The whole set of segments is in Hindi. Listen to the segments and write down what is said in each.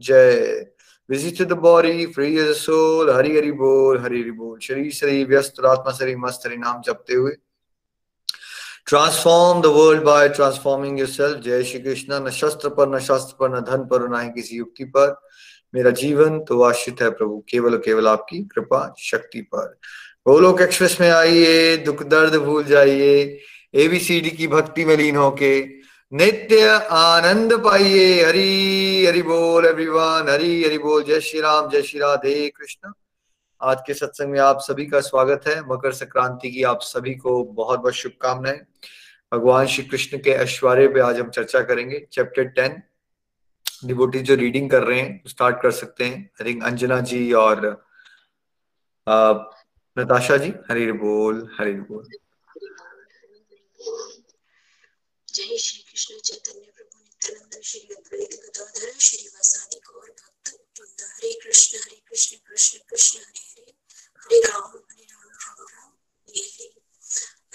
जय। Visit the body free as soul Hari Hari बोल हरि हरि बोल शरीर शरीर व्यस्त आत्मा शरीर मस्त हरि नाम जपते हुए transform the world by transforming yourself जय श्री कृष्ण न शस्त्र पर न शास्त्र पर न धन पर न ही किसी युक्ति पर मेरा जीवन तो आश्रित है प्रभु केवल केवल आपकी कृपा शक्ति पर गोलोक एक्सप्रेस में आइए दुख दर्द भूल जाइए एबीसीडी की भक्ति में लीन होके नित्य आनंद पाइये हरी, हरि बोल एवरीवन हरी, हरि बोल। जय श्री राम, जय श्री राधे कृष्ण। आज के सत्संग में आप सभी का स्वागत है। मकर संक्रांति की आप सभी को बहुत बहुत शुभकामनाएँ। भगवान श्री कृष्ण के ऐश्वर्य पे आज हम चर्चा करेंगे। चैप्टर टेन डिवोटी जो रीडिंग कर रहे हैं स्टार्ट कर सकते हैं। आई थिंक अंजना जी और नताशा जी, हरी बोल हरी बोल। जय श्री कृष्ण चैतन्य प्रभु नित्यानंद श्री अद्वैत गदाधर, श्री वासादि गौर भक्त, वृंद हरे कृष्ण हरे कृष्ण कृष्ण कृष्ण, हरे हरे। हरे राम हरे राम राम राम। ये है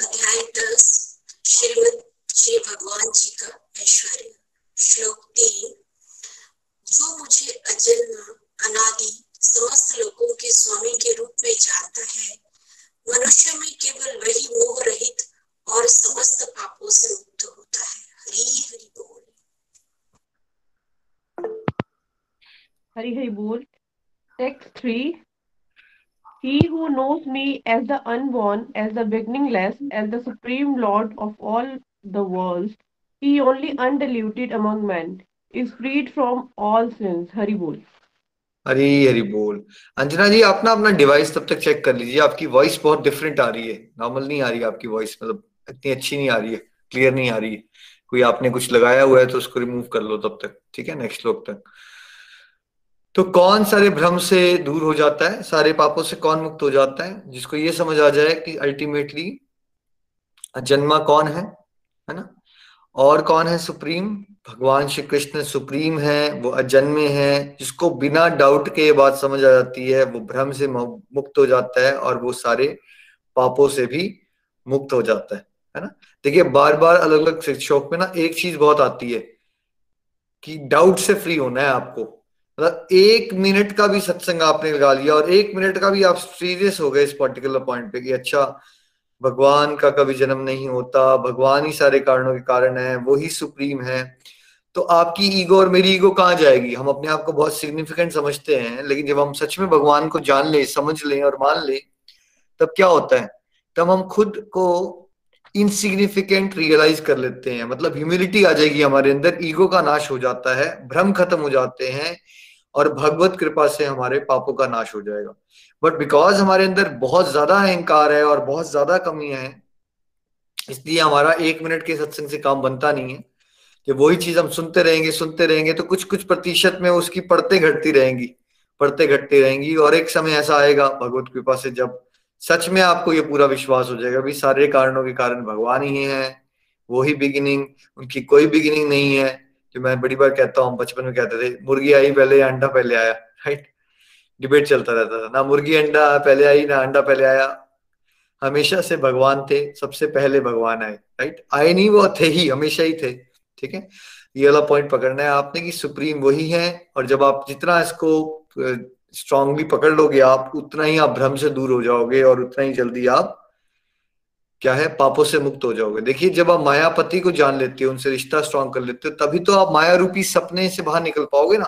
अध्याय दस, श्रीमद, श्री भगवान जी का ऐश्वर्य। श्लोक तीन, जो मुझे अजन्म, अनादि समस्त लोगों के स्वामी के रूप में जानता है, मनुष्य में केवल वही मोह रहित और समस्त पापों से मुक्त होता है। हरी हरि बोल हरी हरि बोल text three He who knows me as the unborn, as the beginningless, as the supreme Lord of all the worlds, he only undiluted among men, is freed from all sins. Hari bol. Hari Hari बोल अंजना जी आप ना अपना डिवाइस तब तक चेक कर लीजिए आपकी वॉइस बहुत डिफरेंट आ रही है नॉर्मल नहीं आ रही है आपकी वॉइस मतलब इतनी अच्छी नहीं आ रही है क्लियर नहीं आ रही है कोई आपने कुछ लगाया हुआ है तो उसको रिमूव कर लो तब तक, ठीक है? नेक्स्ट श्लोक तक। तो कौन सारे भ्रम से दूर हो जाता है, सारे पापों से कौन मुक्त हो जाता है? जिसको ये समझ आ जाए कि अल्टीमेटली जन्मा कौन है है ना? और कौन है सुप्रीम? भगवान श्री कृष्ण सुप्रीम है, वो अजन्मे है। जिसको बिना डाउट के ये बात समझ आ जाती है, वो भ्रम से मुक्त हो जाता है और वो सारे पापों से भी मुक्त हो जाता है। है ना? देखिए बार बार अलग अलग शिक्षक में ना एक चीज़ बहुत आती है कि डाउट से फ्री होना है आपको। मतलब एक मिनट का भी सत्संग आपने लगा लिया और एक मिनट का भी आप सीरियस हो गए इस पर्टिकुलर पॉइंट पे कि अच्छा भगवान का कभी जन्म नहीं होता, भगवान ही सारे कारणों के कारण है, वो ही सुप्रीम है। तो आपकी ईगो और मेरी ईगो कहाँ जाएगी? हम अपने आप को बहुत सिग्निफिकेंट समझते हैं, लेकिन जब हम सच में भगवान को जान ले, समझ लें और मान ले, तब क्या होता है? तब हम खुद को इनसिग्निफिकेंट रियलाइज़ कर लेते हैं। मतलब ह्यूमिलिटी आ जाएगी हमारे अंदर ईगो का नाश हो जाता है, भ्रम खत्म हो जाते हैं और भगवत कृपा से हमारे पापों का नाश हो जाएगा। बट बिकॉज़ हमारे अंदर बहुत ज़्यादा अहंकार है और बहुत ज़्यादा कमियाँ हैं, इसलिए हमारा एक मिनट के सत्संग से काम बनता नहीं है। कि वही चीज़ हम सुनते रहेंगे सुनते रहेंगे तो कुछ कुछ प्रतिशत में उसकी पढ़ते घटती रहेंगी, पढ़ते घटती रहेंगी और एक समय ऐसा आएगा, भगवत कृपा से जब सच में आपको ये पूरा विश्वास हो जाएगा भी सारे कारणों के कारण भगवान ही है, वो ही बिगिनिंग उनकी कोई बिगिनिंग नहीं है। जो मैं बड़ी बार कहता हूँ, बचपन में कहते थे, मुर्गी आई पहले या अंडा पहले आया? राइट डिबेट चलता रहता था। ना मुर्गी अंडा पहले आई, ना अंडा पहले आया। हमेशा से भगवान थे, सबसे पहले भगवान आए। राइट आए नहीं, वो थे ही, हमेशा ही थे। ठीक है? ये वाला पॉइंट पकड़ना है आपने कि सुप्रीम वही है, और जब आप जितना इसको स्ट्रांगली पकड़ लोगे आप, उतना ही आप भ्रम से दूर हो जाओगे और उतना ही जल्दी आप क्या है, पापों से मुक्त हो जाओगे। देखिए, जब आप मायापति को जान लेते हो, उनसे रिश्ता स्ट्रांग कर लेते हो, तभी तो आप माया रूपी सपने से बाहर निकल पाओगे ना।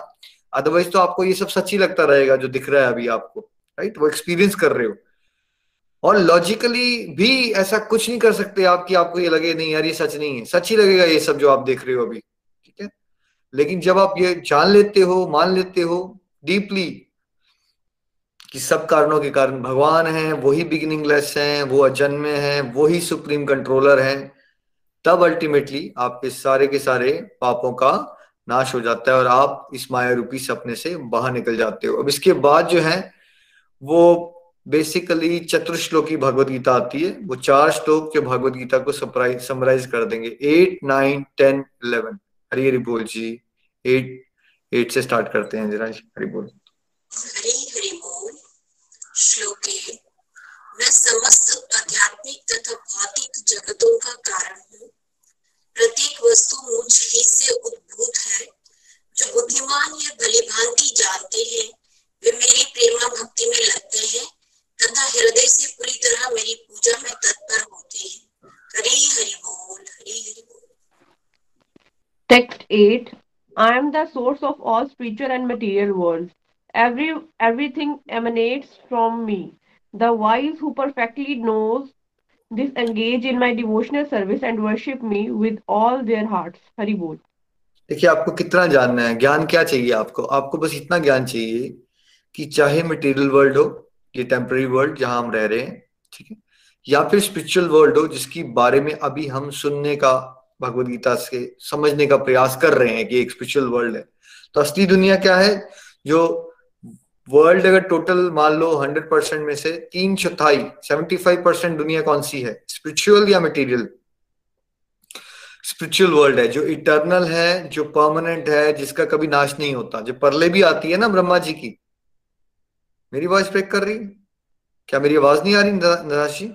अदरवाइज़ तो आपको ये सब सच्ची लगता रहेगा जो दिख रहा है अभी आपको राइट वो एक्सपीरियंस कर रहे हो। और लॉजिकली भी ऐसा कुछ नहीं कर सकते आप कि आपको ये लगे, नहीं यार, ये सच नहीं है। सच ही लगेगा ये सब जो आप देख रहे हो अभी, ठीक है? लेकिन जब आप ये जान लेते हो, मान लेते हो डीपली कि सब कारणों के कारण भगवान है, वही बिगिनिंगलेस हैं, वो अजन्मे हैं, वही सुप्रीम कंट्रोलर हैं, तब अल्टीमेटली आपके सारे के सारे पापों का नाश हो जाता है और आप इस माया रूपी सपने से बाहर निकल जाते हो। अब इसके बाद जो है, वो बेसिकली चतुर्श्लोकी भगवत गीता आती है। वो चार श्लोक जो भगवत गीता को समराइज कर देंगे। Eight nine ten eleven Hari Hari बोल जी। एट एट से स्टार्ट करते हैं, जरा हरि बोल। हरि श्लोक मैं समस्त आध्यात्मिक तथा भौतिक जगतों का कारण हूँ। प्रत्येक वस्तु मुझ ही से उद्भूत है। जो बुद्धिमान या भली भांति जानते हैं, वे मेरी प्रेमा भक्ति में लगते हैं तथा हृदय से पूरी तरह मेरी पूजा में तत्पर होते हैं। हरि हरि बोल, हरि हरि बोल। Text 8 I am the source of all spiritual and material worlds. Every, everything emanates from me. The wise who perfectly knows this engage in my devotional service and worship me with all their hearts. Hari Bol. देखिए, आपको कितना जानना है ज्ञान क्या चाहिए आपको आपको बस इतना ज्ञान चाहिए कि चाहे मटेरियल वर्ल्ड हो, ये टेम्पररी वर्ल्ड जहाँ हम रह रहे हैं, ठीक है या फिर स्पिरिचुअल वर्ल्ड हो, जिसकी बारे में अभी हम सुनने का भगवत गीता से समझने का प्रयास कर रहे हैं कि एक स्पिरिचुअल वर्ल्ड है तो असली दुनिया क्या है जो वर्ल्ड अगर टोटल मान लो हंड्रेड परसेंट में से तीन चौथाई सेवेंटी फाइव परसेंट दुनिया कौन सी है? स्पिरिचुअल या मटेरियल स्पिरिचुअल वर्ल्ड है जो इटर्नल है जो परमानेंट है जिसका कभी नाश नहीं होता। जो परले भी आती है ना ब्रह्मा जी की। मेरी आवाज़ ब्रेक कर रही क्या मेरी आवाज़ नहीं आ रही निराश जी?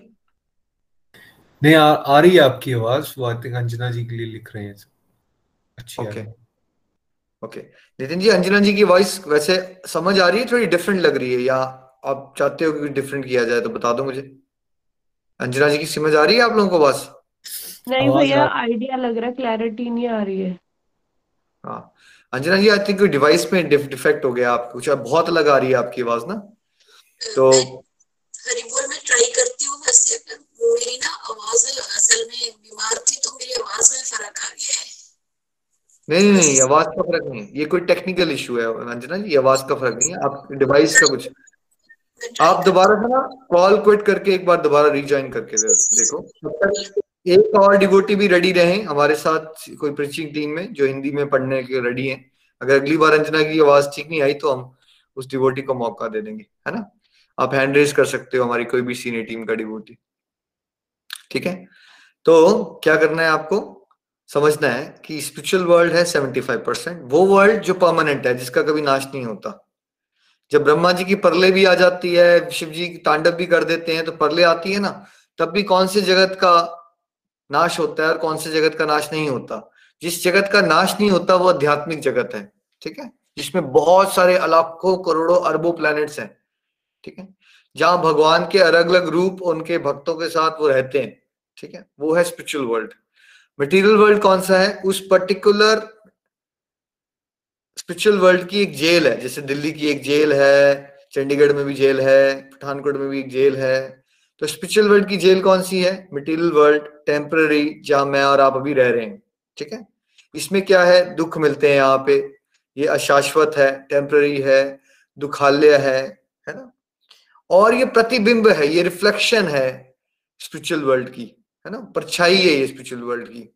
नहीं आ, आ रही है आपकी आवाज़। वो आई थिंक अंजना जी के लिए लिख रहे हैं। अच्छी ओके ओके नितिन जी अंजना जी की वॉइस वैसे समझ आ रही है थोड़ी डिफरेंट लग रही है या आप चाहते हो कि डिफरेंट किया जाए तो बता दो मुझे। अंजना जी की समझ आ रही है आप लोगों को बस? नहीं भैया आइडिया लग रहा है क्लैरिटी नहीं आ रही है। हाँ। Anjana ji I think device में डिफेक्ट हो गया आपको कुछ बहुत लगा रही है आपकी आवाज़ ना। तो हरिबोल में ट्राई करती हूँ वैसे मेरी ना आवाज़ असल में बीमार थी तो मेरी आवाज़ में फ़र्क आ गया है। नहीं नहीं नहीं, आवाज़ का फ़र्क नहीं ये कोई टेक्निकल इशू है अंजना जी आवाज़ का फ़र्क नहीं है। आप डिवाइस का कुछ आप दोबारा से ना कॉल क्विट करके एक बार दोबारा रिज्वाइन करके देखो। एक और डिवोटी भी रेडी रहे, हमारे साथ कोई प्रीचिंग टीम में, जो हिंदी में पढ़ने के रेडी हैं। अगर अगली बार अंजना की आवाज़ ठीक नहीं आई तो हम उस डिवोटी को मौका दे देंगे, है ना? आप हैंड रेज कर सकते हो हमारी कोई भी सीनियर टीम का डिवोटी ठीक है? तो क्या करना है आपको? समझना है कि स्पिरिचुअल वर्ल्ड है सेवेंटी फाइव परसेंट वो वर्ल्ड जो परमानेंट है, जिसका कभी नाश नहीं होता। जब ब्रह्मा जी की परले भी आ जाती है, शिव जी की तांडव भी कर देते हैं तो परले आती है ना, तब भी कौन से जगत का नाश होता है और कौन से जगत का नाश नहीं होता? जिस जगत का नाश नहीं होता, वो आध्यात्मिक जगत है, ठीक है? जिसमें बहुत सारे लाखों करोड़ों, अरबों प्लैनेट्स हैं, ठीक है? जहाँ भगवान के अलग अलग रूप उनके भक्तों के साथ वो रहते हैं, ठीक है? वो है स्पिरिचुअल वर्ल्ड मटेरियल वर्ल्ड कौन सा है? उस पर्टिकुलर स्पिरिचुअल वर्ल्ड की एक जेल है। जैसे दिल्ली की एक जेल है, चंडीगढ़ में भी जेल है, पठानकोट में भी एक जेल है। तो स्पिरिचुअल वर्ल्ड की जेल कौन सी है? मटेरियल वर्ल्ड टेम्पररी जहाँ मैं और आप अभी रह रहे हैं। ठीक है? इसमें क्या है? दुख मिलते हैं यहाँ पे। ये अशाश्वत है टेम्पररी है, दुखालय है है ना? और ये प्रतिबिंब है, ये रिफ्लेक्शन है स्पिरिचुअल वर्ल्ड की। है ना? परछाई है ये स्पिरिचुअल वर्ल्ड की।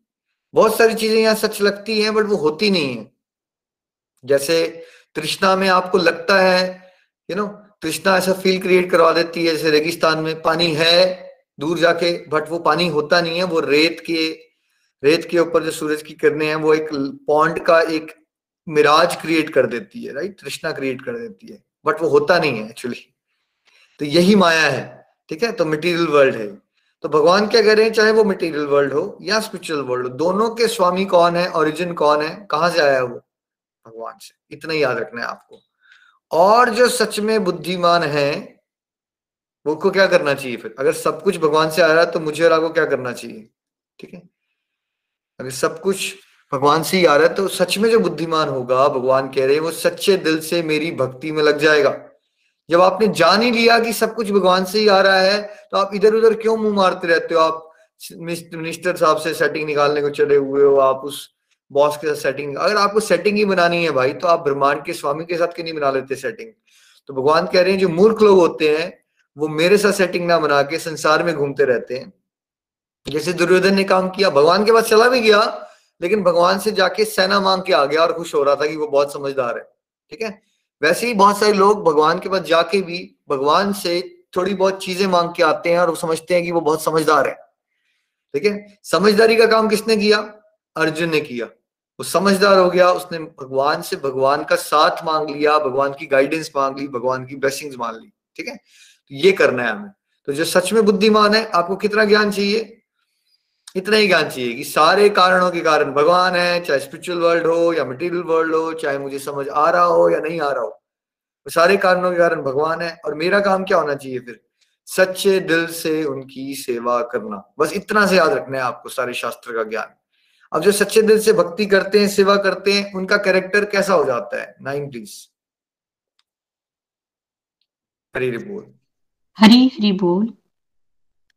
बहुत सारी चीज़ें यहाँ सच लगती हैं बट वो होती नहीं है। जैसे तृष्णा में आपको लगता है यू नो तृष्णा ऐसा फील क्रिएट करवा देती है, जैसे रेगिस्तान में पानी है, दूर जाके बट वो पानी होता नहीं है, वो रेत के रेत के ऊपर जो सूरज की किरणें हैं, वो एक पॉन्ड का एक मिराज क्रिएट कर देती है राइट तृष्णा क्रिएट कर देती है बट वो होता नहीं है एक्चुअली तो यही माया है, ठीक है? तो मटेरियल वर्ल्ड है। तो भगवान क्या कह रहे हैं चाहे वो मटेरियल वर्ल्ड हो या स्पिरिचुअल वर्ल्ड हो, दोनों के स्वामी कौन है ओरिजिन कौन है, कहाँ से आया है वो? भगवान से। इतना याद रखना है आपको। और जो सच में बुद्धिमान है वो को क्या करना चाहिए फिर? अगर सब कुछ भगवान से आ रहा है तो मुझे और आपको क्या करना चाहिए? ठीक है? अगर सब कुछ भगवान से ही आ रहा है तो सच में जो बुद्धिमान होगा, भगवान कह रहे हैं, वो सच्चे दिल से मेरी भक्ति में लग जाएगा। जब आपने जान ही लिया कि सब कुछ भगवान से ही आ रहा है तो आप इधर उधर क्यों मुँह मारते रहते हो? आप मिनिस्टर साहब से सेटिंग निकालने को चले हुए हो, आप उस बॉस के साथ सेटिंग अगर आपको सेटिंग ही बनानी है भाई तो आप ब्रह्मांड के स्वामी के साथ क्यों नहीं बना लेते सेटिंग तो भगवान कह रहे हैं, जो मूर्ख लोग होते हैं, वो मेरे साथ सेटिंग ना बना के संसार में घूमते रहते हैं। जैसे दुर्योधन ने काम किया, भगवान के पास चला भी गया, लेकिन भगवान से जाके सेना मांग के आ गया और खुश हो रहा था कि वो बहुत समझदार है। ठीक है? वैसे ही बहुत सारे लोग भगवान के पास जाके भी भगवान से थोड़ी बहुत चीज़ें मांग के आते हैं और वो समझते हैं कि वो बहुत समझदार है। ठीक है? समझदारी का काम किसने किया? अर्जुन ने किया। वो समझदार हो गया, उसने भगवान से भगवान का साथ मांग लिया, भगवान की गाइडेंस मांग ली, भगवान की ब्लेसिंग्स मांग ली। ठीक है? तो ये करना है हमें। तो जो सच में बुद्धिमान है, आपको कितना ज्ञान चाहिए? इतना ही ज्ञान चाहिए कि सारे कारणों के कारण भगवान है, चाहे स्पिरिचुअल वर्ल्ड हो या मटेरियल वर्ल्ड हो, चाहे मुझे समझ आ रहा हो या नहीं आ रहा हो। वो सारे कारणों के कारण भगवान है और मेरा काम क्या होना चाहिए फिर? सच्चे दिल से उनकी सेवा करना। बस इतना से याद रखना है आपको सारे शास्त्र का ज्ञान। अब जो सच्चे दिल से भक्ति करते हैं, सेवा करते हैं, उनका कैरेक्टर कैसा हो जाता है? नाइनटीज हरी बोल। हरी हरी बोल।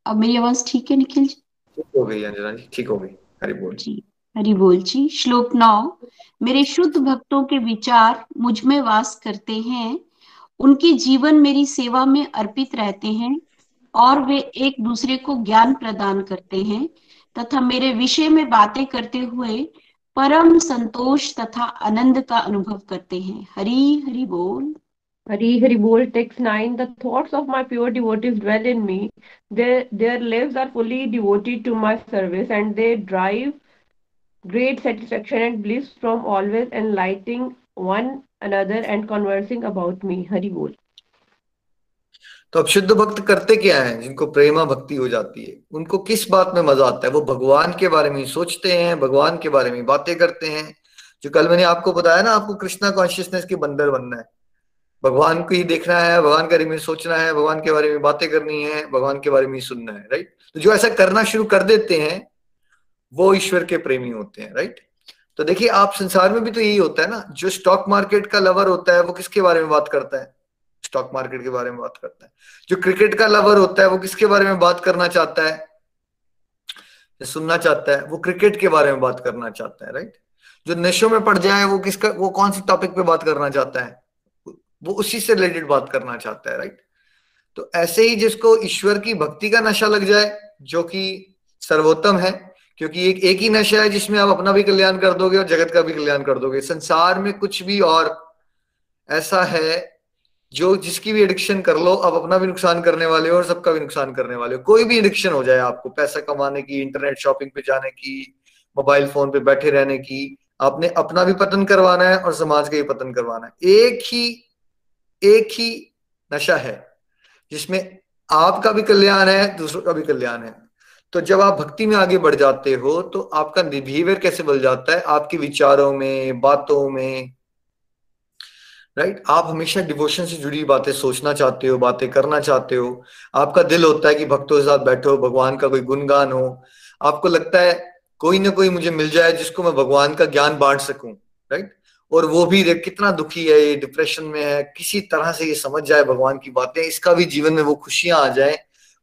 अब मेरी आवाज़ ठीक है निखिल जी? ठीक हो गई, अंजना जी, ठीक हो गई। हरी बोल। जी, हरि बोल जी। श्लोक नौ, मेरे शुद्ध भक्तों के विचार मुझमें वास करते हैं। उनके जीवन मेरी सेवा में अर्पित रहते हैं और वे एक दूसरे को ज्ञान प्रदान करते हैं तथा मेरे विषय में बातें करते हुए परम संतोष तथा आनंद का अनुभव करते हैं। हरी, हरि बोल। Hari Hari Bol, text 9 The thoughts of my pure devotees dwell in me. Their, their lives are fully devoted to my service and they drive great satisfaction and bliss from always enlightening one another and conversing about me. Hari Bol. तो अब शुद्ध भक्त करते क्या है जिनको प्रेमा भक्ति हो जाती है उनको किस बात में मज़ा आता है वो भगवान के बारे में सोचते हैं भगवान के बारे में बातें करते हैं जो कल मैंने आपको बताया ना आपको कृष्णा कॉन्शियसनेस के बंदर बनना है भगवान को ही देखना है, भगवान के बारे में सोचना है, भगवान के बारे में बातें करनी है, भगवान के बारे में ही सुनना है राइट तो जो ऐसा करना शुरू कर देते हैं, वो ईश्वर के प्रेमी होते हैं राइट तो देखिए, आप संसार में भी तो यही होता है ना, जो स्टॉक मार्केट का लवर होता है, वो किसके बारे में बात करता है? स्टॉक मार्केट के बारे में बात करता है। जो क्रिकेट का लवर होता है, वो किसके बारे में बात करना चाहता है? सुनना चाहता है, वो क्रिकेट के बारे में बात करना चाहता है राइट जो नशों में पड़ जाए, वो किसका, वो कौन सी टॉपिक पे बात करना चाहता है? वो उसी से रिलेटेड बात करना चाहता है राइट तो ऐसे ही जिसको ईश्वर की भक्ति का नशा लग जाए, जो कि सर्वोत्तम है, क्योंकि एक एक ही नशा है जिसमें आप अपना भी कल्याण कर दोगे और जगत का भी कल्याण कर दोगे। संसार में कुछ भी और ऐसा है जो जिसकी भी एडिक्शन कर लो आप अपना भी नुकसान करने वाले हो और सबका भी नुकसान करने वाले हो। कोई भी एडिक्शन हो जाए आपको, पैसा कमाने की इंटरनेट शॉपिंग पे जाने की मोबाइल फ़ोन पे बैठे रहने की, आपने अपना भी पतन करवाना है और समाज का भी पतन करवाना है। एक ही एक ही नशा है, जिसमें आपका भी कल्याण है, दूसरों का भी कल्याण है। तो जब आप भक्ति में आगे बढ़ जाते हो तो आपका बिहेवियर कैसे बदल जाता है? आपके विचारों में, बातों में राइट आप हमेशा डिवोशन से जुड़ी बातें सोचना चाहते हो, बातें करना चाहते हो। आपका दिल होता है कि भक्तों के साथ बैठो, भगवान का कोई गुणगान हो। आपको लगता है कोई ना कोई मुझे मिल जाए जिसको मैं भगवान का ज्ञान बांट सकूँ राइट और वो भी कितना दुखी है, ये डिप्रेशन में है। किसी तरह से ये समझ जाए भगवान की बातें, इसका भी जीवन में वो खुशियाँ आ जाए,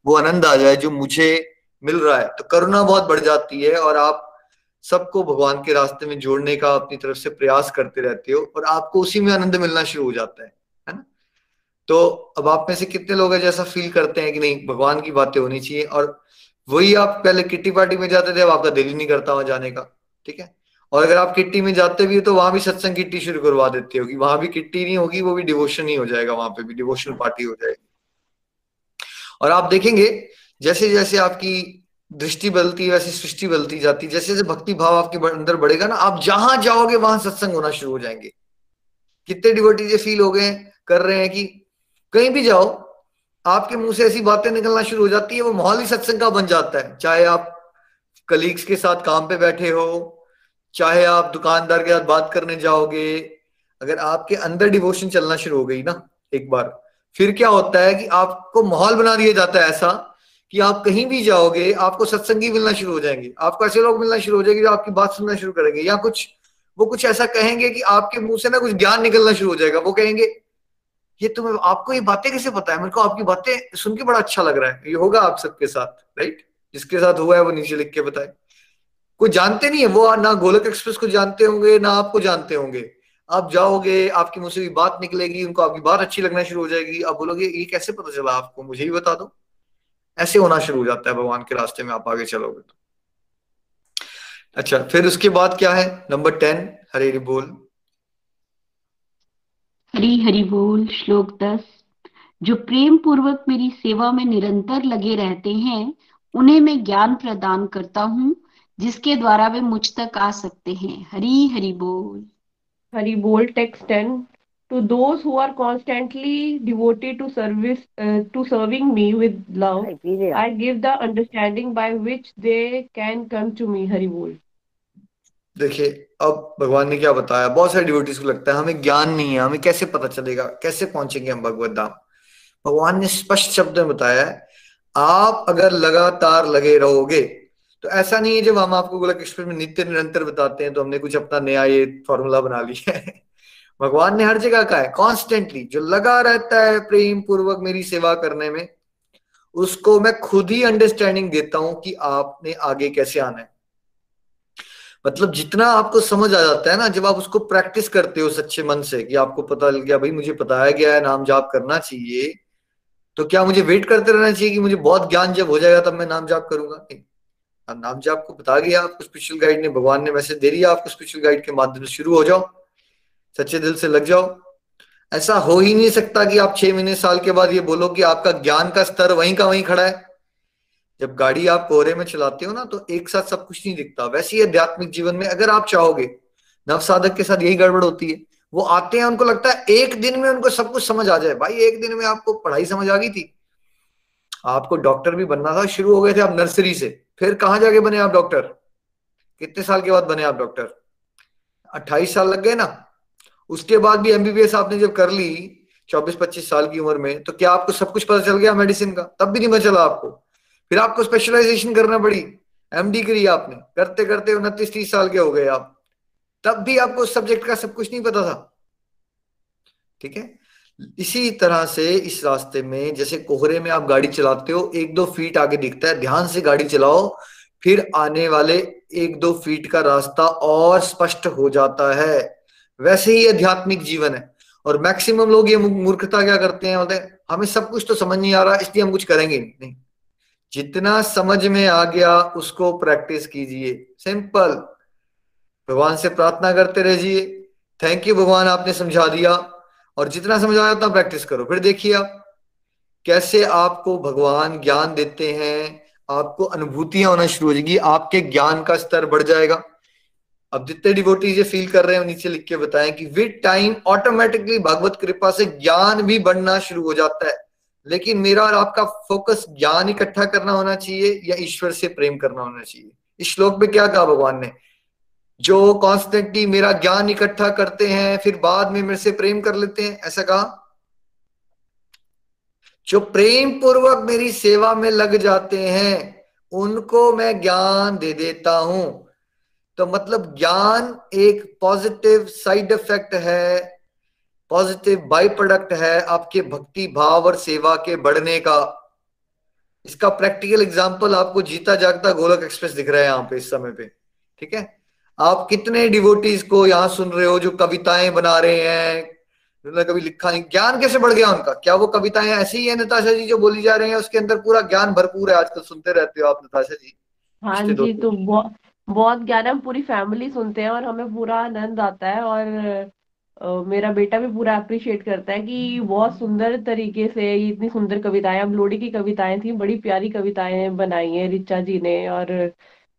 वो आनंद आ जाए जो मुझे मिल रहा है। तो करुणा बहुत बढ़ जाती है और आप सबको भगवान के रास्ते में जोड़ने का अपनी तरफ़ से प्रयास करते रहते हो और आपको उसी में आनंद मिलना शुरू हो जाता है है ना? तो अब आप में से कितने लोग हैं जैसा फील करते हैं कि नहीं, भगवान की बातें होनी चाहिए और वही आप पहले किट्टी पार्टी में जाते थे, अब आपका दिल ही नहीं करता वहाँ जाने का, ठीक है? और अगर आप किट्टी में जाते भी हो तो वहाँ भी सत्संग किट्टी शुरू करवा देते हो कि वहाँ भी किट्टी नहीं होगी, वो भी डिवोशन ही हो जाएगा वहाँ पे भी डिवोशनल पार्टी हो जाएगी। और आप देखेंगे जैसे जैसे आपकी दृष्टि बदलती है वैसे सृष्टि बदलती जाती है जैसे जैसे भक्ति भाव आपके अंदर बढ़ेगा ना, आप जहाँ जाओगे, वहाँ सत्संग होना शुरू हो जाएँगे। कितने डिवोटी फील हो गए, कर रहे हैं कि कहीं भी जाओ, आपके मुँह से ऐसी बातें निकलना शुरू हो जाती है, वो माहौल ही सत्संग का बन जाता है। चाहे आप कलीग्स के साथ काम पे बैठे हो चाहे आप दुकानदार के साथ बात करने जाओगे, अगर आपके अंदर डिवोशन चलना शुरू हो गई ना, एक बार, फिर क्या होता है कि आपको माहौल बना दिया जाता है ऐसा कि आप कहीं भी जाओगे, आपको सत्संगी मिलना शुरू हो जाएँगे, आपको ऐसे लोग मिलना शुरू हो जाएँगे जो आपकी बात सुनना शुरू करेंगे, या कुछ, वो कुछ ऐसा कहेंगे कि आपके मुँह से ना कुछ ज्ञान निकलना शुरू हो जाएगा, वो कहेंगे, ये तुम्हें, आपको ये बातें कैसे पता है? मेरे को आपकी बातें सुन के बड़ा अच्छा लग रहा है, ये होगा आप सबके साथ राइट जिसके साथ हुआ है वो नीचे लिख के बताए। कोई जानते नहीं है, वो ना गोलक एक्सप्रेस को जानते होंगे, ना आपको जानते होंगे। आप जाओगे, आपकी मुझसे भी बात निकलेगी, उनको आपकी बात अच्छी लगना शुरू हो जाएगी। आप बोलोगे, ये कैसे पता चला आपको? मुझे ही बता दो। ऐसे होना शुरू हो जाता है भगवान के रास्ते में, आप आगे चलोगे तो। अच्छा फिर उसके बाद क्या है? नंबर टेन, हरे हरि बोल। हरी हरि बोल, श्लोक दस। जो प्रेम पूर्वक मेरी सेवा में निरंतर लगे रहते हैं, उन्हें मैं ज्ञान प्रदान करता हूँ जिसके द्वारा वे मुझ तक आ सकते हैं। हरी हरि बोल। हरि बोल text ten to those who are constantly devoted to service uh, to serving me with love i give the understanding by which they can come to me hari bol देखिए अब भगवान ने क्या बताया? बहुत सारे डिवोटीज को लगता है हमें ज्ञान नहीं है हमें कैसे पता चलेगा? कैसे पहुँचेंगे हम भगवत धाम? भगवान ने स्पष्ट शब्द में बताया आप अगर लगातार लगे रहोगे तो ऐसा नहीं है जब हम आपको गोलक एक्सप्रेस में नित्य निरंतर बताते हैं तो हमने कुछ अपना नया ये फॉर्मूला बना लिया है। भगवान ने हर जगह कहा है कॉन्स्टेंटली जो लगा रहता है प्रेम पूर्वक मेरी सेवा करने में, उसको मैं खुद ही अंडरस्टैंडिंग देता हूँ कि आपने आगे कैसे आना है। मतलब जितना आपको समझ आ जाता है ना, जब आप उसको प्रैक्टिस करते हो सच्चे मन से कि आपको पता लग गया, भाई, मुझे बताया गया है, नाम जाप करना चाहिए तो क्या मुझे वेट करते रहना चाहिए कि मुझे बहुत ज्ञान जब हो जाएगा तब मैं नाम जाप करूँगा? नहीं। नाम जी आपको बता गया आपको स्पिरिचुअल गाइड ने, भगवान ने मैसेज दे दिया आपको स्पिरिचुअल गाइड के माध्यम से शुरू हो जाओ, सच्चे दिल से लग जाओ। ऐसा हो ही नहीं सकता कि आप छह महीने, साल के बाद ये बोलो कि आपका ज्ञान का स्तर वहीं का वहीं खड़ा है। जब गाड़ी आप कोहरे में चलाते हो ना तो एक साथ सब कुछ नहीं दिखता। वैसे ही आध्यात्मिक जीवन में अगर आप चाहोगे नव साधक के साथ यही गड़बड़ होती है। वो आते हैं, उनको लगता है एक दिन में उनको सब कुछ समझ आ जाए। भाई, एक दिन में आपको पढ़ाई समझ आ गई थी। आपको डॉक्टर भी बनना था, शुरू हो गए थे आप नर्सरी से। फिर कहाँ जाके बने आप डॉक्टर? कितने साल के बाद बने आप डॉक्टर? अट्ठाईस साल लग गए ना? उसके बाद भी एमबीबीएस आपने जब कर ली, चौबीस पच्चीस साल की उम्र में तो क्या आपको सब कुछ पता चल गया मेडिसिन का? तब भी नहीं पता चला आपको। फिर आपको स्पेशलाइजेशन करना पड़ी एमडी करी आपने। करते करते उनतीस तीस साल के हो गए आप। तब भी आपको उस सब्जेक्ट का सब कुछ नहीं पता था। ठीक है? इसी तरह से इस रास्ते में, जैसे कोहरे में आप गाड़ी चलाते हो, एक दो फीट आगे दिखता है, ध्यान से गाड़ी चलाओ, फिर आने वाले एक दो फीट का रास्ता और स्पष्ट हो जाता है। वैसे ही आध्यात्मिक जीवन है, और मैक्सिमम लोग ये मूर्खता क्या करते हैं, बोलते हैं, हमें सब कुछ तो समझ नहीं आ रहा, इसलिए हम कुछ करेंगे नहीं। जितना समझ में आ गया, उसको प्रैक्टिस कीजिए। सिंपल भगवान से प्रार्थना करते रहिए। थैंक यू भगवान, आपने समझा दिया। और जितना समझ आया उतना प्रैक्टिस करो। फिर देखिए आप, कैसे आपको भगवान ज्ञान देते हैं, आपको अनुभूतियाँ होना शुरू हो जाएगी, आपके ज्ञान का स्तर बढ़ जाएगा। अब जितने डिवोटीज ये फील कर रहे हैं नीचे लिख के बताएँ कि विद टाइम ऑटोमेटिकली भगवत कृपा से ज्ञान भी बढ़ना शुरू हो जाता है। लेकिन मेरा और आपका फोकस ज्ञान इकट्ठा करना होना चाहिए या ईश्वर से प्रेम करना होना चाहिए। इस श्लोक में क्या कहा भगवान ने? जो कॉन्स्टेंटली मेरा ज्ञान इकट्ठा करते हैं, फिर बाद में मेरे से प्रेम कर लेते हैं, ऐसा कहा? जो प्रेम पूर्वक मेरी सेवा में लग जाते हैं, उनको मैं ज्ञान दे देता हूँ। तो मतलब ज्ञान एक पॉजिटिव साइड इफ़ेक्ट है पॉजिटिव बाई प्रोडक्ट है आपके भक्ति भाव और सेवा के बढ़ने का। इसका प्रैक्टिकल एग्ज़ाम्पल आपको जीता जागता गोलक एक्सप्रेस दिख रहा है यहाँ पे इस समय पे, ठीक है? आप कितने डिवोटीज को यहाँ सुन रहे हो जो कविताएँ बना रहे हैं? उन्होंने कभी लिखा नहीं। ज्ञान कैसे बढ़ गया उनका? क्या वो कविताएँ ऐसी ही है नताशा जी जो बोली जा रही है? उसके अंदर पूरा ज्ञान भरपूर है। आजकल सुनते रहते हो आप नताशा जी। हाँ जी तो बहुत ज्ञान हम पूरी फैमिली सुनते हैं और हमें पूरा आनंद आता है और Uh, मेरा बेटा भी पूरा अप्रिशिएट करता है कि बहुत सुंदर तरीके से इतनी सुंदर कविताएँ अब लोडी की कविताएँ थी बड़ी प्यारी कविताएँ बनाई हैं रिचा जी ने और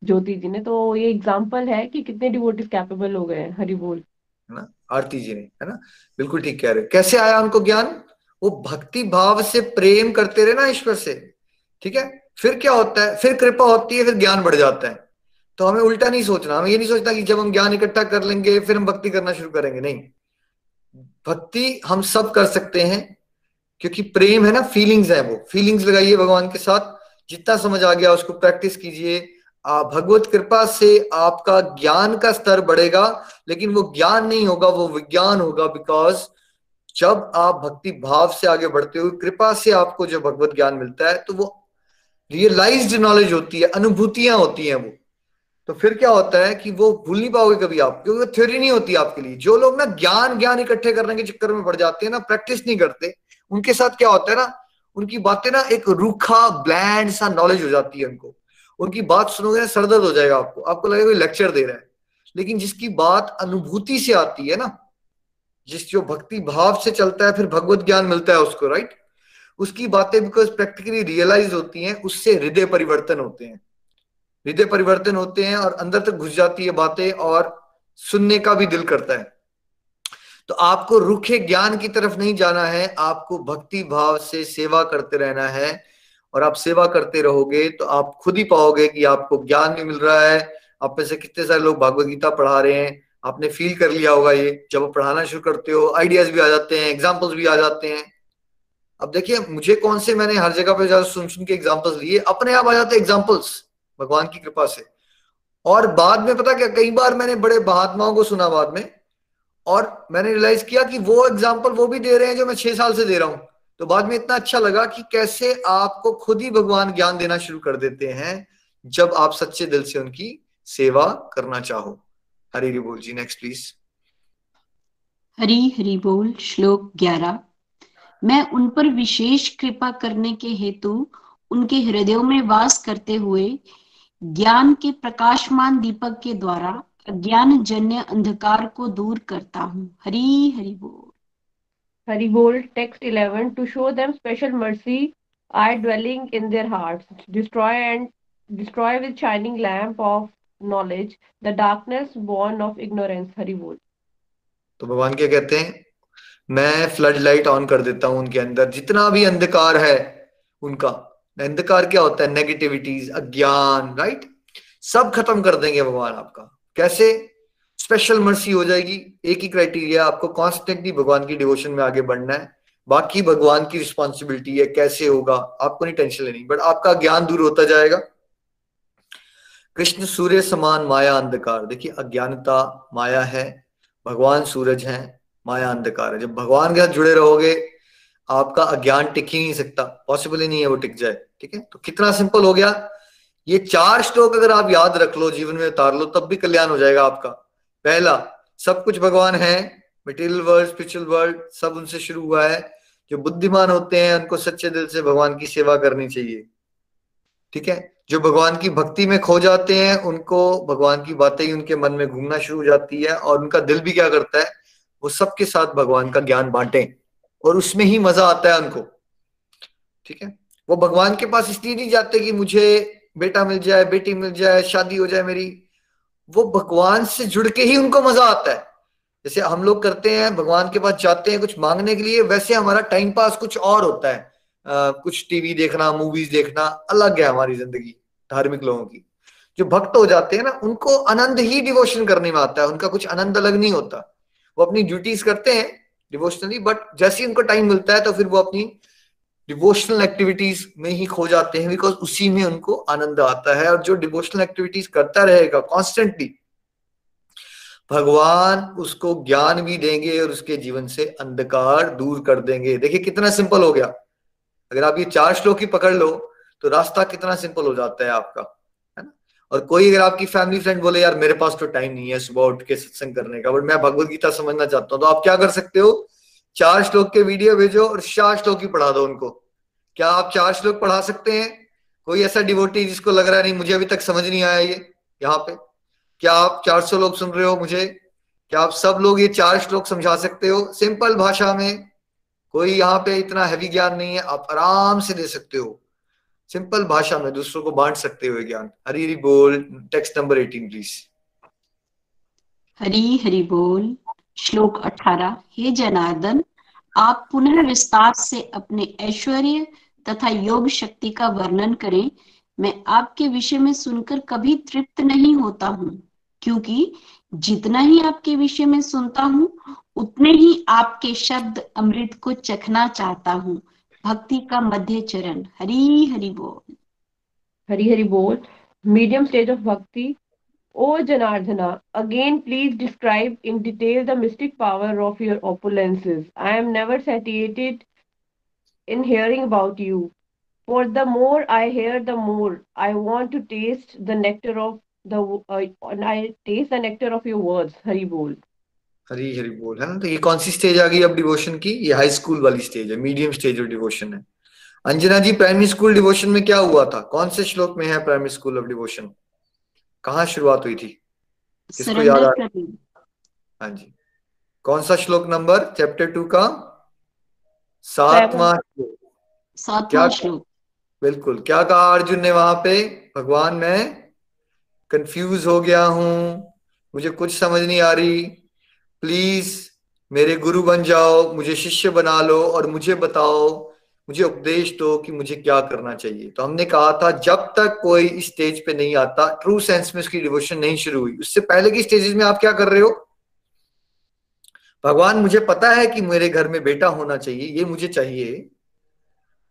ज्योति जी ने तो ये एग्ज़ाम्पल है कि कितने डिवोटिस कैपेबल हो गए हैं, हरि बोल। है ना? आरती जी ने, है ना? बिल्कुल ठीक कह रहे कैसे आया उनको ज्ञान? वो भक्ति भाव से प्रेम करते रहे ना ईश्वर से। ठीक है? फिर क्या होता है? फिर कृपा होती है, फिर ज्ञान बढ़ जाता है। तो हमें उल्टा नहीं सोचना, हमें ये नहीं सोचना कि जब हम ज्ञान इकट्ठा कर लेंगे, फिर हम भक्ति करना शुरू करेंगे। नहीं। भक्ति हम सब कर सकते हैं, क्योंकि प्रेम है ना फीलिंग्स है वो। फीलिंग्स लगाइए भगवान के साथ। जितना समझ आ गया, उसको प्रैक्टिस कीजिए। भगवत कृपा से आपका ज्ञान का स्तर बढ़ेगा, लेकिन वो ज्ञान नहीं होगा, वो विज्ञान होगा बिकॉज़ जब आप भक्ति भाव से आगे बढ़ते हो, कृपा से आपको जो भगवत ज्ञान मिलता है तो वो रियलाइज्ड नॉलेज होती है, अनुभूतियाँ होती हैं वो। तो फिर क्या होता है कि वो भूल नहीं पाओगे कभी आप, क्योंकि थ्योरी नहीं होती आपके लिए। जो लोग ना ज्ञान ज्ञान इकट्ठे करने के चक्कर में पड़ जाते हैं ना प्रैक्टिस नहीं करते, उनके साथ क्या होता है ना, उनकी बातें ना एक रूखा ब्लैंड सा नॉलेज हो जाती है उनको। उनकी बात सुनोगे ना सरदर्द हो जाएगा आपको। आपको लगेगा कोई लेक्चर दे रहा है। लेकिन जिसकी बात अनुभूति से आती है ना, जिस जो भक्ति भाव से चलता है, फिर भगवत ज्ञान मिलता है उसको राइट उसकी बातें बिकॉज़ प्रैक्टिकली रियलाइज़ होती हैं, उससे हृदय परिवर्तन होते हैं। हृदय परिवर्तन होते हैं और अंदर तक घुस जाती है बातें और सुनने का भी दिल करता है। तो आपको रुखे ज्ञान की तरफ़ नहीं जाना है, आपको भक्ति भाव से सेवा करते रहना है। और आप सेवा करते रहोगे तो आप खुद ही पाओगे कि आपको ज्ञान भी मिल रहा है। आप में से कितने सारे लोग भागवत गीता पढ़ा रहे हैं। आपने फील कर लिया होगा ये, जब आप पढ़ाना शुरू करते हो आइडियाज़ भी आ जाते हैं एग्जाम्पल्स भी आ जाते हैं। अब देखिए, मुझे कौन से मैंने हर जगह पे ज़्यादा सुन सुन के एग्जाम्पल्स लिए? अपने आप आ जाते एग्जाम्पल्स भगवान की कृपा से। और बाद में पता क्या, कई बार मैंने बड़े महात्माओं को सुना बाद में, और मैंने रियलाइज़ किया कि वो एग्ज़ाम्पल वो भी दे रहे हैं जो मैं छह साल से दे रहा हूँ। तो बाद में इतना अच्छा लगा कि कैसे आपको खुद ही भगवान ज्ञान देना शुरू कर देते हैं जब आप सच्चे दिल से उनकी सेवा करना चाहो। हरी हरी बोल जी नेक्स्ट प्लीज़ हरी हरी बोल, श्लोक ग्यारह। मैं उन पर विशेष कृपा करने के हेतु उनके हृदयों में वास करते हुए ज्ञान के प्रकाशमान दीपक के द्वारा अज्ञान जन्य अंधकार को दूर करता हूँ। हरी हरि बोल। Hari text eleven to show them special mercy I dwelling in their hearts destroy and destroy with shining lamp of knowledge the darkness born of ignorance Hari बोल तो भगवान क्या कहते हैं? मैं फ्लड लाइट ऑन कर देता हूँ उनके अंदर। जितना भी अंधकार है उनका, अंधकार क्या होता है? नेगेटिविटीज अज्ञान राइट सब खत्म कर देंगे भगवान आपका। कैसे? स्पेशल मर्सी हो जाएगी। एक ही क्राइटेरिया आपको कॉन्स्टेंटली भगवान की डिवोशन में आगे बढ़ना है। बाकी भगवान की रिस्पॉन्सिबिलिटी है, कैसे होगा, आपको नहीं टेंशन लेनी। बट आपका ज्ञान दूर होता जाएगा। कृष्ण सूर्य समान, माया अंधकार। देखिए, अज्ञानता, माया है, भगवान सूरज है, माया अंधकार है। जब भगवान के साथ जुड़े रहोगे, आपका अज्ञान टिक ही नहीं सकता। पॉसिबल ही नहीं है वो टिक जाए, ठीक है? तो कितना सिंपल हो गया। ये चार श्लोक अगर आप याद रख लो, जीवन में उतार लो, तब भी कल्याण हो जाएगा आपका। पहला, सब कुछ भगवान है मटेरियल वर्ल्ड स्पिरिचुअल वर्ल्ड सब उनसे शुरू हुआ है। जो बुद्धिमान होते हैं, उनको सच्चे दिल से भगवान की सेवा करनी चाहिए। ठीक है? जो भगवान की भक्ति में खो जाते हैं, उनको भगवान की बातें ही उनके मन में घूमना शुरू हो जाती है, और उनका दिल भी क्या करता है? वो सबके साथ भगवान का ज्ञान बांटे, और उसमें ही मज़ा आता है उनको। ठीक है? वो भगवान के पास इसलिए नहीं जाते कि मुझे बेटा मिल जाए, बेटी मिल जाए, शादी हो जाए मेरी। वो भगवान से जुड़ के ही उनको मज़ा आता है। जैसे हम लोग करते हैं भगवान के पास जाते हैं कुछ मांगने के लिए वैसे हमारा टाइम पास कुछ और होता है। आ, कुछ टीवी देखना मूवीज़ देखना अलग है हमारी ज़िंदगी धार्मिक लोगों की। जो भक्त हो जाते हैं ना उनको आनंद ही डिवोशन करने में आता है उनका कुछ आनंद अलग नहीं होता। वो अपनी ड्यूटीज़ करते हैं डिवोशनली बट जैसे ही उनको टाइम मिलता है तो फिर वो अपनी डिवोशनल एक्टिविटीज़ में ही खो जाते हैं बिकॉज़ उसी में उनको आनंद आता है और जो डिवोशनल एक्टिविटीज़ करता रहेगा कॉन्स्टेंटली भगवान उसको ज्ञान भी देंगे और उसके जीवन से अंधकार दूर कर देंगे। देखिए कितना सिंपल हो गया। अगर आप ये चार श्लोक ही पकड़ लो तो रास्ता कितना सिंपल हो जाता है आपका, है ना? और कोई अगर आपकी फैमिली फ्रेंड बोले, यार, मेरे पास तो टाइम नहीं है सुबह उठ के सत्संग करने का बट मैं भगवत गीता समझना चाहता हूँ तो आप क्या कर सकते हो? चार श्लोक के वीडियो भेजो और चार श्लोक ही पढ़ा दो उनको। क्या आप चार श्लोक पढ़ा सकते हैं? कोई ऐसा डिवोटी जिसको लग रहा नहीं, मुझे अभी तक समझ नहीं आया ये, यहाँ पे। क्या आप चार सौ लोग सुन रहे हो मुझे? क्या आप सब लोग ये चार श्लोक समझा सकते हो? सिंपल भाषा में, कोई यहाँ पे इतना हैवी ज्ञान नहीं है, आप आराम से दे सकते हो। सिंपल भाषा में दूसरों को बांट सकते हो ज्ञान। हरी हरी बोल text number eighteen please Hari Hari बोल, श्लोक अठारह, हे जनार्दन, आप पुनः विस्तार से अपने ऐश्वर्य तथा योग शक्ति का वर्णन करें मैं आपके विषय में सुनकर कभी तृप्त नहीं होता हूँ क्योंकि जितना ही आपके विषय में सुनता हूँ उतने ही आपके शब्द अमृत को चखना चाहता हूँ। भक्ति का मध्य चरण। हरी हरि बोल। हरी हरि बोल। मीडियम स्टेज ऑफ़ भक्ति। ओ Janardhana, again please describe in detail the mystic power of your opulences. I am never satiated in hearing about you. For the more I hear, the more I want to taste the nectar of the uh, and I taste the nectar of your words. Hari bol. Hari Hari बोल है ना तो ये कौन सी स्टेज आ गई अब डिवोशन की ये हाई स्कूल वाली स्टेज है मीडियम स्टेज ऑफ़ डिवोशन है Anjana ji primary school devotion में क्या हुआ था कौन से श्लोक में है प्राइमरी स्कूल ऑफ़ डिवोशन कहाँ शुरुआत हुई थी किसको याद आ हाँ जी कौन सा श्लोक नंबर चैप्टर टू का सातवां क्या श्लोक बिल्कुल। क्या कहा अर्जुन ने वहाँ पे? भगवान मैं कंफ्यूज हो गया हूँ। मुझे कुछ समझ नहीं आ रही। प्लीज़ मेरे गुरु बन जाओ मुझे शिष्य बना लो और मुझे बताओ मुझे उपदेश दो कि मुझे क्या करना चाहिए। तो हमने कहा था जब तक कोई स्टेज पे नहीं आता ट्रू सेंस में उसकी डिवोशन नहीं शुरू हुई। उससे पहले की स्टेजेस में आप क्या कर रहे हो? भगवान, मुझे पता है कि मेरे घर में बेटा होना चाहिए, ये मुझे चाहिए।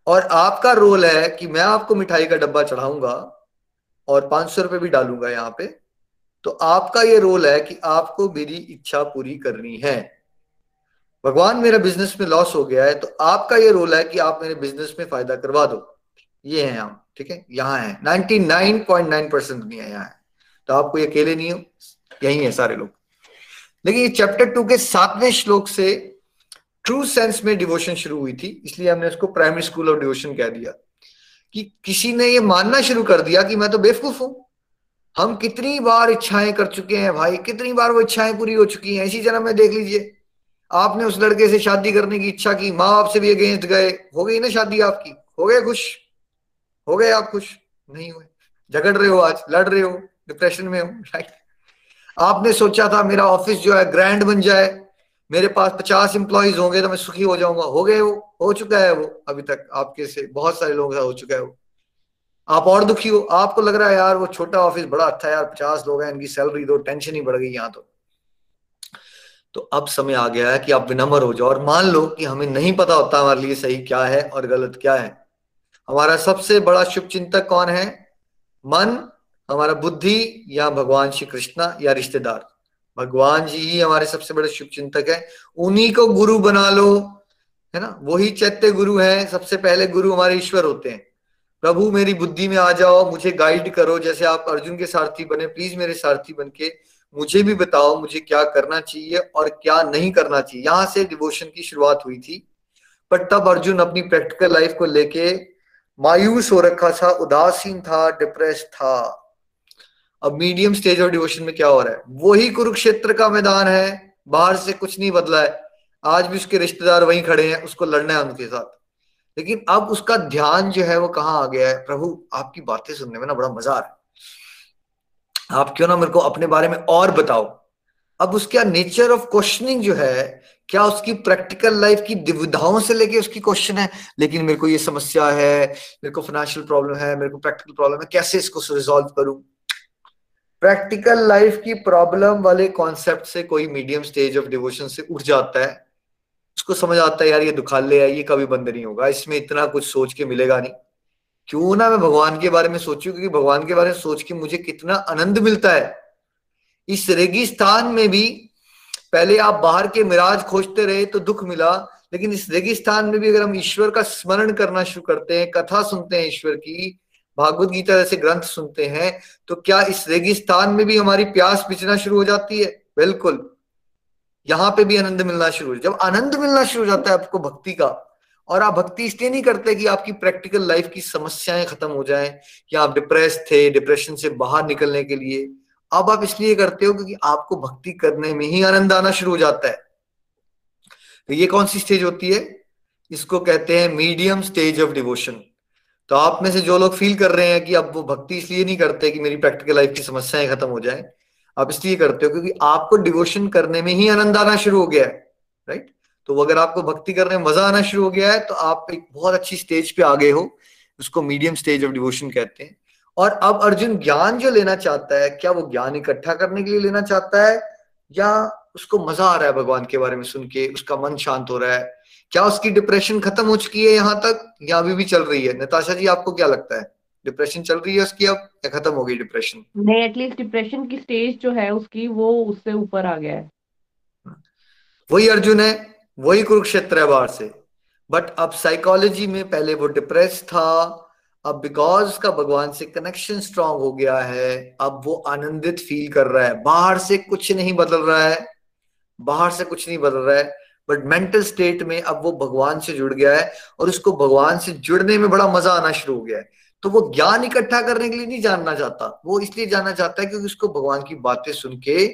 और आपका रोल है कि मैं आपको मिठाई का डब्बा चढ़ाऊँगा और पाँच सौ रुपए भी डालूँगा यहाँ पे। तो आपका ये रोल है कि आपको मेरी इच्छा पूरी करनी है। भगवान, मेरा बिज़नेस में लॉस हो गया है तो आपका ये रोल है कि आप मेरे बिज़नेस में फ़ायदा करवा दो। ये है हम ठीक है? यहाँ है। 99.9 परसेंट नहीं है यहाँ है। तो आपको ये अकेले नहीं हो, यही है सारे लोग। लेकिन ये चैप्टर टू के सातवें श्लोक से ट्रू सेंस में डिवोशन शुरू हुई थी, इसलिए हमने उसको प्राइमरी स्कूल ऑफ़ डिवोशन कह दिया कि किसी ने ये मानना शुरू कर दिया कि मैं तो बेवकूफ़ हूँ। हम कितनी बार इच्छाएँ कर चुके हैं भाई, कितनी बार वो इच्छाएँ पूरी हो चुकी हैं, इसी जन्म में देख लीजिए। आपने उस लड़के से शादी करने की इच्छा की, माँ बाप से भी अगेंस्ट गए, हो गई ना शादी आपकी? हो गए खुश? हो गए आप खुश? नहीं हुए। झगड़ रहे हो आज, लड़ रहे हो डिप्रेशन में हो राइट आपने सोचा था मेरा ऑफ़िस जो है ग्रैंड बन जाए। मेरे पास पचास इंप्लॉइज होंगे तो मैं सुखी हो जाऊँगा। हो गए वो, हो चुका है वो अभी तक आपके से, बहुत सारे लोगों का हो चुका है वो। आप और दुखी हो। आपको लग रहा है यार वो छोटा ऑफ़िस बड़ा अच्छा है यार, पचास लोग हैं, इनकी सैलरी दो टेंशन ही बढ़ गई यहाँ तो। तो अब समय आ गया है कि आप विनम्र हो जाओ और मान लो कि हमें नहीं पता होता हमारे लिए सही क्या है और गलत क्या है। हमारा सबसे बड़ा शुभ चिंतक कौन है? मन हमारा बुद्धि या भगवान श्री कृष्णा या रिश्तेदार। भगवान जी ही हमारे सबसे बड़े शुभ चिंतक है। उन्हीं को गुरु बना लो, है ना? वही चैत्य गुरु है, सबसे पहले गुरु हमारे ईश्वर होते हैं। प्रभु, मेरी बुद्धि में आ जाओ, मुझे गाइड करो, जैसे आप अर्जुन के सारथी बने प्लीज़ मेरे सारथी बन के मुझे भी बताओ, मुझे क्या करना चाहिए और क्या नहीं करना चाहिए। यहाँ से डिवोशन की शुरुआत हुई थी पर तब अर्जुन अपनी प्रैक्टिकल लाइफ को लेके मायूस हो रखा था, उदासीन था डिप्रेस था। अब मीडियम स्टेज ऑफ़ डिवोशन में क्या हो रहा है? वही कुरुक्षेत्र का मैदान है, बाहर से कुछ नहीं बदला है। आज भी उसके रिश्तेदार वहीं खड़े हैं, उसको लड़ना है उनके साथ। लेकिन अब उसका ध्यान जो है वो कहाँ आ गया है? प्रभु, आपकी बातें सुनने में ना बड़ा मज़ा आ रहा है। आप क्यों ना मेरे को अपने बारे में और बताओ? अब उसका नेचर ऑफ़ क्वेश्चनिंग जो है, क्या उसकी प्रैक्टिकल लाइफ की दुविधाओं से लेके उसकी क्वेश्चन है? लेकिन मेरे को ये समस्या है, मेरे को फाइनेंशियल प्रॉब्लम है, मेरे को प्रैक्टिकल प्रॉब्लम है, कैसे इसको रिजॉल्व करूँ? प्रैक्टिकल लाइफ की प्रॉब्लम वाले कॉन्सेप्ट से कोई मीडियम स्टेज ऑफ़ डिवोशन से उठ जाता है। उसको समझ आता है, यार, ये दुखाले है ये कभी बंद नहीं होगा। इसमें इतना कुछ सोच के मिलेगा नहीं। क्यों ना मैं भगवान के बारे में सोचू? क्योंकि भगवान के बारे में सोच के मुझे कितना आनंद मिलता है। इस रेगिस्तान में भी पहले आप बाहर के मिराज खोजते रहे तो दुख मिला, लेकिन इस रेगिस्तान में भी अगर हम ईश्वर का स्मरण करना शुरू करते हैं, कथा सुनते हैं ईश्वर की भागवत गीता जैसे ग्रंथ सुनते हैं तो क्या इस रेगिस्तान में भी हमारी प्यास बिचना शुरू हो जाती है? बिल्कुल। यहाँ पे भी आनंद मिलना शुरू जब आनंद मिलना शुरू हो जाता है आपको भक्ति का, और आप भक्ति इसलिए नहीं करते कि आपकी प्रैक्टिकल लाइफ की समस्याएँ खत्म हो जाएँ या आप डिप्रेस थे, डिप्रेशन से बाहर निकलने के लिए। अब आप इसलिए करते हो क्योंकि आपको भक्ति करने में ही आनंद आना शुरू हो जाता है। तो ये कौन सी स्टेज होती है? इसको कहते हैं मीडियम स्टेज ऑफ़ डिवोशन तो आप में से जो लोग फील कर रहे हैं कि अब वो भक्ति इसलिए नहीं करते कि मेरी प्रैक्टिकल लाइफ की समस्याएँ खत्म हो जाए, आप इसलिए करते हो क्योंकि आपको डिवोशन करने में ही आनंद आना शुरू हो गया है राइट तो अगर आपको भक्ति करने में मज़ा आना शुरू हो गया है तो आप एक बहुत अच्छी स्टेज पे आ गए हो, उसको मीडियम स्टेज ऑफ़ डिवोशन कहते हैं। और अब अर्जुन ज्ञान जो लेना चाहता है, क्या वो ज्ञान इकट्ठा करने के लिए लेना चाहता है? या उसको मज़ा आ रहा है भगवान के बारे में सुन के, उसका मन शांत हो रहा है? क्या उसकी डिप्रेशन खत्म हो चुकी है यहाँ तक या अभी भी चल रही है? नताशा जी आपको क्या लगता है? डिप्रेशन चल रही है उसकी अब या खत्म हो गई डिप्रेशन नहीं एटलीस्ट डिप्रेशन की स्टेज जो है उसकी वो उससे ऊपर आ गया है। वही अर्जुन है वही कुरुक्षेत्र है बाहर से। बट अब साइकोलॉजी में पहले वो डिप्रेस था अब बिकॉज़ उसका भगवान से कनेक्शन स्ट्रांग हो गया है अब वो आनंदित फील कर रहा है। बाहर से कुछ नहीं बदल रहा है बाहर से कुछ नहीं बदल रहा है। बट मेंटल स्टेट में अब वो भगवान से जुड़ गया है और उसको भगवान से जुड़ने में बड़ा मज़ा आना शुरू हो गया है। तो वो ज्ञान इकट्ठा करने के लिए नहीं जानना चाहता। वो इसलिए जानना चाहता है क्योंकि उसको भगवान की बातें सुन के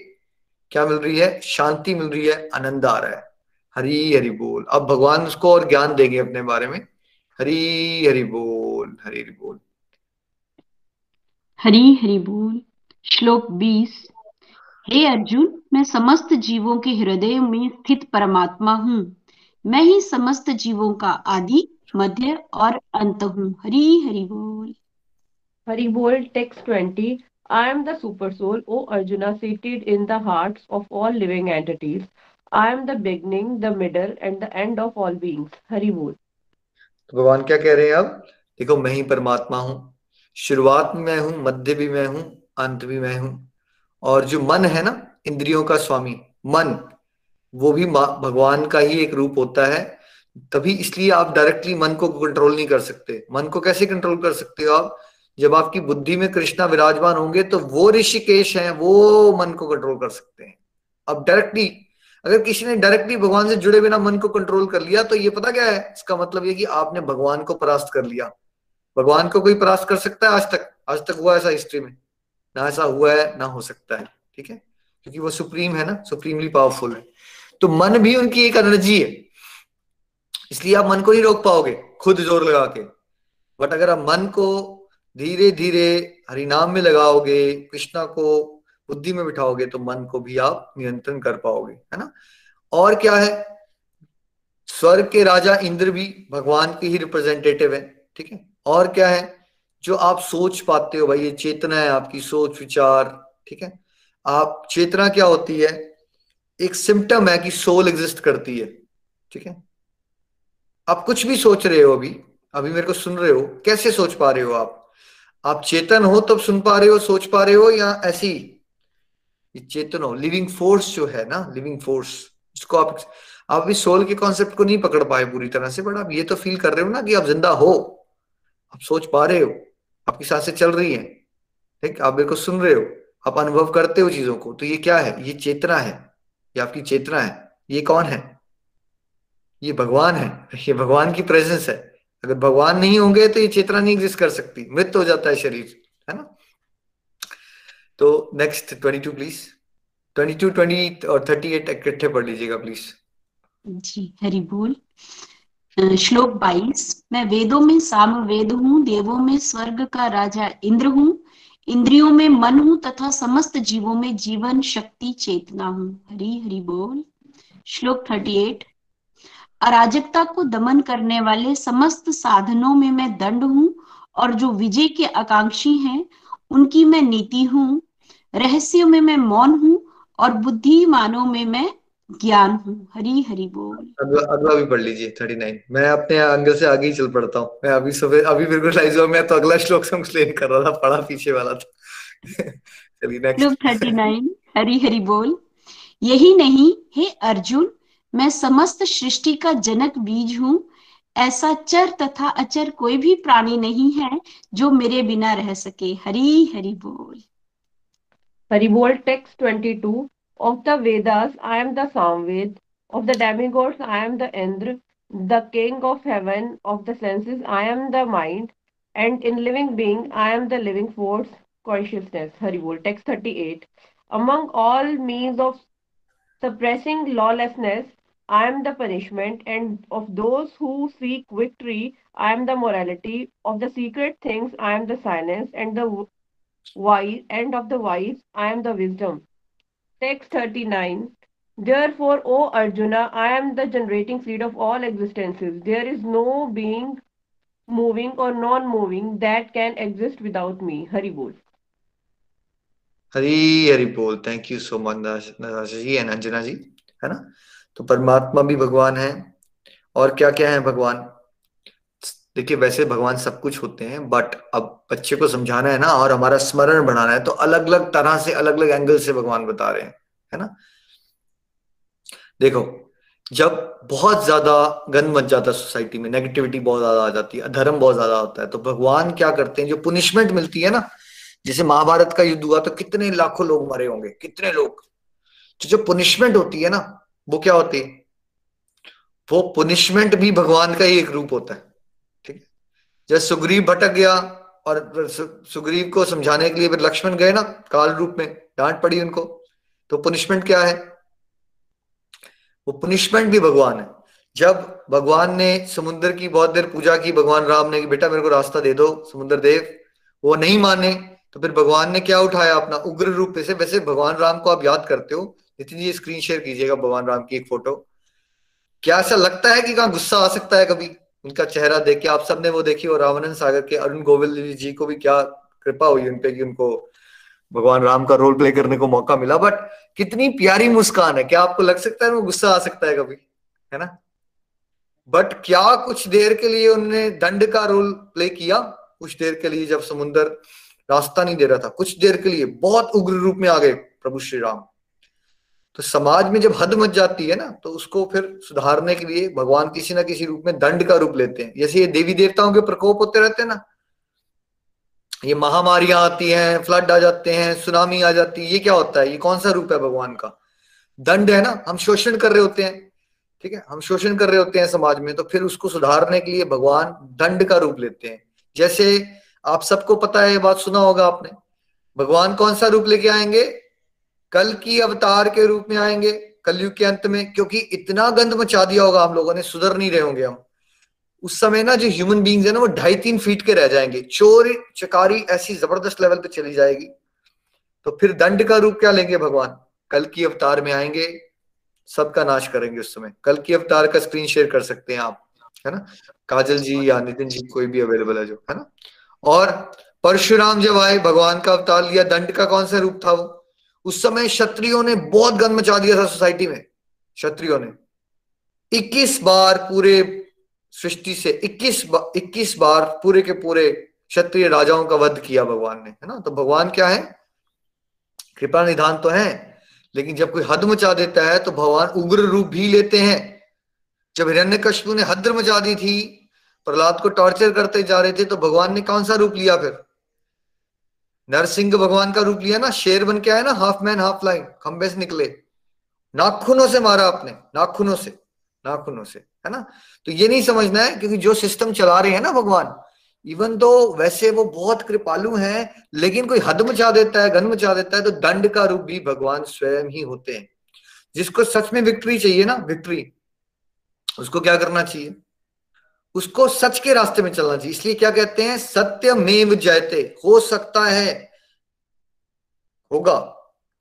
क्या मिल रही है? शांति मिल रही है, आनंद आ रहा है। हरी हरि बोल। अब भगवान उसको और ज्ञान देंगे अपने बारे में। हरी हरि बोल, हरी हरि बोल। हरी हरि बोल। श्लोक बीस। हे अर्जुन मैं समस्त जीवों के हृदय में स्थित परमात्मा हूँ। मैं ही समस्त जीवों का आदि मध्य और अंत हूँ। हरी हरि बोल। हरि बोल text twenty. I am the super soul, O Arjuna, seated in the hearts of all living entities. I am the beginning, the middle, and the end of all beings. Hari बोल। तो भगवान क्या कह रहे हैं अब? देखो मैं ही परमात्मा हूँ। शुरुआत में मैं हूँ मध्य भी मैं हूँ अंत भी मैं हूँ। और जो मन है ना, इंद्रियों का स्वामी, मन, वो भी भगवान का ही एक रूप होता है। तभी इसलिए आप डायरेक्टली मन को कंट्रोल नहीं कर सकते। मन को कैसे कंट्रोल कर सकते हो आप? जब आपकी बुद्धि में कृष्णा विराजमान होंगे तो वो ऋषिकेश हैं, वो मन को कंट्रोल कर सकते हैं। अब डायरेक्टली अगर किसी ने डायरेक्टली भगवान से जुड़े बिना मन को कंट्रोल कर लिया तो ये पता क्या है? इसका मतलब ये कि आपने भगवान को परास्त कर लिया। भगवान को कोई परास्त कर सकता है आज तक? आज तक हुआ ऐसा हिस्ट्री में। ना ऐसा हुआ है, ना हो सकता है, ठीक है? क्योंकि वो सुप्रीम है ना, सुप्रीमली पावरफुल है। तो मन भी उनकी एक एनर्जी है। इसलिए आप मन को नहीं रोक पाओगे, खुद ज़ोर लगा के। बट अगर आप मन को धीरे धीरे हरिनाम में लगाओगे, कृष्णा को बुद्धि में बिठाओगे तो मन को भी आप नियंत्रण कर पाओगे, है ना? और क्या है? स्वर्ग के राजा इंद्र भी भगवान के ही रिप्रेजेंटेटिव है, ठीक है? और क्या है? जो आप सोच पाते हो भाई, ये चेतना है आपकी, सोच, विचार, ठीक है? आप, चेतना क्या होती है? एक सिम्टम है कि सोल एग्जिस्ट करती है, ठीक है? आप कुछ भी सोच रहे हो अभी अभी मेरे को सुन रहे हो, कैसे सोच पा रहे हो आप? आप चेतन हो तब सुन पा रहे हो, सोच पा रहे हो, या ऐसी? चेतन हो लिविंग फोर्स जो है ना लिविंग फोर्स इसको आप आप अभी सोल के कॉन्सेप्ट को नहीं पकड़ पाए पूरी तरह से बट आप ये तो फील कर रहे हो ना कि आप ज़िंदा हो, आप सोच पा रहे हो। आपकी साँसें चल रही हैं। ठीक? आप मेरे को सुन रहे हो। आप अनुभव करते हो चीज़ों को। तो ये क्या है? ये चेतना है। ये आपकी चेतना है। ये कौन है? ये भगवान है। ये भगवान की प्रेजेंस है। अगर भगवान नहीं होंगे तो ये चेतना नहीं एग्जिस्ट कर सकती। मृत हो जाता है शरीर, है ना? तो next twenty two please twenty two twenty और थर्टी एट इकट्ठे पढ़ लीजिएगा प्लीज़ जी, हरि बोल। श्लोक बाईस, मैं वेदों में साम वेद हूँ, देवों में स्वर्ग का राजा इंद्र हूँ। इंद्रियों में मन हूँ तथा समस्त जीवों में जीवन, शक्ति, चेतना हूँ। हरी, हरि बोल। श्लोक थर्टी एट अराजकता को दमन करने वाले समस्त साधनों में मैं दंड हूँ और जो विजय के आकांक्षी हैं, उनकी मैं नीति हूँ। रहस्यों में मैं मौन हूँ और बुद्धिमानों में मैं ज्ञान हूँ हरी हरी बोल। अगला अगला भी पढ़ लीजिए थर्टी नाइन। मैं अपने एंगल से आगे ही चल पड़ता हूँ। मैं अभी सुबह अभी मेरे को रियलाइज़ हुआ मैं तो अगला श्लोक से एक्सप्लेन कर रहा था पढ़ा पीछे वाला था। चलिए next thirty nine Hari Hari बोल। यही नहीं हे अर्जुन मैं समस्त सृष्टि का जनक बीज हूँ। ऐसा चर तथा अचर कोई भी प्राणी नहीं है जो मेरे बिना रह सके। हरी हरी बोल। हरी बोल text 22 of the vedas i am the samved. Of the demigods i am the indra. The king of heaven of the senses i am the mind. And in living being i am the living force consciousness. Hari bol text 38 among all means of suppressing lawlessness I am the punishment, and of those who seek victory, I am the morality. Of the secret things, I am the silence, and the wise, and of the wise, I am the wisdom. Text 39. Therefore, O Arjuna, I am the generating seed of all existences. There is no being moving or non-moving that can exist without me. Hari bol. Hari Hari बोल thank you so much Natasha ji and Anjana ji है ना तो परमात्मा भी भगवान है और क्या क्या है भगवान देखिए, वैसे भगवान सब कुछ होते हैं बट अब बच्चे को समझाना है ना और हमारा स्मरण बढ़ाना है तो अलग अलग तरह से अलग अलग एंगल से भगवान बता रहे हैं, है ना? देखो, जब बहुत ज़्यादा गंद मच जाता है सोसाइटी में नेगेटिविटी बहुत ज़्यादा आ जाती है धर्म बहुत ज़्यादा होता है तो भगवान क्या करते हैं, जो पुनिशमेंट मिलती है ना, जैसे महाभारत का युद्ध हुआ तो कितने लाखों लोग मरे होंगे, कितने लोग? तो जो पुनिशमेंट होती है ना, वो क्या होती है? वो पुनिशमेंट भी भगवान का ही एक रूप होता है। जब सुग्रीव भटक गया और सुग्रीव को समझाने के लिए फिर लक्ष्मण गए ना, काल रूप में, डांट पड़ी उनको। तो पुनिशमेंट क्या है? वो पुनिशमेंट भी भगवान है। जब भगवान ने समुद्र की बहुत देर पूजा की, भगवान राम ने कि, बेटा, मेरे को रास्ता दे दो, समुद्र देव। वो नहीं माने तो फिर भगवान ने क्या उठाया अपना? उग्र रूप से। वैसे भगवान राम को आप याद करते हो, नितिन जी स्क्रीन शेयर कीजिएगा भगवान राम की एक फ़ोटो क्या ऐसा लगता है कि कहा गुस्सा आ सकता है कभी? उनका चेहरा देख के आप सबने वो देखी, और रावणन सागर के अरुण गोविल जी को भी क्या कृपा हुई उनपे कि उनको भगवान राम का रोल प्ले करने को मौका मिला। बट कितनी प्यारी मुस्कान है। क्या आपको लग सकता है? वो गुस्सा आ सकता है कभी, है ना? बट क्या कुछ देर के लिए उन्होंने दंड का रोल प्ले किया? कुछ देर के लिए जब समुन्द्र रास्ता नहीं दे रहा था, कुछ देर के लिए बहुत उग्र रूप में आ गए प्रभु श्री राम। तो समाज में जब हद मच जाती है ना तो उसको फिर सुधारने के लिए भगवान किसी ना किसी रूप में दंड का रूप लेते हैं। जैसे ये देवी देवताओं के प्रकोप होते रहते हैं ना, ये महामारियाँ आती हैं, फ्लड आ जाते हैं, सुनामी आ जाती है, ये क्या होता है? ये कौन सा रूप है भगवान का? दंड है ना, हम शोषण कर रहे होते हैं, ठीक है? हम शोषण कर रहे होते हैं समाज में तो फिर उसको सुधारने के लिए भगवान दंड का रूप लेते हैं। जैसे आप सबको पता है, ये बात सुना होगा आपने, भगवान कौन सा रूप लेके आएँगे? कल की अवतार के रूप में आएँगे, कलयुग के अंत में, क्योंकि इतना गंद मचा दिया होगा हम लोगों ने, सुधर नहीं रहे होंगे हम। उस समय ना जो ह्यूमन बींग्स है ना, वो ढाई तीन फीट के रह जाएँगे। चोर, चकारी ऐसी ज़बरदस्त लेवल पे चली जाएगी। तो फिर दंड का रूप क्या लेंगे भगवान? कल की अवतार में आएँगे, सबका नाश करेंगे उस समय। कल की अवतार का स्क्रीन शेयर कर सकते हैं आप, है ना? काजल जी या नितिन जी, कोई भी अवेलेबल है जो, है ना? और परशुराम जब आए, भगवान का अवतार लिया, दंड का कौन सा रूप था वो? उस समय क्षत्रियों ने बहुत गंद मचा दिया था सोसाइटी में क्षत्रियो ने। 21 बार पूरे सृष्टि से 21 बा, 21 बार पूरे के पूरे क्षत्रिय राजाओं का वध किया भगवान ने है ना? तो भगवान क्या है? कृपा निधान तो है लेकिन जब कोई हद मचा देता है तो भगवान उग्र रूप भी लेते हैं। जब हिरण्य ने हद मचा दी थी प्रहलाद को टॉर्चर करते जा रहे थे तो भगवान ने कौन सा रूप लिया फिर? नरसिंह भगवान का रूप लिया ना, शेर बन के आया ना हाफ़ मैन हाफ़ लाइन खंबे से निकले। नाखूनों से मारा आपने, नाखूनों से नाखूनों से, है ना? तो ये नहीं समझना है, क्योंकि जो सिस्टम चला रहे हैं ना भगवान इवन तो वैसे वो बहुत कृपालु हैं, लेकिन कोई हद मचा देता है गन मचा देता है तो दंड का रूप भी भगवान स्वयं ही होते हैं। जिसको सच में विक्ट्री चाहिए ना विक्ट्री उसको क्या करना चाहिए? उसको सच के रास्ते में चलना चाहिए। इसलिए क्या कहते हैं? सत्य मेव जयते। हो सकता है, होगा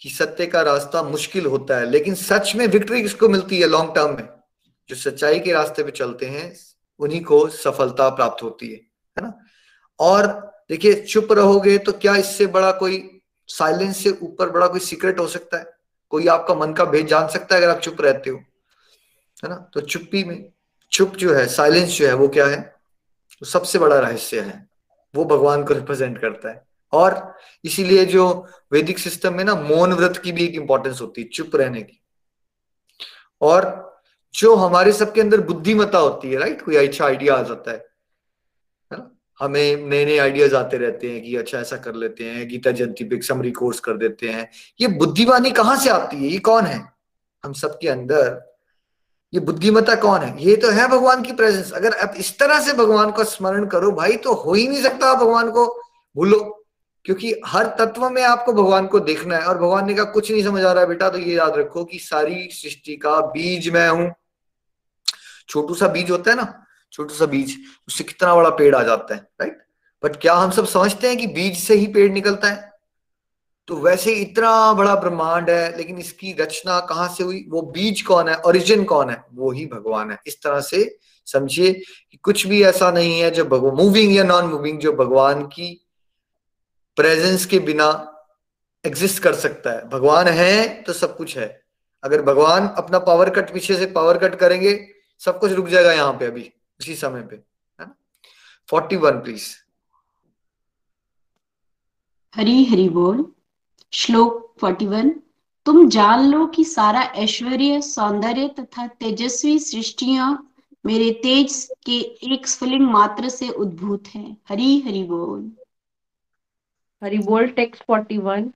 कि सत्य का रास्ता मुश्किल होता है, लेकिन सच में विक्ट्री किसको मिलती है लॉन्ग टर्म में? जो सच्चाई के रास्ते पे चलते हैं, उन्हीं को सफलता प्राप्त होती है है ना? और देखिए, चुप रहोगे तो क्या इससे बड़ा कोई साइलेंस से ऊपर बड़ा कोई सीक्रेट हो सकता है? कोई आपका मन का भेद जान सकता है अगर आप चुप रहते हो, है ना? तो चुप्पी में चुप जो है साइलेंस जो है, वो क्या है? वो सबसे बड़ा रहस्य है। वो भगवान को रिप्रेजेंट करता है। और इसीलिए जो वैदिक सिस्टम में ना, मौन व्रत की भी एक इंपॉर्टेंस होती है, चुप रहने की। और जो हमारे सबके अंदर बुद्धिमता होती है राइट कोई अच्छा आइडिया आ जाता है हमें नए नए आइडियाज़ आते रहते हैं कि अच्छा ऐसा कर लेते हैं, गीता जयंती पे समरी कोर्स कर देते हैं। ये बुद्धिमानी कहाँ से आती है? ये कौन है? हम सबके अंदर ये बुद्धिमता कौन है? ये तो है भगवान की प्रेजेंस अगर आप इस तरह से भगवान को स्मरण करो भाई तो हो ही नहीं सकता भगवान को भूलो। क्योंकि हर तत्व में आपको भगवान को देखना है। और भगवान ने कहा, कुछ नहीं समझ आ रहा है बेटा तो ये याद रखो कि सारी सृष्टि का बीज मैं हूँ। छोटू सा बीज होता है ना, छोटू सा बीज, उससे कितना बड़ा पेड़ आ जाता है राइट बट क्या हम सब समझते हैं कि बीज से ही पेड़ निकलता है? तो वैसे इतना बड़ा ब्रह्मांड है, लेकिन इसकी रचना कहाँ से हुई? वो बीज कौन है? ओरिजिन कौन है? वो ही भगवान है। इस तरह से समझिए कि कुछ भी ऐसा नहीं है जो भगवान मूविंग या नॉन मूविंग जो भगवान की प्रेजेंस के बिना एग्जिस्ट कर सकता है। भगवान है तो सब कुछ है। अगर भगवान अपना पावर कट पीछे से पावर कट करेंगे, सब कुछ रुक जाएगा यहाँ पे अभी, उसी समय पे, है ना? Forty one please Hari Hari बोल। श्लोक फोर्टी वन तुम जान लो कि सारा ऐश्वर्य सौंदर्य तथा तेजस्वी सृष्टियाँ मेरे तेज के एक स्फुलिंग मात्र से उद्भूत है हरी हरि बोल हरि बोल text 41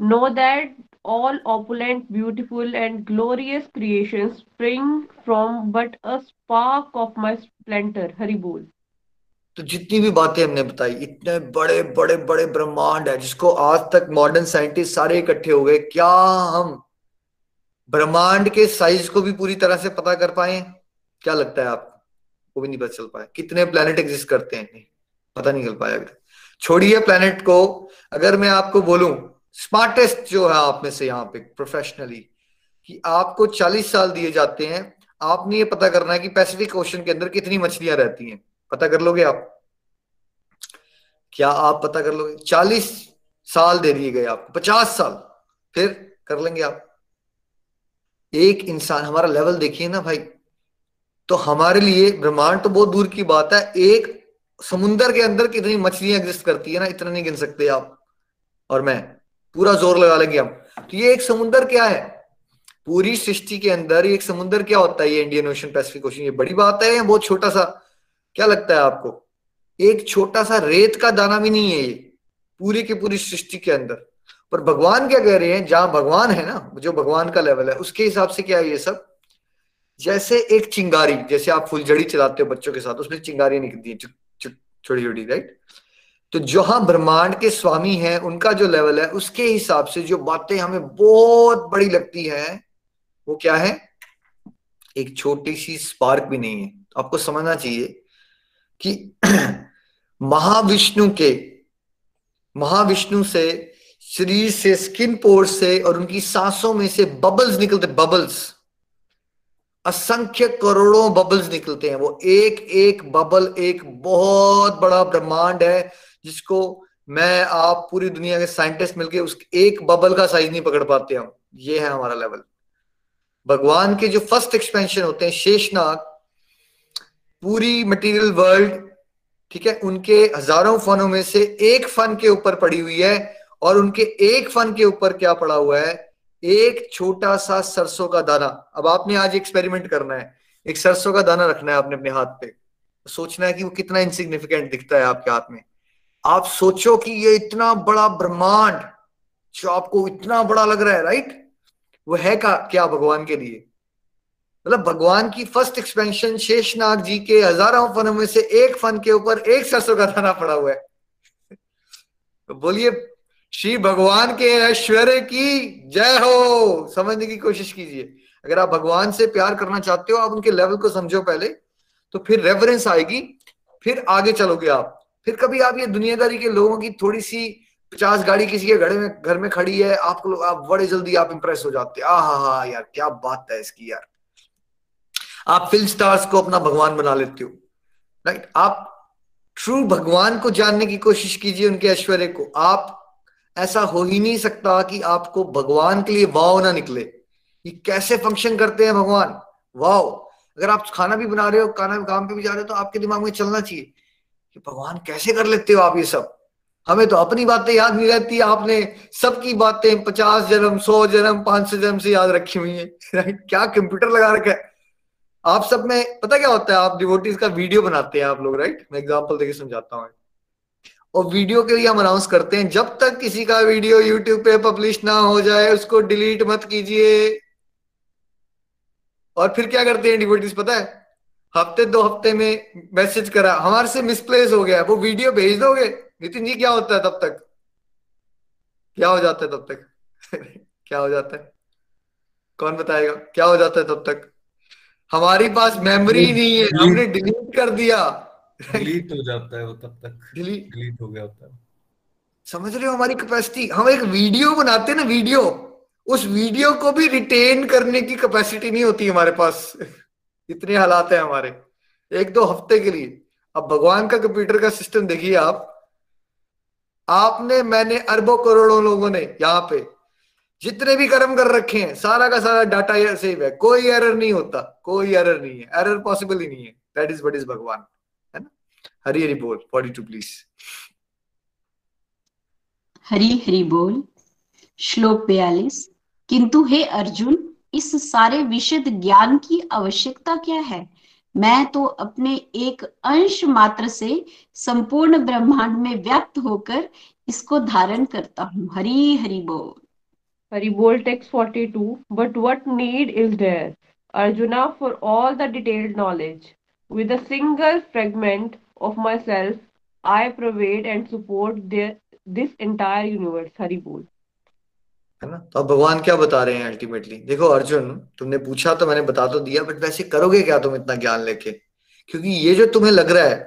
know that all opulent beautiful and glorious creations spring from but a spark of my splendor बोल तो जितनी भी बातें हमने बताई, इतने बड़े बड़े बड़े ब्रह्मांड है, जिसको आज तक मॉडर्न साइंटिस्ट सारे इकट्ठे हो गए। क्या हम ब्रह्मांड के साइज़ को भी पूरी तरह से पता कर पाए? क्या लगता है आपको? वो भी नहीं पता चल पाया। कितने प्लेनेट एग्जिस्ट करते हैं? नहीं, पता नहीं चल पाया अभी छोड़िए प्लेनेट को। अगर मैं आपको बोलूँ स्मार्टेस्ट जो है आप में से यहाँ पे प्रोफेशनली कि आपको 40 साल दिए जाते हैं, आपने ये पता करना है कि पैसिफिक ओशन के अंदर कितनी मछलियाँ रहती हैं। पता कर लोगे आप? क्या आप पता कर लोगे? चालीस साल दे दिए गए आपको, पचास साल। फिर कर लेंगे आप। एक इंसान, हमारा लेवल देखिए ना भाई। तो हमारे लिए ब्रह्मांड तो बहुत दूर की बात है। एक समुन्दर के अंदर कितनी मछलियाँ एग्जिस्ट करती है ना, इतना नहीं गिन सकते आप और मैं। पूरा ज़ोर लगा लेंगे हम। तो ये एक समुन्दर क्या है? पूरी सृष्टि के अंदर एक समुन्दर क्या होता है ये इंडियन ओशन पैसिफिक ओशन ये बड़ी बात है या बहुत छोटा सा? क्या लगता है आपको? एक छोटा सा रेत का दाना भी नहीं है ये, पूरी की पूरी सृष्टि के अंदर। पर भगवान क्या कह रहे हैं? जहाँ भगवान है ना, जो भगवान का लेवल है, उसके हिसाब से क्या है ये सब? जैसे एक चिंगारी, जैसे आप फुलझड़ी चलाते हो बच्चों के साथ, उसमें चिंगारियाँ निकलती है छोटी छोटी राइट तो जहाँ ब्रह्मांड के स्वामी हैं, उनका जो लेवल है, उसके हिसाब से जो बातें हमें बहुत बड़ी लगती है, वो क्या है? एक छोटी सी स्पार्क भी नहीं है। आपको समझना चाहिए कि महाविष्णु के, महाविष्णु से शरीर से स्किन पोर से और उनकी सांसों में से बबल्स निकलते बबल्स असंख्य करोड़ों बबल्स निकलते हैं। वो एक एक बबल एक बहुत बड़ा ब्रह्मांड है, जिसको मैं, आप पूरी दुनिया के साइंटिस्ट मिलके उस एक बबल का साइज़ नहीं पकड़ पाते हम। ये है हमारा लेवल भगवान के जो फ़र्स्ट एक्सपेंशन होते हैं, शेषनाग पूरी मटेरियल वर्ल्ड ठीक है, उनके हज़ारों फनों में से एक फन के ऊपर पड़ी हुई है और उनके एक फन के ऊपर क्या पड़ा हुआ है? एक छोटा सा सरसों का दाना। अब आपने आज एक्सपेरिमेंट करना है। एक सरसों का दाना रखना है आपने अपने हाथ पे। सोचना है कि वो कितना इनसिग्निफिकेंट दिखता है आपके हाथ में। आप सोचो कि ये इतना बड़ा ब्रह्मांड, जो आपको इतना बड़ा लग रहा है राइट वो है का, क्या, भगवान के लिए? मतलब भगवान की फ़र्स्ट एक्सपेंशन शेषनाग जी के हज़ारों फनों में से एक फन के ऊपर एक सरसों का दाना पड़ा हुआ है। तो बोलिए, श्री भगवान के ऐश्वर्य की जय हो, समझने की कोशिश कीजिए। अगर आप भगवान से प्यार करना चाहते हो, आप उनके लेवल को समझो पहले तो फिर रेफरेंस आएगी, फिर आगे चलोगे आप। फिर कभी आप ये दुनियादारी के लोगों की थोड़ी सी पचास गाड़ी किसी के घर में घर में खड़ी है, आपको, आप बड़े जल्दी आप इंप्रेस हो जाते हैं। आ हा हा यार, क्या बात है इसकी यार। आप फ़िल्म स्टार्स को अपना भगवान बना लेते हो राइट आप ट्रू भगवान को जानने की कोशिश कीजिए उनके ऐश्वर्य को। आप, ऐसा हो ही नहीं सकता कि आपको भगवान के लिए वाव ना निकले। ये कैसे फ़ंक्शन करते हैं भगवान? वाव अगर आप खाना भी बना रहे हो, खाना भी काम पे भी जा रहे हो तो आपके दिमाग में चलना चाहिए कि भगवान कैसे कर लेते हो आप ये सब? हमें तो अपनी बातें याद नहीं रहती, आपने सबकी बातें पचास जन्म, सौ जन्म, पाँच सौ जन्म से याद रखी हुई है क्या कंप्यूटर लगा रखा है? आप सब में, पता क्या होता है, आप डिवोटीज का वीडियो बनाते हैं आप लोग राइट मैं एग्जांपल देके समझाता हूँ। और वीडियो के लिए हम अनाउंस करते हैं, जब तक किसी का वीडियो यूट्यूब पे पब्लिश ना हो जाए, उसको डिलीट मत कीजिए। और फिर क्या करते हैं डिवोटीज पता है? हफ़्ते दो हफ़्ते में मैसेज करा, हमारे से मिसप्लेस हो गया, वो वीडियो भेज दोगे? नितिन जी, क्या होता है तब तक? क्या हो जाता है तब तक? क्या हो जाता है? कौन बताएगा? क्या हो जाता है तब तक? हमारी पास मेमोरी नहीं है हमने डिलीट कर दिया। डिलीट हो जाता है वो तब तक। डिलीट डिलीट हो गया होता है। समझ रहे हो हमारी कैपेसिटी हम एक वीडियो बनाते हैं ना वीडियो उस वीडियो को भी रिटेन करने की कैपेसिटी नहीं होती हमारे पास। इतने हालात है हमारे। एक दो हफ़्ते के लिए। अब भगवान का कंप्यूटर का सिस्टम देखिए आप। आपने मैंने अरबों करोड़ों लोगों ने यहाँ पे जितने भी कर्म कर रखे हैं, सारा का सारा डाटा सेव है। कोई एरर नहीं होता, कोई एरर नहीं है। एरर पॉसिबल ही नहीं है। दैट इज़ वट इज़ भगवान, है ना? हरी हरी बोल forty two please Hari Hari बोल, श्लोक बयालीस। किंतु हे अर्जुन, इस सारे विशद ज्ञान की आवश्यकता क्या है? मैं तो अपने एक अंश मात्र से संपूर्ण ब्रह्मांड में व्यक्त होकर इसको धारण करता हूँ। हरी हरि बोल। हरि बोल 42 but what need is there arjuna for all the detailed knowledge with a single fragment of myself i pervade and support their, this entire universe hari bol है ना तो अब भगवान क्या बता रहे हैं अल्टीमेटली देखो अर्जुन तुमने पूछा तो मैंने बता तो दिया बट वैसे करोगे क्या तुम इतना ज्ञान लेके क्योंकि ये जो तुम्हें लग रहा है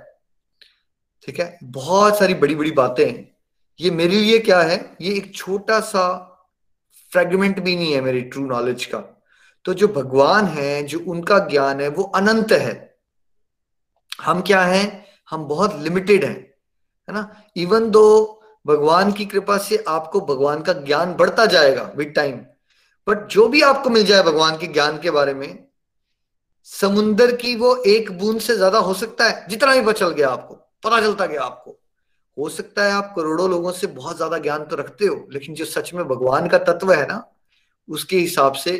ठीक है बहुत सारी बड़ी बड़ी बातें हैं ये मेरे लिए क्या है ये एक छोटा सा फ्रेगमेंट भी नहीं है मेरी ट्रू नॉलेज का। तो जो भगवान है, जो उनका ज्ञान है, वो अनंत है। हम क्या हैं? हम बहुत लिमिटेड हैं, है ना? इवन दो भगवान की कृपा से आपको भगवान का ज्ञान बढ़ता जाएगा विद टाइम बट जो भी आपको मिल जाए भगवान के ज्ञान के बारे में समुन्दर की वो एक बूंद से ज़्यादा हो सकता है, जितना भी बचल गया आपको, पता चलता गया आपको। हो सकता है आप करोड़ों लोगों से बहुत ज़्यादा ज्ञान तो रखते हो, लेकिन जो सच में भगवान का तत्व है ना, उसके हिसाब से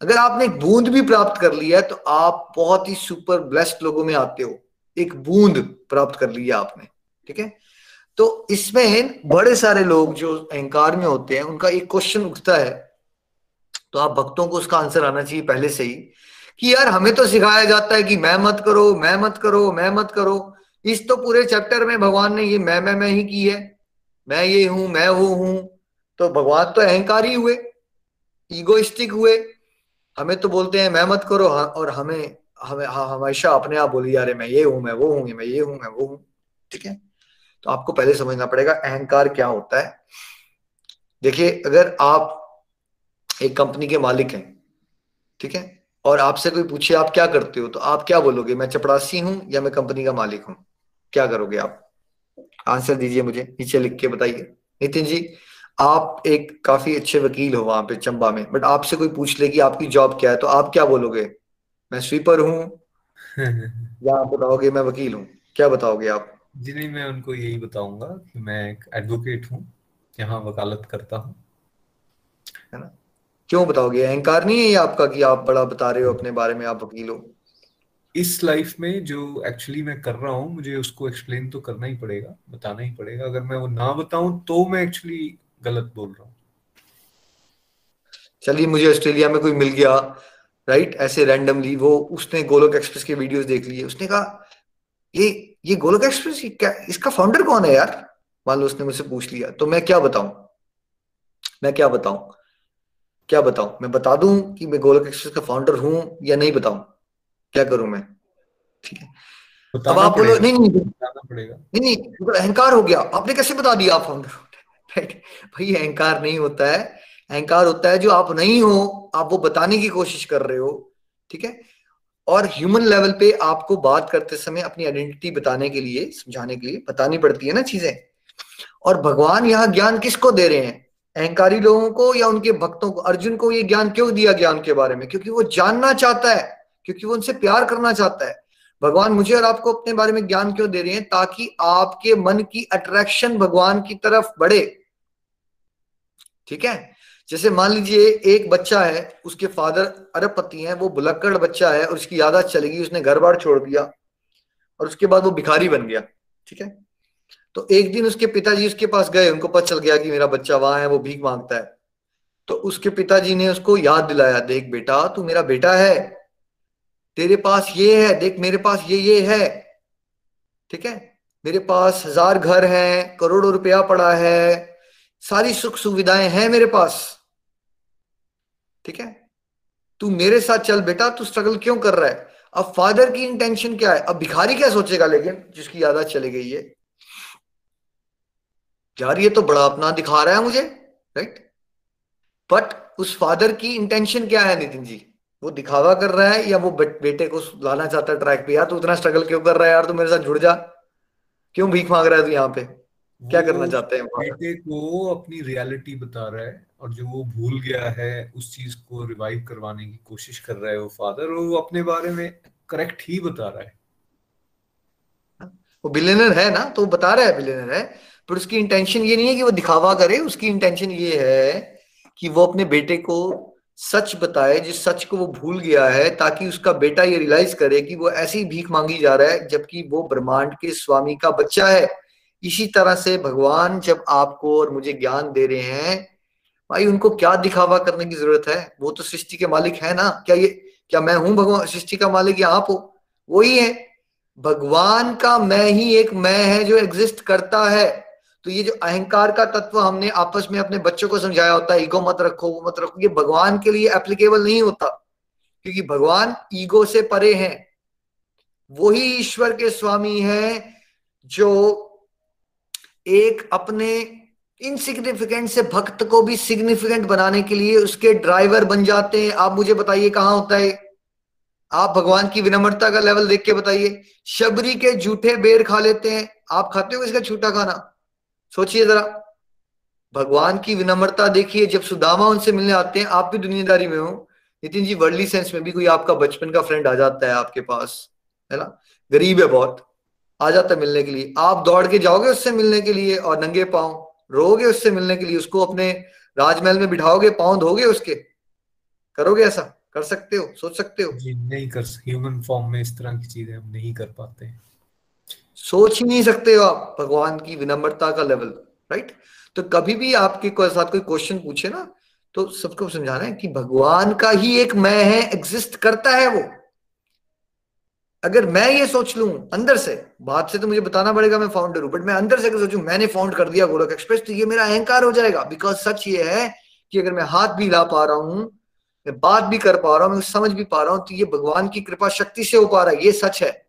अगर आपने एक बूंद भी प्राप्त कर लिया है तो आप बहुत ही सुपर ब्लेस्ड लोगों में आते हो। एक बूंद प्राप्त कर लिया आपने, ठीक है? तो इसमें बड़े सारे लोग जो अहंकार में होते हैं, उनका एक क्वेश्चन उठता है। तो आप भक्तों को उसका आंसर आना चाहिए पहले से ही, कि यार हमें तो सिखाया जाता है कि मैं मत करो, मैं मत करो, मैं मत करो। इस तो पूरे चैप्टर में भगवान ने ये मैं मैं मैं ही की है। मैं ये हूँ मैं वो हूँ। तो भगवान तो अहंकारी हुए ईगोइस्टिक हुए। हमें तो बोलते हैं मैं मत करो हाँ, और हमें हमें हाँ, हमेशा अपने आप बोली यार मैं ये हूँ मैं वो हूँ मैं ये हूँ मैं वो हूँ। ठीक है? तो आपको पहले समझना पड़ेगा अहंकार क्या होता है। देखिए अगर आप एक कंपनी के मालिक हैं ठीक है? और आपसे कोई पूछे आप क्या करते हो? तो आप क्या बोलोगे? मैं चपड़ासी हूँ या मैं कंपनी का मालिक हूँ? क्या करोगे आप? आंसर दीजिए मुझे नीचे लिख के बताइए। नितिन जी आप एक काफ़ी अच्छे वकील हो वहाँ पे चंबा में बट आपसे कोई पूछ ले कि आपकी जॉब क्या है तो आप क्या बोलोगे? मैं स्वीपर हूँ। या आप बताओगे मैं वकील हूँ। क्या बताओगे आप? जी नहीं मैं उनको यही बताऊँगा कि मैं एक एडवोकेट हूँ यहाँ वकालत करता हूँ। है ना? क्यों बताओगे? अहंकार नहीं है आपका कि आप बड़ा बता रहे हो अपने बारे में आप वकील हो। इस लाइफ में जो एक्चुअली मैं कर रहा हूँ, मुझे उसको एक्सप्लेन तो करना ही पड़ेगा, बताना ही पड़ेगा। अगर मैं वो ना बताऊँ तो मैं एक्चुअली गलत बोल रहा हूँ। चलिए, मुझे ऑस्ट्रेलिया में कोई मिल गया राइट ऐसे रैंडमली वो उसने गोलोक एक्सप्रेस के वीडियोस देख लिए। उसने कहा, ये ये गोलोक एक्सप्रेस क्या, इसका फाउंडर कौन है यार? मान लो उसने मुझसे पूछ लिया। तो मैं क्या बताऊँ? मैं क्या बताऊँ? क्या बताऊँ? मैं बता दूँ कि मैं गोलोक एक्सप्रेस का फाउंडर हूँ या नहीं बताऊँ? क्या करूँ मैं? ठीक है। अब आप बोलो नहीं नहीं पड़ेगा। नहीं नहीं तो अहंकार हो गया। आपने कैसे बता दिया आप फाउंडर राइट भाई अहंकार नहीं होता है। अहंकार होता है जो आप नहीं हो आप वो बताने की कोशिश कर रहे हो। ठीक है? और ह्यूमन लेवल पे आपको बात करते समय अपनी आइडेंटिटी बताने के लिए समझाने के लिए बतानी पड़ती है ना चीज़ें। और भगवान यहाँ ज्ञान किसको दे रहे हैं? अहंकारी लोगों को या उनके भक्तों को? अर्जुन को ये ज्ञान क्यों दिया ज्ञान के बारे में? क्योंकि वो जानना चाहता है। क्योंकि वो उनसे प्यार करना चाहता है। भगवान मुझे और आपको अपने बारे में ज्ञान क्यों दे रहे हैं? ताकि आपके मन की अट्रैक्शन भगवान की तरफ़ बढ़े। ठीक है? जैसे मान लीजिए, एक बच्चा है, उसके फादर अरबपति हैं, वो बुलक्कड़ बच्चा है, और उसकी यादाश्त चलेगी उसने घर बार छोड़ दिया, और उसके बाद वो भिखारी बन गया। ठीक है? तो एक दिन उसके पिताजी उसके पास गए, उनको पता चल गया कि मेरा बच्चा वहाँ है, वो भीख माँगता है। तो उसके पिताजी ने उसको याद दिलाया, देख बेटा, तू मेरा बेटा है तेरे पास ये है, देख मेरे पास ये ये है। ठीक है? मेरे पास हज़ार घर हैं, करोड़ों रुपया पड़ा है, सारी सुख सुविधाएँ हैं मेरे पास। ठीक है? तू मेरे साथ चल बेटा, तू स्ट्रगल क्यों कर रहा है? अब फादर की इंटेंशन क्या है? अब भिखारी क्या सोचेगा लेकिन, जिसकी यादा चली गई है? यार ये तो बड़ा अपना दिखा रहा है मुझे राइट बट उस फादर की इंटेंशन क्या है नितिन जी? वो दिखावा कर रहा है या वो बेटे को लाना चाहता है ट्रैक पे? यार तू इतना स्ट्रगल क्यों कर रहा है यार? तू मेरे साथ जुड़ जा। क्यों भीख मांग रहा है तू यहाँ पे? क्या करना चाहते हैं? बेटे को अपनी रियलिटी बता रहा है और जो वो भूल गया है उस चीज़ को रिवाइव करवाने की कोशिश कर रहा है वो फादर और वो अपने बारे में करेक्ट ही बता रहा है। वो बिलियनर है ना? तो वो बता रहा है बिलियनर है पर उसकी इंटेंशन ये नहीं है कि वो दिखावा करे। उसकी इंटेंशन ये है कि वो अपने बेटे को सच बताए जिस सच को वो भूल गया है, ताकि उसका बेटा ये रियलाइज़ करे कि वो ऐसी भीख मांगी जा रहा है, जबकि वो ब्रह्मांड के स्वामी का बच्चा है। इसी तरह से भगवान जब आपको और मुझे ज्ञान दे रहे हैं, भाई उनको क्या दिखावा करने की ज़रूरत है? वो तो सृष्टि के मालिक है ना। क्या ये, क्या मैं हूँ भगवान, सृष्टि का मालिक या आप हो? वही है भगवान का मैं ही एक मैं है जो एग्जिस्ट करता है। तो ये जो अहंकार का तत्व हमने आपस में अपने बच्चों को समझाया होता है, ईगो मत रखो, वो मत रखो, ये भगवान के लिए एप्लीकेबल नहीं होता। क्योंकि भगवान ईगो से परे हैं। वही ईश्वर के स्वामी हैं जो एक अपने इनसिग्निफिकेंट से भक्त को भी सिग्निफिकेंट बनाने के लिए उसके ड्राइवर बन जाते हैं। आप मुझे बताइए कहाँ होता है? आप भगवान की विनम्रता का लेवल देख के बताइए। शबरी के जूठे बेर खा लेते हैं। आप खाते हो इसका छूटा खाना? सोचिए जरा, भगवान की विनम्रता देखिए, जब सुदामा उनसे मिलने आते हैं, आप भी दुनियादारी में हो। नितिन जी वर्ल्डली सेंस में भी कोई आपका बचपन का फ्रेंड आ जाता है आपके पास, है ना? गरीब है बहुत, आ जाता है मिलने के लिए। आप दौड़ के जाओगे उससे मिलने के लिए और नंगे पाओ रोगे उससे मिलने के लिए, उसको अपने राजमहल में बिठाओगे, पाँव धोगे उसके? करोगे ऐसा? कर सकते हो? सोच सकते हो? नहीं कर ह्यूमन फॉर्म में इस तरह की चीज़ें हम नहीं कर पाते। सोच ही नहीं सकते हो आप भगवान की विनम्रता का लेवल राइट तो कभी भी आपके को साथ कोई क्वेश्चन पूछे ना तो सबको समझाना है कि भगवान का ही एक मैं है एग्जिस्ट करता है वो। अगर मैं ये सोच लू अंदर से, बात से तो मुझे बताना पड़ेगा मैं फाउंडर हूँ बट मैं अंदर से अगर सोचू, मैंने फाउंड कर दिया गोलक एक्सप्रेस तो ये मेरा अहंकार हो जाएगा। बिकॉज़ सच ये है कि अगर मैं हाथ भी ला पा रहा हूँ, मैं बात भी कर पा रहा हूँ, मैं समझ भी पा रहा हूँ तो ये भगवान की कृपा शक्ति से हो पा रहा है, ये सच है।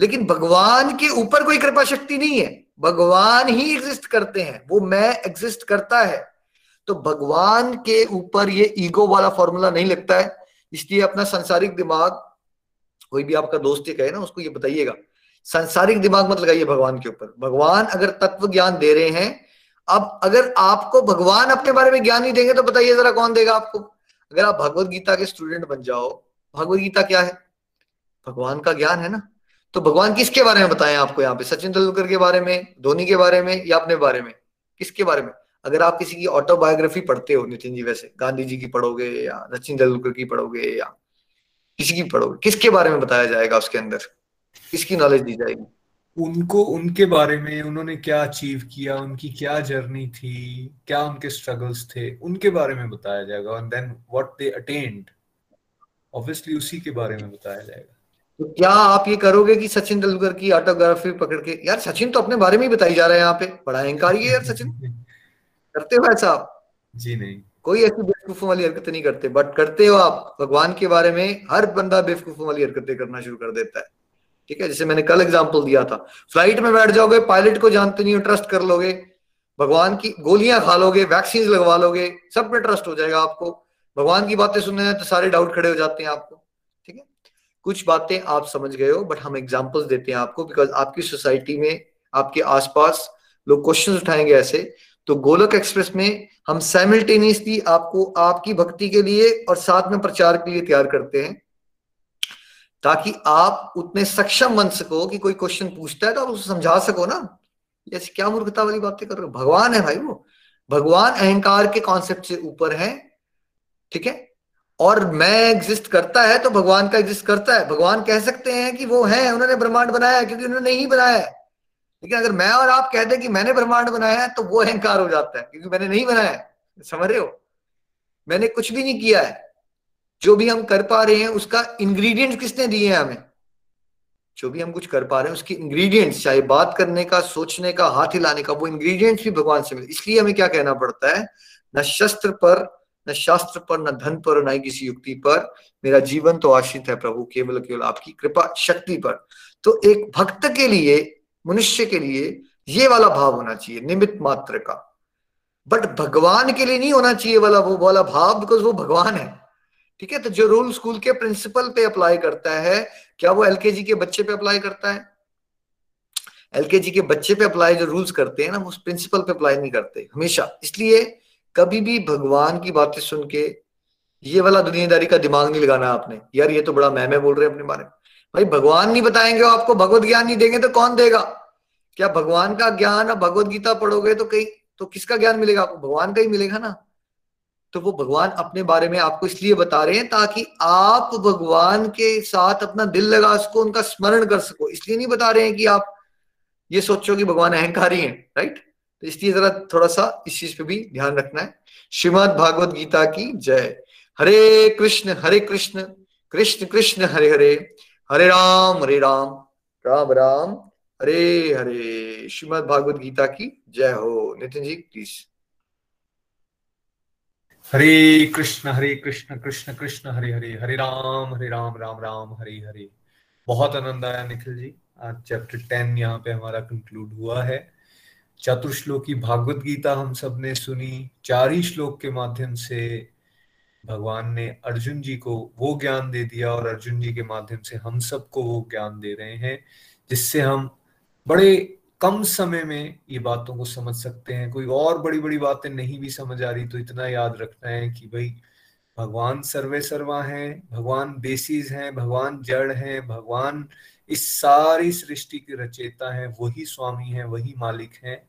लेकिन भगवान के ऊपर कोई कृपा शक्ति नहीं है। भगवान ही एग्जिस्ट करते हैं। वो मैं एग्जिस्ट करता है। तो भगवान के ऊपर ये ईगो वाला फॉर्मूला नहीं लगता है। इसलिए अपना संसारिक दिमाग, कोई भी आपका दोस्त ये कहे ना, उसको ये बताइएगा। संसारिक दिमाग मत लगाइए भगवान के ऊपर। भगवान अगर तत्व ज्ञान दे रहे हैं, अब अगर आपको भगवान अपने बारे में ज्ञान नहीं देंगे तो बताइए जरा कौन देगा आपको? अगर आप भगवत गीता के स्टूडेंट बन जाओ, भगवत गीता क्या है? भगवान का ज्ञान है ना। तो भगवान किसके बारे में बताएँ आपको यहाँ पे? सचिन तेंदुलकर के बारे में, धोनी के बारे में या अपने बारे में? किसके बारे में? अगर आप किसी की ऑटोबायोग्राफी पढ़ते हो, नितिन जी, वैसे गांधी जी की पढ़ोगे या सचिन तेंदुलकर की पढ़ोगे या किसी की पढ़ोगे, किसके बारे में बताया जाएगा उसके अंदर? किसकी नॉलेज दी जाएगी? उनको, उनके बारे में उन्होंने क्या अचीव किया, उनकी क्या जर्नी थी, क्या उनके स्ट्रगल्स थे, उनके बारे में बताया जाएगा। And then what they attend obviously उसी के बारे में बताया जाएगा। तो क्या आप ये करोगे कि सचिन तेंदुलकर की ऑटोग्राफी पकड़ के? यार सचिन तो अपने बारे में ही बताई जा रहा है यहाँ पे। बड़ा अहंकार है यार सचिन। करते हो ऐसा आप? जी नहीं। कोई ऐसी बेवकूफों वाली हरकतें नहीं करते बट करते हो आप। भगवान के बारे में हर बंदा बेवकूफों वाली हरकतें करना शुरू कर देता है। ठीक है जैसे मैंने कल एग्ज़ाम्पल दिया था। फ़्लाइट में बैठ जाओगे पायलट को जानते नहीं हो ट्रस्ट कर लोगे। भगवान की गोलियाँ खा लोगे वैक्सीन लगवा लोगे सब पे ट्रस्ट हो जाएगा आपको। भगवान की बातें सुनने तो सारे डाउट खड़े हो जाते हैं आपको। है कुछ बातें आप समझ गए हो बट हम एग्जाम्पल्स देते हैं आपको बिकॉज़ आपकी सोसाइटी में, आपके आसपास लोग क्वेश्चन उठाएँगे ऐसे। तो गोलक एक्सप्रेस में हम साइमल्टेनियसली आपको आपकी भक्ति के लिए और साथ में प्रचार के लिए तैयार करते हैं, ताकि आप उतने सक्षम बन सको कि कोई क्वेश्चन पूछता है तो आप उसे समझा सको ना। जैसे क्या मूर्खता वाली बातें कर रहे हो? भगवान है भाई वो। भगवान अहंकार के कॉन्सेप्ट से ऊपर है, ठीक है? और मैं एग्जिस्ट करता है तो भगवान का एग्जिस्ट करता है। भगवान कह सकते हैं कि वो है, उन्होंने ब्रह्मांड बनाया है, क्योंकि उन्होंने नहीं बनाया है। लेकिन अगर मैं और आप कह दें कि मैंने ब्रह्मांड बनाया है तो वो अहंकार हो जाता है, क्योंकि मैंने नहीं बनाया है। समझ रहे हो? मैंने कुछ भी नहीं किया है। जो भी हम कर पा रहे हैं, उसका इंग्रेडिएंट किसने दिए हैं हमें? जो भी हम कुछ कर पा रहे हैं, उसकी इंग्रेडिएंट्स चाहे बात करने का, सोचने का, हाथ हिलाने का, वो इंग्रेडिएंट्स भी भगवान से मिले। इसलिए हमें क्या कहना पड़ता है? न शस्त्र पर न शास्त्र पर, न धन पर, न किसी युक्ति पर। मेरा जीवन तो आश्रित है प्रभु, केवल केवल आपकी कृपा, शक्ति पर। तो एक भक्त के लिए, मनुष्य के लिए, ये वाला भाव होना चाहिए निमित मात्र का। बट भगवान के लिए नहीं होना चाहिए वाला, वो वाला भाव बिकॉज़ वो भगवान है। ठीक है? तो जो रूल स्कूल के प्रिंसिपल पे अप्लाई करता है, क्या वो एलकेजी के बच्चे पे अप्लाई करता है? एलकेजी के बच्चे पे अप्लाई जो रूल्स करते हैं ना उस प्रिंसिपल पे अप्लाई नहीं करते, हमेशा। इसलिए कभी भी भगवान की बातें सुन के ये वाला दुनियादारी का दिमाग नहीं लगाना आपने। यार, ये तो बड़ा मैमे बोल रहे हैं अपने बारे में। भाई, भगवान नहीं बताएँगे आपको? भगवत ज्ञान नहीं देंगे तो कौन देगा? क्या भगवान का ज्ञान और भगवत गीता पढ़ोगे तो कहीं तो किसका ज्ञान मिलेगा आपको? भगवान का ही मिलेगा ना। तो वो भगवान अपने बारे में आपको इसलिए बता रहे हैं ताकि आप भगवान के साथ अपना दिल लगा सको, उनका स्मरण कर सको। इसलिए नहीं बता रहे हैं कि आप ये सोचो कि भगवान अहंकारी हैं राइट तो इसलिए जरा थोड़ा सा इस चीज़ पे भी ध्यान रखना है। श्रीमद भागवत गीता की जय। हरे कृष्ण हरे कृष्ण कृष्ण कृष्ण, हरे हरे हरे राम हरे राम राम राम, हरे हरे। श्रीमद भागवत गीता की जय हो। नितिन जी प्लीज़ हरे कृष्ण हरे कृष्ण कृष्ण कृष्ण, हरे हरे हरे राम हरे राम राम राम, हरे हरे। बहुत आनंद आया निखिल जी। आज चैप्टर टेन यहाँ पे हमारा कंक्लूड हुआ है। चतुर्श्लोकी भागवत गीता हम सबने सुनी, चार ही श्लोक के माध्यम से भगवान ने अर्जुन जी को वो ज्ञान दे दिया और अर्जुन जी के माध्यम से हम सबको वो ज्ञान दे रहे हैं, जिससे हम बड़े कम समय में ये बातों को समझ सकते हैं। कोई और बड़ी बड़ी बातें नहीं भी समझ आ रही तो इतना याद रखना है कि भाई, भगवान सर्वे सर्वा हैं, भगवान बेसिस हैं, भगवान जड़ हैं, भगवान इस सारी सृष्टि के रचेता है, वही स्वामी है, वही मालिक है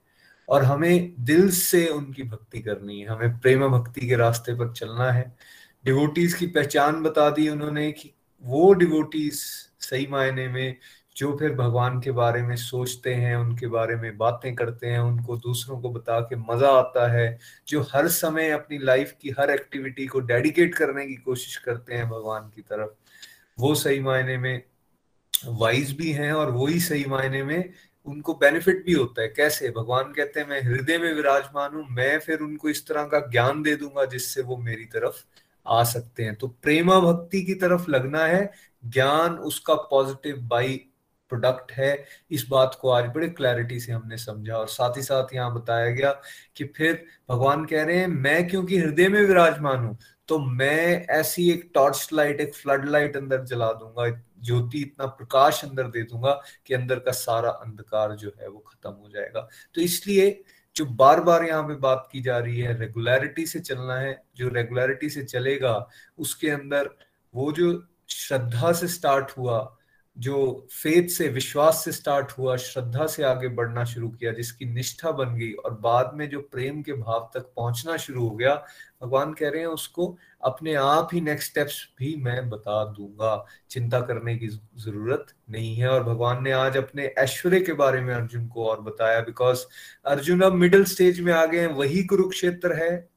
और हमें दिल से उनकी भक्ति करनी है। हमें प्रेम भक्ति के रास्ते पर चलना है। डिवोटीज की पहचान बता दी उन्होंने कि वो डिवोटीज सही मायने में जो फिर भगवान के बारे में सोचते हैं, उनके बारे में बातें करते हैं, उनको दूसरों को बता के मज़ा आता है, जो हर समय अपनी लाइफ की हर एक्टिविटी को डेडिकेट करने की कोशिश करते हैं भगवान की तरफ़, वो सही मायने में वाइज भी हैं और वही सही मायने में उनको बेनिफिट भी होता है। कैसे? भगवान कहते हैं, मैं हृदय में विराजमान हूँ, मैं फिर उनको इस तरह का ज्ञान दे दूँगा जिससे वो मेरी तरफ़ आ सकते हैं। तो प्रेमा भक्ति की तरफ़ लगना है, ज्ञान उसका पॉजिटिव बाई प्रोडक्ट है। इस बात को आज बड़े क्लैरिटी से हमने समझा और साथ ही साथ यहाँ बताया गया कि फिर भगवान कह रहे हैं, मैं क्योंकि हृदय में विराजमान हूँ तो मैं ऐसी एक टॉर्च लाइट एक फ्लड लाइट अंदर जला दूँगा, ज्योति इतना प्रकाश अंदर दे दूँगा कि अंदर का सारा अंधकार जो है वो खत्म हो जाएगा। तो इसलिए जो बार बार यहाँ पे बात की जा रही है रेगुलरिटी से चलना है, जो रेगुलरिटी से चलेगा, उसके अंदर वो जो श्रद्धा से स्टार्ट हुआ जो फेथ से, विश्वास से स्टार्ट हुआ, श्रद्धा से आगे बढ़ना शुरू किया, जिसकी निष्ठा बन गई और बाद में जो प्रेम के भाव तक पहुँचना शुरू हो गया, भगवान कह रहे हैं उसको, अपने आप ही नेक्स्ट स्टेप्स भी मैं बता दूँगा। चिंता करने की ज़रूरत नहीं है। और भगवान ने आज अपने ऐश्वर्य के बारे में अर्जुन को और बताया बिकॉज़ अर्जुन अब मिडिल स्टेज में आ गए हैं, वही कुरुक्षेत्र है,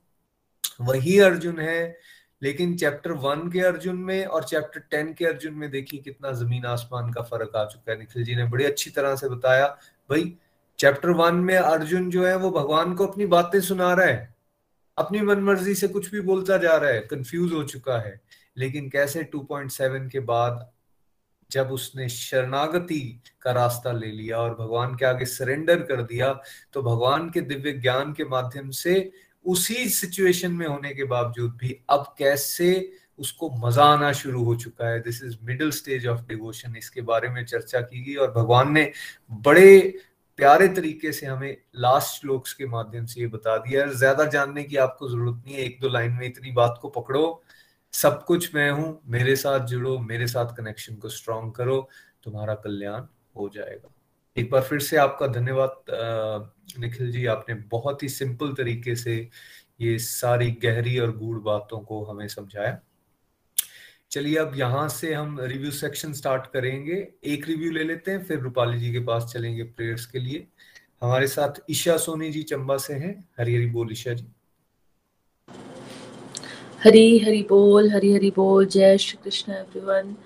वही अर्जुन है लेकिन चैप्टर वन के अर्जुन में और चैप्टर टेन के अर्जुन में देखिए कितना ज़मीन आसमान का फ़र्क आ चुका है। निखिल जी ने बड़ी अच्छी तरह से बताया, भाई चैप्टर वन में अर्जुन जो है, वो भगवान को अपनी बातें सुना रहा है। अपनी मनमर्जी से कुछ भी बोलता जा रहा है। कंफ्यूज हो चुका है। लेकिन कैसे 2.7 के बाद जब उसने शरणागति का रास्ता ले लिया और भगवान के आगे सरेंडर कर दिया तो भगवान के दिव्य ज्ञान के माध्यम से उसी सिचुएशन में होने के बावजूद भी अब कैसे उसको मज़ा आना शुरू हो चुका है। This is middle stage of devotion इसके बारे में चर्चा की गई और भगवान ने बड़े प्यारे तरीके से हमें लास्ट श्लोक्स के माध्यम से ये बता दिया। है ज़्यादा जानने की आपको ज़रूरत नहीं है। एक दो लाइन में इतनी बात को पकड़ो। सब कुछ मैं हूँ। मेरे साथ जुड़ो। मेरे साथ कनेक्शन को स्ट्रॉन्ग करो। तुम्हारा कल्याण हो जाएगा। एक बार फिर से आपका धन्यवाद निखिल जी, आपने बहुत ही सिंपल तरीके से ये सारी गहरी और गूढ़ बातों को हमें समझाया। चलिए अब यहाँ से हम रिव्यू सेक्शन स्टार्ट करेंगे। एक रिव्यू ले लेते हैं, फिर रूपाली जी के पास चलेंगे प्रेयर्स के लिए। हमारे साथ ईशा सोनी जी चंबा से हैं। हरी हरी बोल ईशा जी। हरी हरी बोल, हरी हरी बोल। जय श्री कृष्ण एवरीवन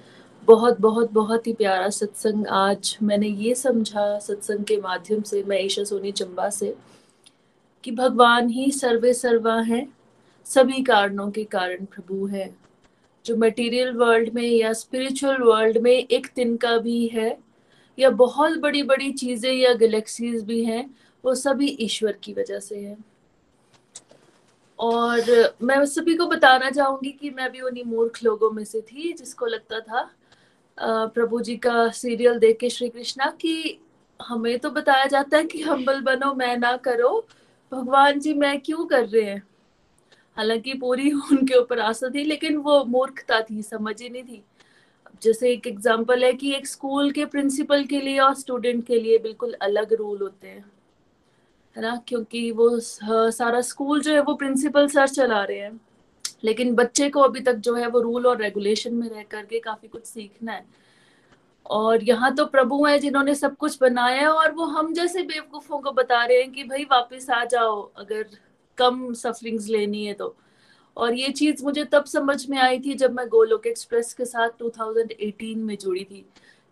बहुत बहुत बहुत ही प्यारा सत्संग आज मैंने ये समझा सत्संग के माध्यम से, मैं ईशा सोनी चंबा से, कि भगवान ही सर्वे सर्वा हैं, सभी कारणों के कारण प्रभु हैं। जो मटेरियल वर्ल्ड में या स्पिरिचुअल वर्ल्ड में एक तिनका भी है, या बहुत बड़ी बड़ी चीज़ें या गैलेक्सीज भी हैं, वो सभी ईश्वर की वजह से है। और मैं सभी को बताना चाहूँगी कि मैं भी उन्हीं मूर्ख लोगों में से थी जिसको लगता था प्रभु जी का सीरियल देख के श्री कृष्णा कि हमें तो बताया जाता है कि हम्बल बनो, मैं ना करो। भगवान जी, मैं क्यों कर रहे हैं? हालाँकि पूरी उनके ऊपर आशा थी, लेकिन वो मूर्खता थी, समझ ही नहीं थी। जैसे एक एग्जांपल है कि एक स्कूल के प्रिंसिपल के लिए और स्टूडेंट के लिए बिल्कुल अलग रूल होते हैं। है ना? क्योंकि वो सारा स्कूल जो है वो प्रिंसिपल सर चला रहे हैं। लेकिन बच्चे को अभी तक जो है वो रूल और रेगुलेशन में रह करके काफ़ी कुछ सीखना है। और यहाँ तो प्रभु है जिन्होंने सब कुछ बनाया है और वो हम जैसे बेवकूफों को बता रहे हैं कि भाई वापस आ जाओ अगर कम सफरिंग्स लेनी है तो। और ये चीज़ मुझे तब समझ में आई थी जब मैं गोलोक एक्सप्रेस के साथ 2018 में जुड़ी थी।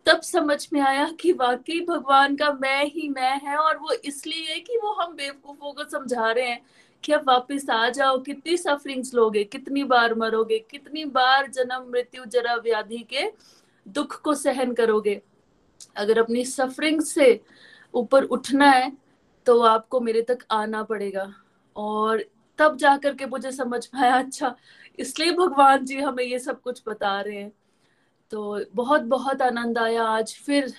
तब समझ में आया कि वाकई भगवान का मैं ही मैं है और वो इसलिए कि वो हम बेवकूफों को समझा रहे हैं कि अब वापिस आ जाओ? कितनी सफरिंग्स लोगे? कितनी बार मरोगे? कितनी बार जन्म, मृत्यु, जरा व्याधि के दुख को सहन करोगे? अगर अपनी सफरिंग से ऊपर उठना है तो आपको मेरे तक आना पड़ेगा। और तब जाकर के मुझे समझ पाया अच्छा इसलिए भगवान जी हमें ये सब कुछ बता रहे हैं। तो बहुत बहुत आनंद आया आज फिर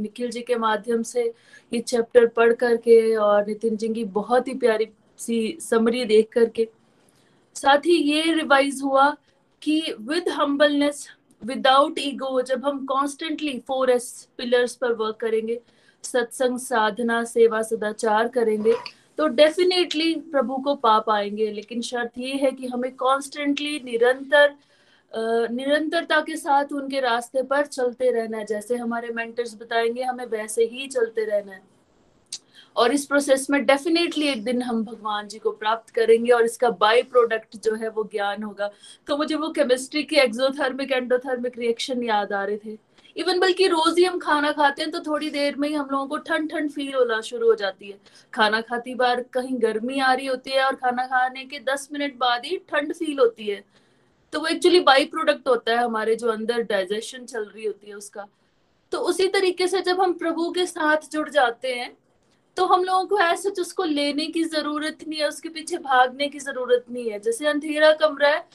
निखिल जी के माध्यम से ये चैप्टर पढ़ करके। और नितिन जी की बहुत ही प्यारी सी समरी देख करके। साथ ही ये रिवाइज हुआ कि विद हम्बलनेस विदाउट ईगो जब हम कॉन्स्टेंटली फोर एस पिलर्स पर वर्क करेंगे, सत्संग, साधना, सेवा, सदाचार करेंगे तो डेफिनेटली प्रभु को पा पाएँगे लेकिन शर्त ये है कि हमें कॉन्स्टेंटली निरंतर निरंतरता के साथ उनके रास्ते पर चलते रहना है। जैसे हमारे मेंटर्स बताएँगे, हमें वैसे ही चलते रहना है। और इस प्रोसेस में डेफिनेटली एक दिन हम भगवान जी को प्राप्त करेंगे और इसका बाय प्रोडक्ट जो है वो ज्ञान होगा। तो मुझे वो केमिस्ट्री के एक्सोथर्मिक एंडोथर्मिक रिएक्शन याद आ रहे थे। इवन बल्कि रोज ही हम खाना खाते हैं तो थोड़ी देर में ही हम लोगों को ठंड ठंड फील होना शुरू हो जाती है। खाना खाती बार कहीं गर्मी आ रही होती है और खाना खाने के दस मिनट बाद ही ठंड फील होती है। तो वो एक्चुअली बाई प्रोडक्ट होता है हमारे जो अंदर डाइजेशन चल रही होती है उसका। तो उसी तरीके से जब हम प्रभु के साथ जुड़ जाते हैं तो हम लोगों को ऐसे उसको लेने की ज़रूरत नहीं है, उसके पीछे भागने की ज़रूरत नहीं है। जैसे अंधेरा कमरा है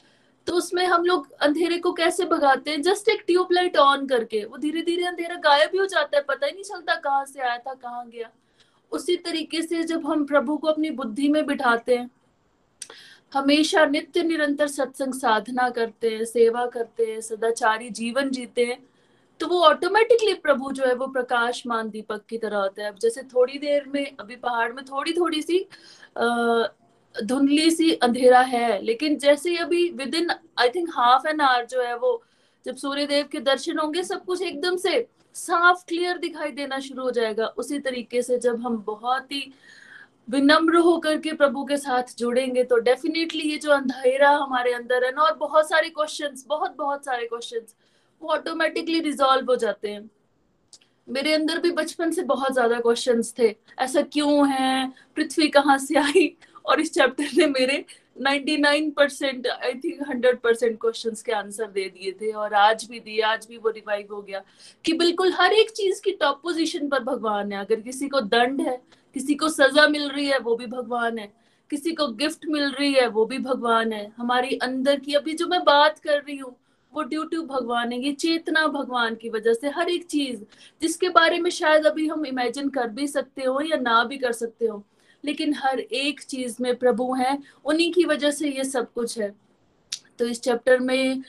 तो उसमें हम लोग अंधेरे को कैसे भगाते हैं? जस्ट एक ट्यूबलाइट ऑन करके। वो धीरे धीरे अंधेरा गायब ही हो जाता है, पता ही नहीं चलता कहाँ से आया था, कहाँ गया। उसी तरीके से जब हम प्रभु को अपनी बुद्धि में बिठाते हैं, हमेशा नित्य निरंतर सत्संग साधना करते हैं, सेवा करते हैं, सदाचारी जीवन जीते हैं तो वो ऑटोमेटिकली प्रभु जो है वो प्रकाशमान दीपक की तरह होता है। जैसे थोड़ी देर में, अभी पहाड़ में थोड़ी थोड़ी सी धुंधली सी अंधेरा है, लेकिन जैसे अभी within I think half an hour जो है वो, जब सूर्य देव के दर्शन होंगे, सब कुछ एकदम से साफ़ क्लियर दिखाई देना शुरू हो जाएगा। उसी तरीके से जब हम बहुत ही विनम्र होकर के प्रभु के साथ जुड़ेंगे तो डेफिनेटली ये जो अंधेरा हमारे अंदर है ना, और बहुत सारे क्वेश्चंस बहुत बहुत सारे क्वेश्चंस वो ऑटोमेटिकली रिजॉल्व हो जाते हैं। मेरे अंदर भी बचपन से बहुत ज़्यादा क्वेश्चंस थे। ऐसा क्यों है? पृथ्वी कहाँ से आई? और इस चैप्टर ने मेरे 99 percent I think 100 percent question के आंसर दे दिए थे और आज भी दिए, आज भी वो रिवाइव हो गया कि बिल्कुल हर एक चीज़ की टॉप पोजीशन पर भगवान है। अगर किसी को दंड है, किसी को सजा मिल रही है, वो भी भगवान है। किसी को गिफ्ट मिल रही है, वो भी भगवान है। हमारी अंदर की, अभी जो मैं बात कर रही हूँ वो ड्यू टू भगवान है। ये चेतना भगवान की वजह से हर एक चीज़, जिसके बारे में शायद अभी हम इमेजिन कर भी सकते हो या ना भी कर सकते हो, लेकिन हर एक चीज़ में प्रभु है, उन्हीं की वजह से ये सब कुछ है। तो इस चैप्टर में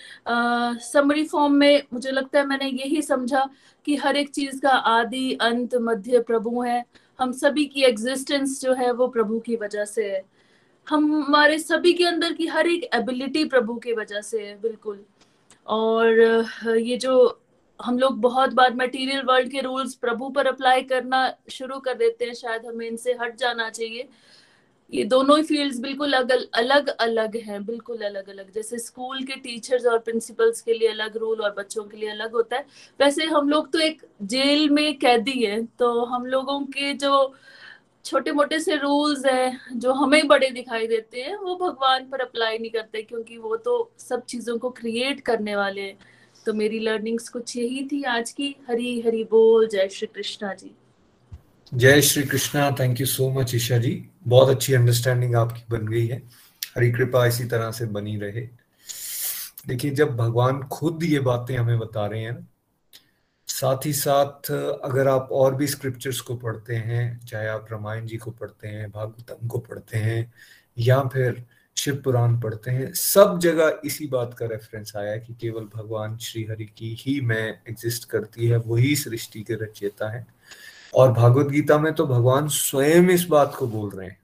समरी फॉर्म में मुझे लगता है मैंने यही समझा कि हर एक चीज़ का आदि, अंत, मध्य प्रभु है। हम सभी की एग्जिस्टेंस जो है वो प्रभु की वजह से है। हमारे सभी के अंदर की हर एक एबिलिटी प्रभु की वजह से है, बिल्कुल। और ये जो हम लोग बहुत बार मटेरियल वर्ल्ड के रूल्स प्रभु पर अप्लाई करना शुरू कर देते हैं, शायद हमें इनसे हट जाना चाहिए। ये दोनों ही फील्ड्स बिल्कुल अलग अलग अलग हैं, बिल्कुल अलग अलग। जैसे स्कूल के टीचर्स और प्रिंसिपल्स के लिए अलग रूल और बच्चों के लिए अलग होता है। वैसे हम लोग तो एक जेल में कैदी हैं तो हम लोगों के जो छोटे मोटे से रूल्स हैं, जो हमें बड़े दिखाई देते हैं, वो भगवान पर अप्लाई नहीं करते क्योंकि वो तो सब चीज़ों को क्रिएट करने वाले हैं। तो मेरी लर्निंग्स कुछ यही थी आज की। हरी हरी बोल। जय श्री कृष्णा जी। जय Shri Krishna. Thank you so much Isha ji. बहुत अच्छी अंडरस्टैंडिंग आपकी बन गई है। हरी कृपा इसी तरह से बनी रहे। देखिए, जब भगवान खुद ये बातें हमें बता रहे हैं साथ ही साथ, अगर आप और भी स्क्रिप्चर्स को पढ़ते हैं, चाहे आप रामायण जी को पढ़ते हैं, भागवतम को पढ़ते हैं, या फिर शिव पुराण पढ़ते हैं, सब जगह इसी बात का रेफरेंस आया कि केवल भगवान श्री हरि की ही मैं एग्जिस्ट करती है, वही सृष्टि के रचयिता है। और भागवत गीता में तो भगवान स्वयं इस बात को बोल रहे हैं।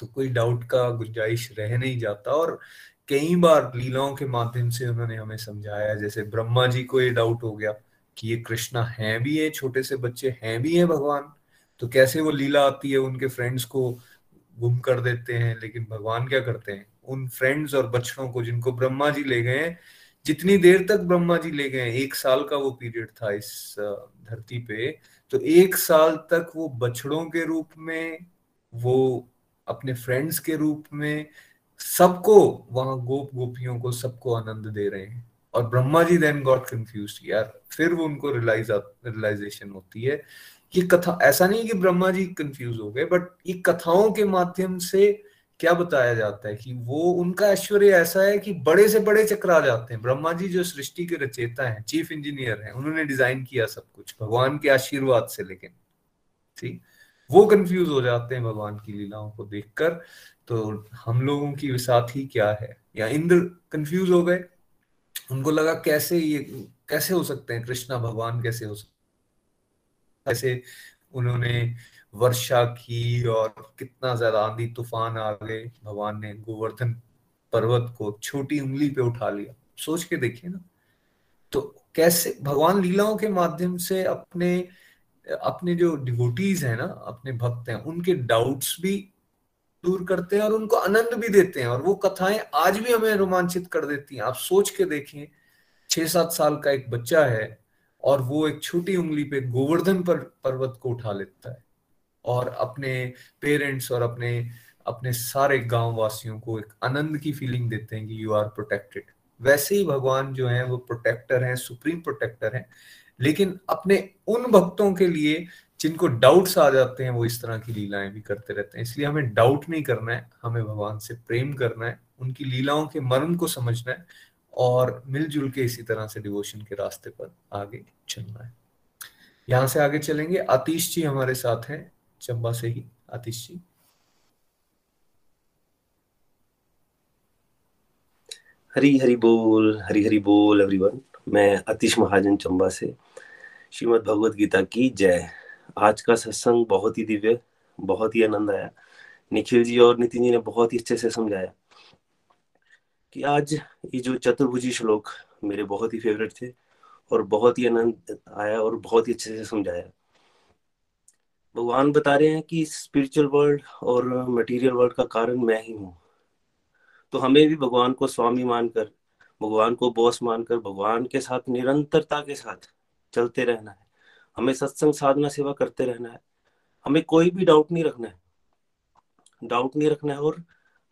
तो कोई डाउट का गुंजाइश रह नहीं जाता और कई बार लीलाओं के माध्यम से उन्होंने हमें समझाया, जैसे ब्रह्मा जी को ये डाउट हो गया। कि ये कृष्णा है भी है, छोटे से बच्चे हैं भी है भगवान तो कैसे वो लीला आती है, उनके फ्रेंड्स को गुम कर देते हैं, लेकिन भगवान क्या करते हैं? उन फ्रेंड्स और बच्चों को जिनको ब्रह्मा जी ले गए जितनी देर तक ब्रह्मा जी ले गए एक साल का वो पीरियड था इस धरती पे तो एक साल तक वो बछड़ों के रूप में, वो अपने फ्रेंड्स के रूप में, सबको, वहाँ गोप गोपियों को सबको आनंद दे रहे हैं। और Brahma ji then got confuse यार, फिर वो उनको रियलाइज़ रियलाइजेशन होती है। ये कथा, ऐसा नहीं कि ब्रह्मा जी कंफ्यूज हो गए बट ये कथाओं के माध्यम से क्या बताया जाता है कि वो, उनका ऐश्वर्य ऐसा है कि बड़े से बड़े चक्र आ जाते हैं। ब्रह्मा जी जो सृष्टि के रचेता हैं चीफ इंजीनियर हैं, उन्होंने डिज़ाइन किया सब कुछ, भगवान के आशीर्वाद से लेकिन ठीक वो कंफ्यूज हो जाते हैं भगवान की लीलाओं को देखकर। तो हम लोगों की साथ ही क्या है? या इंद्र कंफ्यूज हो गए उनको लगा कैसे ये, कैसे हो सकते हैं? कृष्णा भगवान कैसे हो सकते कैसे उन्होंने वर्षा की और कितना ज़्यादा आंधी तूफ़ान आ गए? भगवान ने गोवर्धन पर्वत को छोटी उंगली पे उठा लिया। सोच के देखिए ना। तो कैसे, भगवान लीलाओं के माध्यम से अपने अपने जो डिवोटीज है ना, अपने भक्त हैं, उनके डाउट्स भी दूर करते हैं और उनको आनंद भी देते हैं। और वो कथाएँ आज भी हमें रोमांचित कर देती हैं। आप सोच के देखें छह सात साल का एक बच्चा है और वो एक छोटी उंगली पे गोवर्धन पर, पर्वत को उठा लेता है। और अपने पेरेंट्स और अपने अपने सारे गाँव वासियों को एक आनंद की फीलिंग देते हैं कि यू आर प्रोटेक्टेड वैसे ही भगवान जो है, वो प्रोटेक्टर हैं सुप्रीम प्रोटेक्टर हैं। लेकिन अपने उन भक्तों के लिए जिनको डाउट्स आ जाते हैं, वो इस तरह की लीलाएँ भी करते रहते हैं। इसलिए हमें डाउट नहीं करना है, हमें भगवान से प्रेम करना है, उनकी लीलाओं के मर्म को समझना है और मिलजुल के इसी तरह से डिवोशन के रास्ते पर आगे चलना है। यहाँ से आगे चलेंगे। आतिश जी हमारे साथ हैं, चंबा से ही। आतिश जी। हरी हरी बोल, हरी हरी बोल एवरीवन मैं आतिश महाजन, चंबा से। श्रीमद भगवत गीता की जय। आज का सत्संग बहुत ही दिव्य, बहुत ही आनंद आया। निखिल जी और नितिन जी ने बहुत ही अच्छे से समझाया कि आज ये जो चतुर्भुजी श्लोक मेरे बहुत ही फेवरेट थे और बहुत ही आनंद आया और बहुत ही अच्छे से समझाया। भगवान बता रहे हैं कि स्पिरिचुअल वर्ल्ड और मटेरियल वर्ल्ड का कारण मैं ही हूँ। तो हमें भी भगवान को स्वामी मानकर, भगवान को बॉस मानकर, भगवान के साथ, निरंतरता के साथ चलते रहना है। हमें सत्संग साधना सेवा करते रहना है। हमें कोई भी डाउट नहीं रखना है। डाउट नहीं रखना है और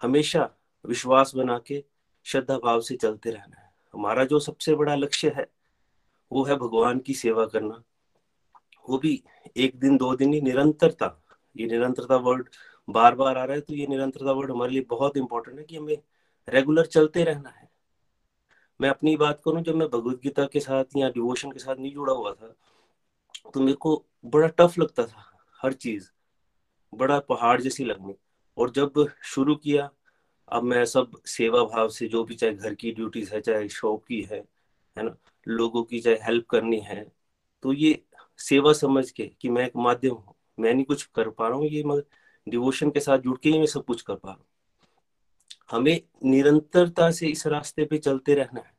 हमेशा विश्वास बना के श्रद्धा भाव से चलते रहना है। हमारा जो सबसे बड़ा लक्ष्य है, वो है भगवान की सेवा करना। वो भी एक दिन, दो दिन ही निरंतरता। ये निरंतरता वर्ड बार बार आ रहा है तो ये निरंतरता वर्ड हमारे लिए बहुत इंपॉर्टेंट है कि हमें रेगुलर चलते रहना है। मैं अपनी बात करूँ, जब मैं भगवत गीता के साथ या डिवोशन के साथ नहीं जुड़ा हुआ था तो मेरे को बड़ा टफ लगता था हर चीज़। बड़ा पहाड़ जैसी लगनी। और जब शुरू किया, अब मैं सब सेवा भाव से, जो भी चाहे घर की ड्यूटीज़ है, चाहे शॉप की है है ना, लोगों की चाहे हेल्प करनी है तो ये सेवा समझ के कि मैं एक माध्यम हूँ। मैं नहीं कुछ कर पा रहा हूँ, ये मगर डिवोशन के साथ जुड़ के ही मैं सब कुछ कर पा रहा हूँ। हमें निरंतरता से इस रास्ते पे चलते रहना है।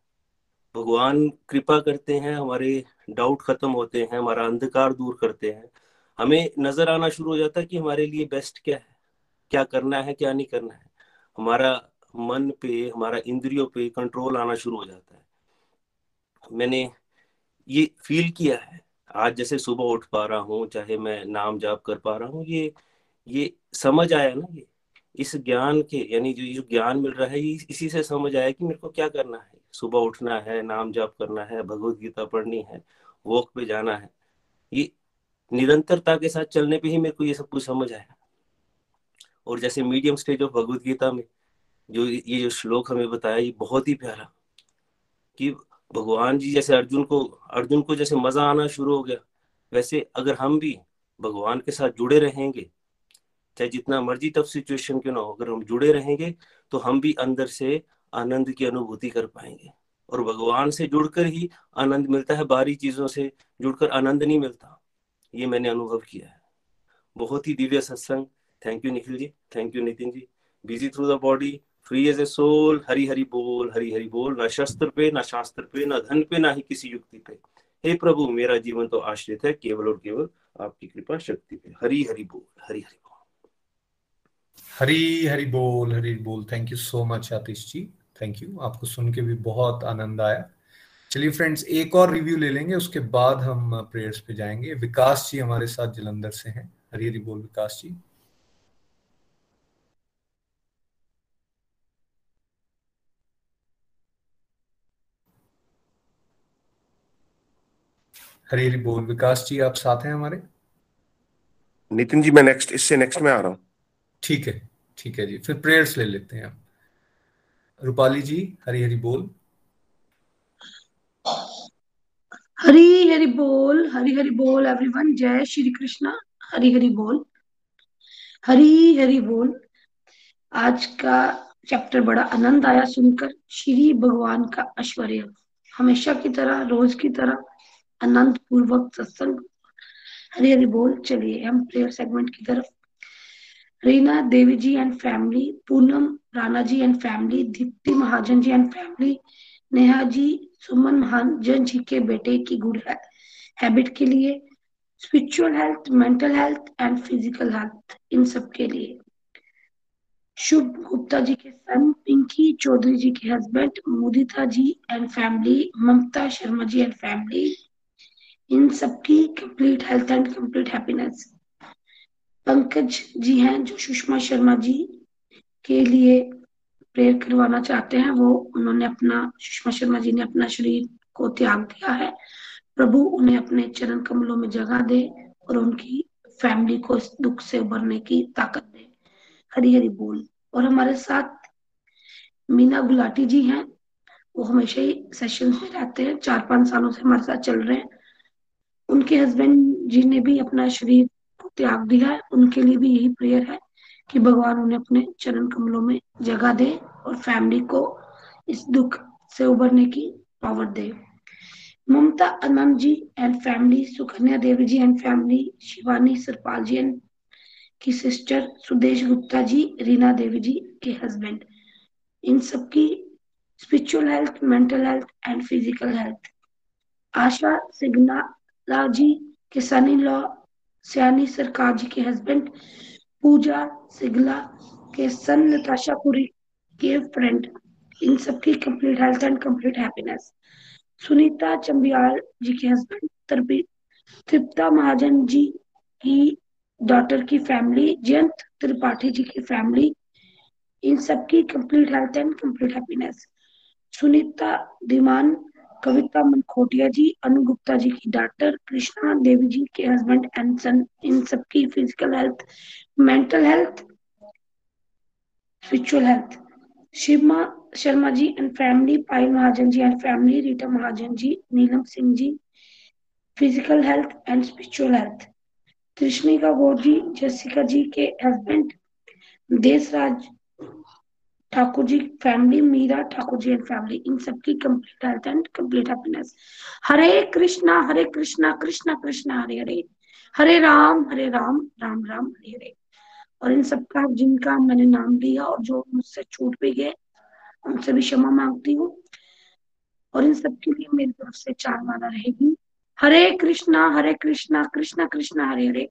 भगवान कृपा करते हैं, हमारे डाउट खत्म होते हैं, हमारा अंधकार दूर करते हैं। हमें नज़र आना शुरू हो जाता है कि हमारे लिए बेस्ट क्या है, क्या करना है, क्या नहीं करना है। हमारा मन पे, हमारा इंद्रियों पे कंट्रोल आना शुरू हो जाता है। मैंने ये फील किया है। आज जैसे सुबह उठ पा रहा हूँ, चाहे मैं नाम जाप कर पा रहा हूँ, ये ये समझ आया ना ये? इस ज्ञान के, यानी जो जो ज्ञान मिल रहा है इसी से समझ आया कि मेरे को क्या करना है। सुबह उठना है, नाम जाप करना है, भगवत गीता पढ़नी है, वॉक पे जाना है। ये निरंतरता के साथ चलने पे ही मेरे को ये सब कुछ समझ आया। और जैसे medium stage of Bhagavad Gita में, जो ये जो श्लोक हमें बताया, ये बहुत ही प्यारा। कि भगवान जी जैसे अर्जुन को अर्जुन को जैसे मज़ा आना शुरू हो गया। वैसे अगर हम भी भगवान के साथ जुड़े रहेंगे चाहे जितना मर्ज़ी टफ सिचुएशन क्यों ना हो, अगर हम जुड़े रहेंगे तो हम भी अंदर से आनंद की अनुभूति कर पाएँगे। और भगवान से जुड़कर ही आनंद मिलता है, बाहरी चीज़ों से जुड़कर आनंद नहीं मिलता। ये मैंने अनुभव किया है। बहुत ही दिव्य सत्संग। Thank you Nikhil ji. Thank you Nitin ji. Busy through the body free as a soul Hari Hari बोल हरी हरी बोल, ना शस्त्र पे, ना शास्त्र पे, ना धन पे, ना ही किसी युक्ति पे। हे प्रभु, मेरा जीवन तो आश्रित है, केवल और केवल आपकी कृपा शक्ति पे। हरी हरी बोल हरी हरी हरी हरी बोल हरी बोल। Thank you so much Atish ji thank you आपको सुन के भी बहुत आनंद आया। चलिए फ्रेंड्स एक और रिव्यू ले लेंगे, उसके बाद हम प्रेयर्स पे जाएँगे। विकास जी हमारे साथ जलंधर से हैं। हरी हरी बोल, विकास जी। हरी हरी बोल, विकास जी, आप साथ हैं हमारे? नितिन जी, मैं नेक्स्ट इससे नेक्स्ट में आ रहा हूँ। ठीक है ठीक है जी। फिर प्रेयर्स ले लेते हैं हम रूपाली जी, हरी हरी बोल। हरी हरी बोल, हरी हरी बोल एवरीवन जय श्री कृष्णा, हरी हरी बोल। हरी हरी बोल। आज का चैप्टर बड़ा आनंद आया सुनकर। श्री भगवान का ऐश्वर्य। हमेशा की तरह, रोज की तरह आनंद पूर्वक सत्संग। हरी हरी बोल, चलिए हम प्रेयर सेगमेंट की तरफ़ Reena Devi ji and family Poonam Rana ji and family Deepti Mahajan ji and family Neha ji Suman Mahajan ji के बेटे की गुड हैबिट के लिए spiritual health mental health and physical health इन सब के लिए शुभ गुप्ता जी के सन पिंकी चौधरी जी के husband Mudita ji and family Mamta Sharma ji and family इन सबकी complete health and complete happiness Pankaj ji हैं, जो सुषमा शर्मा जी के लिए प्रेयर करवाना चाहते हैं, वो उन्होंने अपना, सुषमा शर्मा जी ने अपना शरीर को त्याग दिया है। प्रभु उन्हें अपने चरण कमलों में जगह दे और उनकी फैमिली को इस दुख से उभरने की ताकत दे। हरी हरी बोल। और हमारे साथ मीना गुलाटी जी हैं, वो हमेशा ही सेशन में रहते हैं, चार पाँच सालों से हमारे साथ चल रहे हैं। उनके हस्बैंड जी ने भी अपना शरीर त्याग दिया है। उनके लिए भी यही प्रेयर है कि भगवान उन्हें अपने चरण कमलों में जगह दे और फैमिली को इस दुख से उभरने की power they. Mamta Anand ji and family Sukanya Devi ji and family Shivani, Sarpal ji and की सिस्टर सुदेश गुप्ता जी, रीना देवी जी के हस्बैंड इन सबकी spiritual health mental health and physical health Asha Signala ji के सन लॉ सियानी सरकार जी के हस्बैंड पूजा सिगला के सन नताशा पुरी के फ्रेंड इन सबकी complete health and complete happiness Sunita Chambial ji के हस्बैंड तृप्ता महाजन जी की डॉटर की फैमिली जयंत त्रिपाठी जी की फैमिली इन सबकी complete health and complete happiness Sunita Dhiman Kavita Mankotia ji, Anu Gupta ji की डॉक्टर कृष्णा देवी जी के हस्बैंड एंड सन इन सबकी physical health mental health spiritual health Shivama, Sharma ji and family Payal Mahajan ji and family Rita Mahajan ji, Neelam Singh ji physical health and spiritual health Krishnika Gaur ji Jasika ji के husband Deshraj Thakur ji family Meera Thakur ji and family इन सबकी complete health and complete happiness Hare Krishna Hare Krishna Krishna Krishna, Hare Hare. Hare Ram Hare Ram Ram Ram, Hare Hare. और इन सबका, जिनका मैंने नाम लिया और जो मुझसे छूट भी गए, उनसे भी क्षमा मांगती हूँ। और इन सबके लिए मेरी तरफ़ से चार माला रहेगी। हरे कृष्णा हरे कृष्णा कृष्णा कृष्णा, हरे हरे।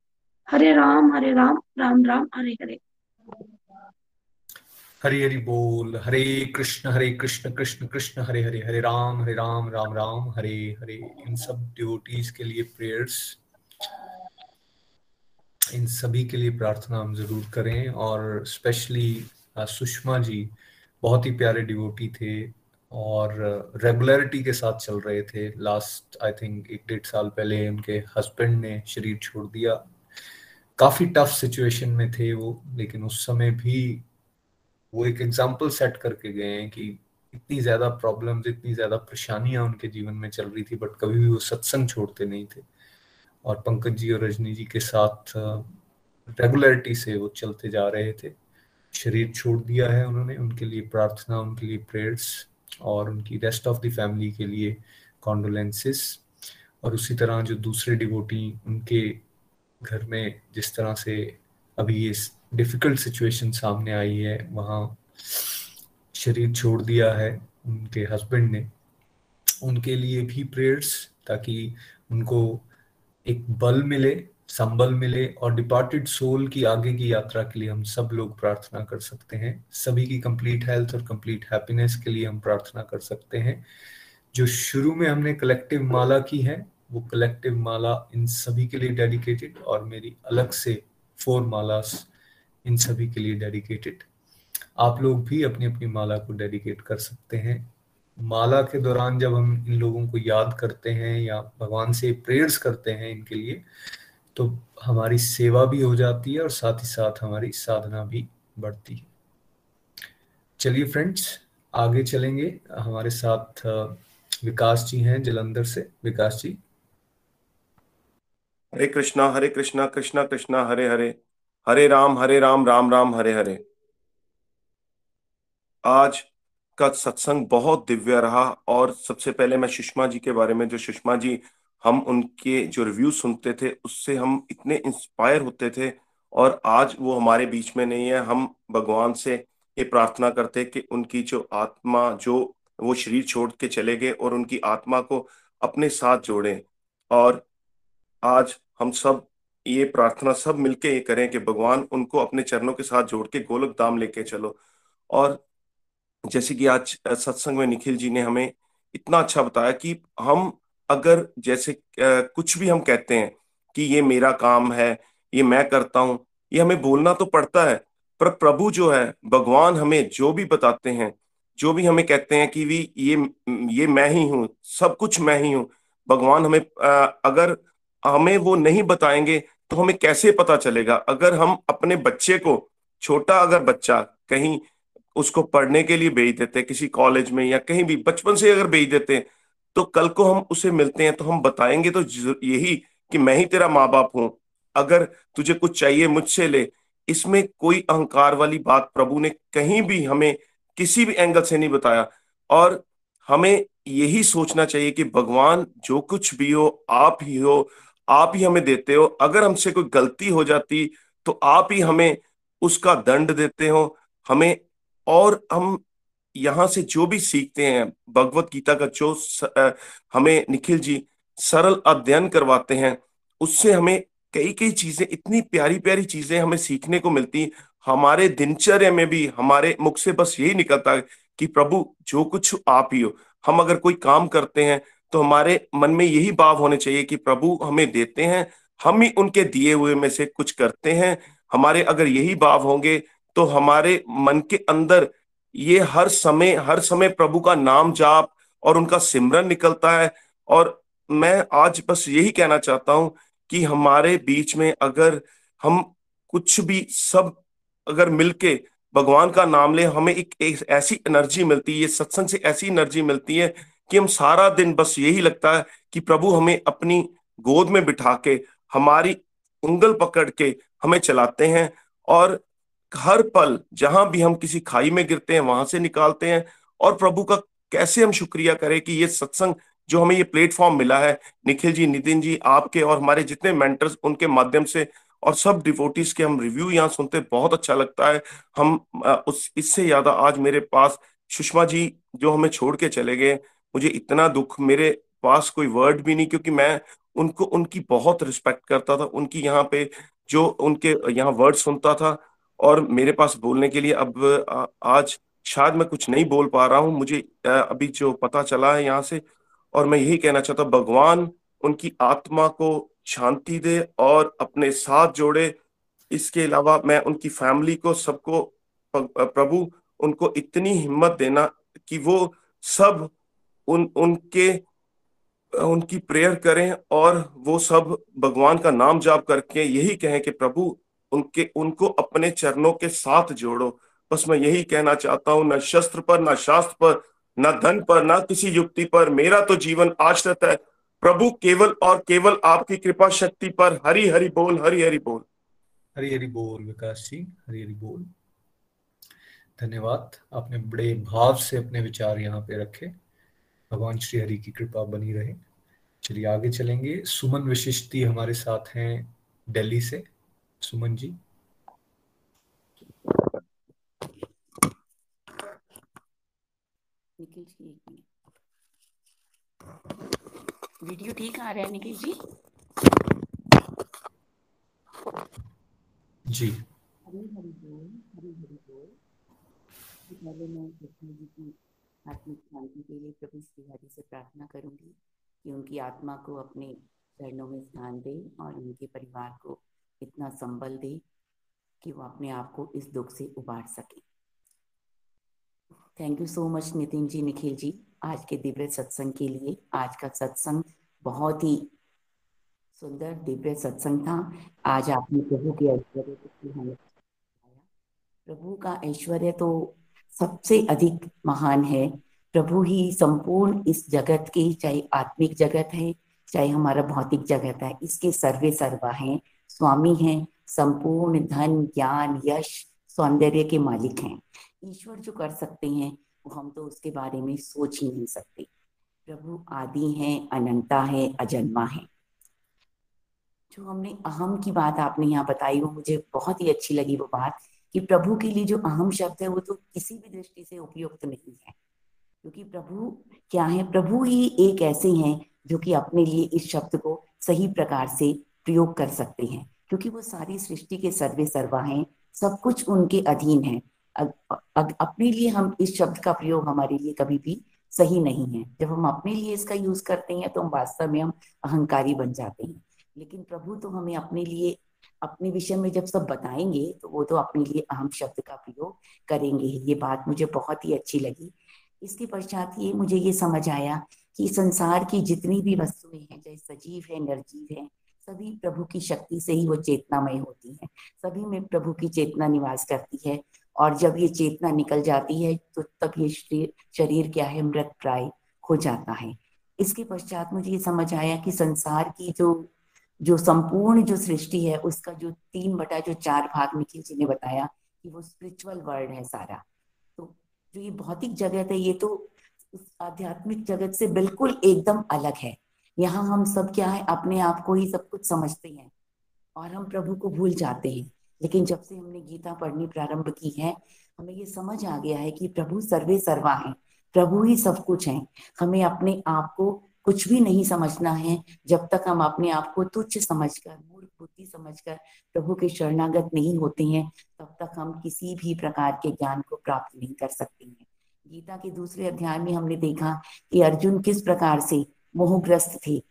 हरे राम हरे राम राम राम, हरे हरे। हरी हरि बोल, हरे कृष्ण हरे कृष्ण कृष्ण कृष्ण, हरे हरे हरे राम हरे राम राम राम, हरे हरे। इन सब डिवोटीज के लिए प्रेयर्स इन सभी के लिए प्रार्थना हम ज़रूर करें। और स्पेशली सुषमा जी बहुत ही प्यारे डिवोटी थे और रेगुलरिटी के साथ चल रहे थे। लास्ट आई थिंक एक डेढ़ साल पहले उनके हस्बैंड ने शरीर छोड़ दिया। काफ़ी टफ सिचुएशन में थे वो, लेकिन उस समय भी वो एक एग्ज़ाम्पल सेट करके गए हैं कि इतनी ज़्यादा प्रॉब्लम्स इतनी ज़्यादा परेशानियाँ उनके जीवन में चल रही थी बट कभी भी वो सत्संग छोड़ते नहीं थे। और पंकज जी और रजनी जी के साथ रेगुलरिटी से वो चलते जा रहे थे। शरीर छोड़ दिया है उन्होंने, उनके लिए प्रार्थना, उनके लिए प्रेयर्स और उनकी रेस्ट ऑफ़ द फैमिली के लिए कॉन्डोलेंसेस और उसी तरह जो दूसरे डिवोटी उनके घर में जिस तरह से अभी ये डिफ़िकल्ट सिचुएशन सामने आई है। वहाँ शरीर छोड़ दिया है उनके हस्बैंड ने। उनके लिए भी प्रेयर्स ताकि उनको एक बल मिले, संबल मिले और डिपार्टेड सोल की आगे की यात्रा के लिए हम सब लोग प्रार्थना कर सकते हैं। सभी की कंप्लीट हेल्थ और कंप्लीट हैप्पीनेस के लिए हम प्रार्थना कर सकते हैं। जो शुरू में हमने कलेक्टिव माला की है, वो कलेक्टिव माला इन सभी के लिए डेडिकेटेड और मेरी अलग से फोर मालास इन सभी के लिए डेडिकेटेड आप लोग भी अपनी अपनी माला को डेडिकेट कर सकते हैं। माला के दौरान जब हम इन लोगों को याद करते हैं या भगवान से प्रेयर्स करते हैं इनके लिए तो हमारी सेवा भी हो जाती है और साथ ही साथ हमारी साधना भी बढ़ती है। चलिए फ्रेंड्स आगे चलेंगे। हमारे साथ विकास जी हैं जलंधर से। विकास जी। हरे कृष्णा हरे कृष्णा कृष्णा कृष्णा, हरे हरे। हरे राम हरे राम राम राम, हरे हरे। आज का सत्संग बहुत दिव्य रहा और सबसे पहले मैं सुषमा जी के बारे में, जो सुषमा जी, हम उनके जो रिव्यू सुनते थे, उससे हम इतने इंस्पायर होते थे और आज वो हमारे बीच में नहीं है। हम भगवान से ये प्रार्थना करते कि उनकी जो आत्मा, जो वो शरीर छोड़ के चले गए और उनकी आत्मा को अपने साथ जोड़े। और आज हम सब ये प्रार्थना सब मिलके ये करें कि भगवान उनको अपने चरणों के साथ जोड़ के गोलक धाम लेके चलो। और जैसे कि आज सत्संग में निखिल जी ने हमें इतना अच्छा बताया कि हम अगर जैसे कुछ भी हम कहते हैं कि ये मेरा काम है, ये मैं करता हूँ, ये हमें बोलना तो पड़ता है, पर प्रभु जो है, भगवान हमें जो भी बताते हैं, जो भी हमें कहते हैं कि भी ये ये मैं ही हूँ, सब कुछ मैं ही हूँ, भगवान हमें अगर हमें वो नहीं बताएँगे तो हमें कैसे पता चलेगा? अगर हम अपने बच्चे को, छोटा अगर बच्चा कहीं उसको पढ़ने के लिए भेज देते हैं किसी कॉलेज में या कहीं भी, बचपन से अगर भेज देते हैं तो कल को हम उसे मिलते हैं तो हम बताएँगे तो यही कि मैं ही तेरा माँ बाप हूँ। अगर तुझे कुछ चाहिए मुझसे ले, इसमें कोई अहंकार वाली बात प्रभु ने कहीं भी हमें किसी भी एंगल से नहीं बताया। और हमें यही सोचना चाहिए कि भगवान जो कुछ भी हो, आप ही हो आप ही हमें देते हो। अगर हमसे कोई गलती हो जाती तो आप ही हमें उसका दंड देते हो। हमें और हम यहाँ से जो भी सीखते हैं, भगवत गीता का जो हमें निखिल जी सरल अध्ययन करवाते हैं, उससे हमें कई कई चीज़ें, इतनी प्यारी प्यारी चीज़ें हमें सीखने को मिलती। हमारे दिनचर्या में भी, हमारे मुख से बस यही निकलता है कि प्रभु, जो कुछ आप ही हो, हम अगर कोई काम करते हैं तो हमारे मन में यही भाव होने चाहिए कि प्रभु हमें देते हैं हम ही उनके दिए हुए में से कुछ करते हैं। हमारे अगर यही भाव होंगे तो हमारे मन के अंदर ये हर समय हर समय प्रभु का नाम जाप और उनका सिमरन निकलता है। और मैं आज बस यही कहना चाहता हूँ कि हमारे बीच में अगर हम कुछ भी सब अगर मिलके भगवान का नाम ले हमें एक, ऐसी एनर्जी मिलती है सत्संग से ऐसी एनर्जी मिलती है कि हम सारा दिन बस यही लगता है कि प्रभु हमें अपनी गोद में बिठा के, हमारी उंगल पकड़ के हमें चलाते हैं और हर पल जहाँ भी हम किसी खाई में गिरते हैं, वहाँ से निकालते हैं और प्रभु का कैसे हम शुक्रिया करें कि ये सत्संग जो हमें ये प्लेटफॉर्म मिला है, निखिल जी, नितिन जी, आपके और हमारे जितने मेंटर्स उनके माध्यम से और सब डिवोटीज के हम रिव्यू यहाँ सुनते, बहुत अच्छा लगता है। हम उस, इससे ज़्यादा आज मेरे पास सुषमा जी जो हमें छोड़ के चले गए मुझे इतना दुख, मेरे पास कोई वर्ड भी नहीं, क्योंकि मैं उनको, उनकी बहुत रिस्पेक्ट करता था। उनकी यहाँ पे जो उनके यहाँ वर्ड सुनता था और मेरे पास बोलने के लिए अब आज शायद मैं कुछ नहीं बोल पा रहा हूँ। मुझे अभी जो पता चला है यहाँ से और मैं यही कहना चाहता हूँ, भगवान उनकी आत्मा को शांति दे और अपने साथ जोड़े। इसके अलावा मैं उनकी फैमिली को, सबको प्रभु उनको इतनी हिम्मत देना कि वो सब उन, उनके उनकी प्रेयर करें और वो सब भगवान का नाम जाप करके यही कहें कि प्रभु, उनके, उनको अपने चरणों के साथ जोड़ो। बस मैं यही कहना चाहता हूँ, न शस्त्र पर, न शास्त्र पर, न धन पर, न किसी युक्ति पर। मेरा तो जीवन आश्रित है। प्रभु, केवल और केवल आपकी कृपा शक्ति पर। हरी हरि बोल हरी हरि बोल। हरी हरी बोल, विकास जी हरी हरी बोल। धन्यवाद। आपने बड़े भाव से अपने विचार यहाँ पे रखे। भगवान श्री हरि की कृपा बनी रहे। चलिए आगे चलेंगे। सुमन विशिष्टि हमारे साथ हैं दिल्ली से। सुमन जी। निखिल जी एक मिनट। वीडियो ठीक आ रहा है निखिल जी? जी। हरी हरी बोल हरी हरी बोल। पहले मैं कृष्ण जी की आत्मिक शांति के लिए प्रभु श्री हरि से प्रार्थना करूँगी कि उनकी आत्मा को अपने चरणों में स्थान दे और उनके परिवार को इतना संबल दे कि वो अपने आप को इस दुख से उबार सके। Thank you so much Nitin ji, Nikhil ji, आज के दिव्य सत्संग के लिए। आज का सत्संग बहुत ही सुंदर दिव्य सत्संग था। आज आपने प्रभु के ऐश्वर्य प्रभु का ऐश्वर्य तो सबसे अधिक महान है। प्रभु ही संपूर्ण इस जगत के, चाहे आत्मिक जगत है, चाहे हमारा भौतिक जगत है, इसके सर्वे सर्वा है। स्वामी हैं, संपूर्ण धन, ज्ञान, यश, सौंदर्य के मालिक हैं। ईश्वर जो कर सकते हैं, वो हम तो उसके बारे में सोच ही नहीं सकते। प्रभु आदि हैं, अनंता है, अजन्मा है। जो हमने अहम की बात आपने यहाँ बताई, वो मुझे बहुत ही अच्छी लगी वो बात। कि प्रभु के लिए जो अहम शब्द है, वो तो किसी भी दृष्टि से उपयुक्त नहीं है। क्योंकि प्रभु क्या है? प्रभु ही एक ऐसे हैं जो कि अपने लिए इस शब्द को सही प्रकार से प्रयोग कर सकते हैं। क्योंकि वो सारी सृष्टि के सर्वे सर्वा हैं, सब कुछ उनके अधीन है। अपने लिए हम इस शब्द का प्रयोग हमारे लिए कभी भी सही नहीं है। जब हम अपने लिए इसका यूज़ करते हैं तो हम वास्तव में हम अहंकारी बन जाते हैं। लेकिन प्रभु तो हमें अपने लिए अपने विषय में जब सब बताएँगे तो वो तो अपने लिए अहम शब्द का प्रयोग करेंगे ये बात मुझे बहुत ही अच्छी लगी। इसके पश्चात ये मुझे ये समझ आया कि संसार की जितनी भी वस्तुएँ हैं, चाहे सजीव है, निर्जीव है, सभी प्रभु की शक्ति से ही वो चेतनामय होती है। सभी में प्रभु की चेतना निवास करती है और जब ये चेतना निकल जाती है तो तब ये शरीर क्या है? मृत प्राय हो जाता है। इसके पश्चात मुझे ये समझ आया कि संसार की जो जो संपूर्ण जो सृष्टि है, उसका जो तीन बटा जो चार भाग निखिल जी ने बताया कि वो स्पिरिचुअल वर्ल्ड है सारा। तो जो ये भौतिक जगत है, ये तो आध्यात्मिक जगत से बिल्कुल एकदम अलग है। यहाँ हम सब क्या है, अपने आप को ही सब कुछ समझते हैं और हम प्रभु को भूल जाते हैं। लेकिन जब से हमने गीता पढ़नी प्रारंभ की है, हमें ये समझ आ गया है कि प्रभु सर्वे सर्वा है, प्रभु ही सब कुछ है। हमें अपने आप को कुछ भी नहीं समझना है, जब तक हम अपने आप को तुच्छ समझकर मूर्ख बुद्धि समझकर प्रभु के शरणागत नहीं होते हैं, तब तक हम किसी भी प्रकार के ज्ञान को प्राप्त नहीं कर सकते हैं। गीता के दूसरे अध्याय में हमने देखा कि अर्जुन किस प्रकार से मोहग्रस्त थे।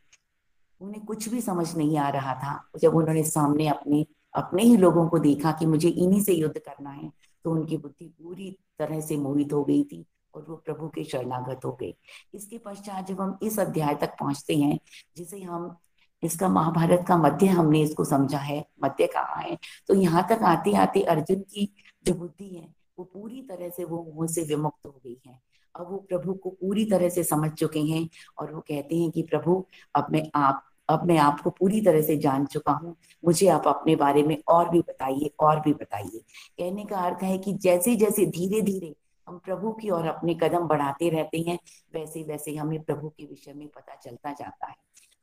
उन्हें कुछ भी समझ नहीं आ रहा था। जब उन्होंने सामने अपने अपने ही लोगों को देखा कि मुझे इन्हीं से युद्ध करना है तो उनकी बुद्धि पूरी तरह से मोहित हो गई थी। और वो प्रभु के शरणागत हो गए। इसके पश्चात जब हम इस अध्याय तक पहुँचते हैं, जिसे हम इसका महाभारत का मध्य हमने इसको समझा है, मध्य कहा है तो यहाँ तक आते आते अर्जुन की जो बुद्धि है, वो पूरी तरह से वो मुँह से विमुक्त हो गई है। अब वो प्रभु को पूरी तरह से समझ चुके हैं और वो कहते हैं कि प्रभु, अब मैं आप, अब मैं आपको पूरी तरह से जान चुका हूँ। मुझे आप अपने बारे में और भी बताइए, और भी बताइए। कहने का अर्थ है कि जैसे जैसे धीरे धीरे हम प्रभु की ओर अपने कदम बढ़ाते रहते हैं वैसे वैसे हमें प्रभु के विषय में पता चलता जाता है।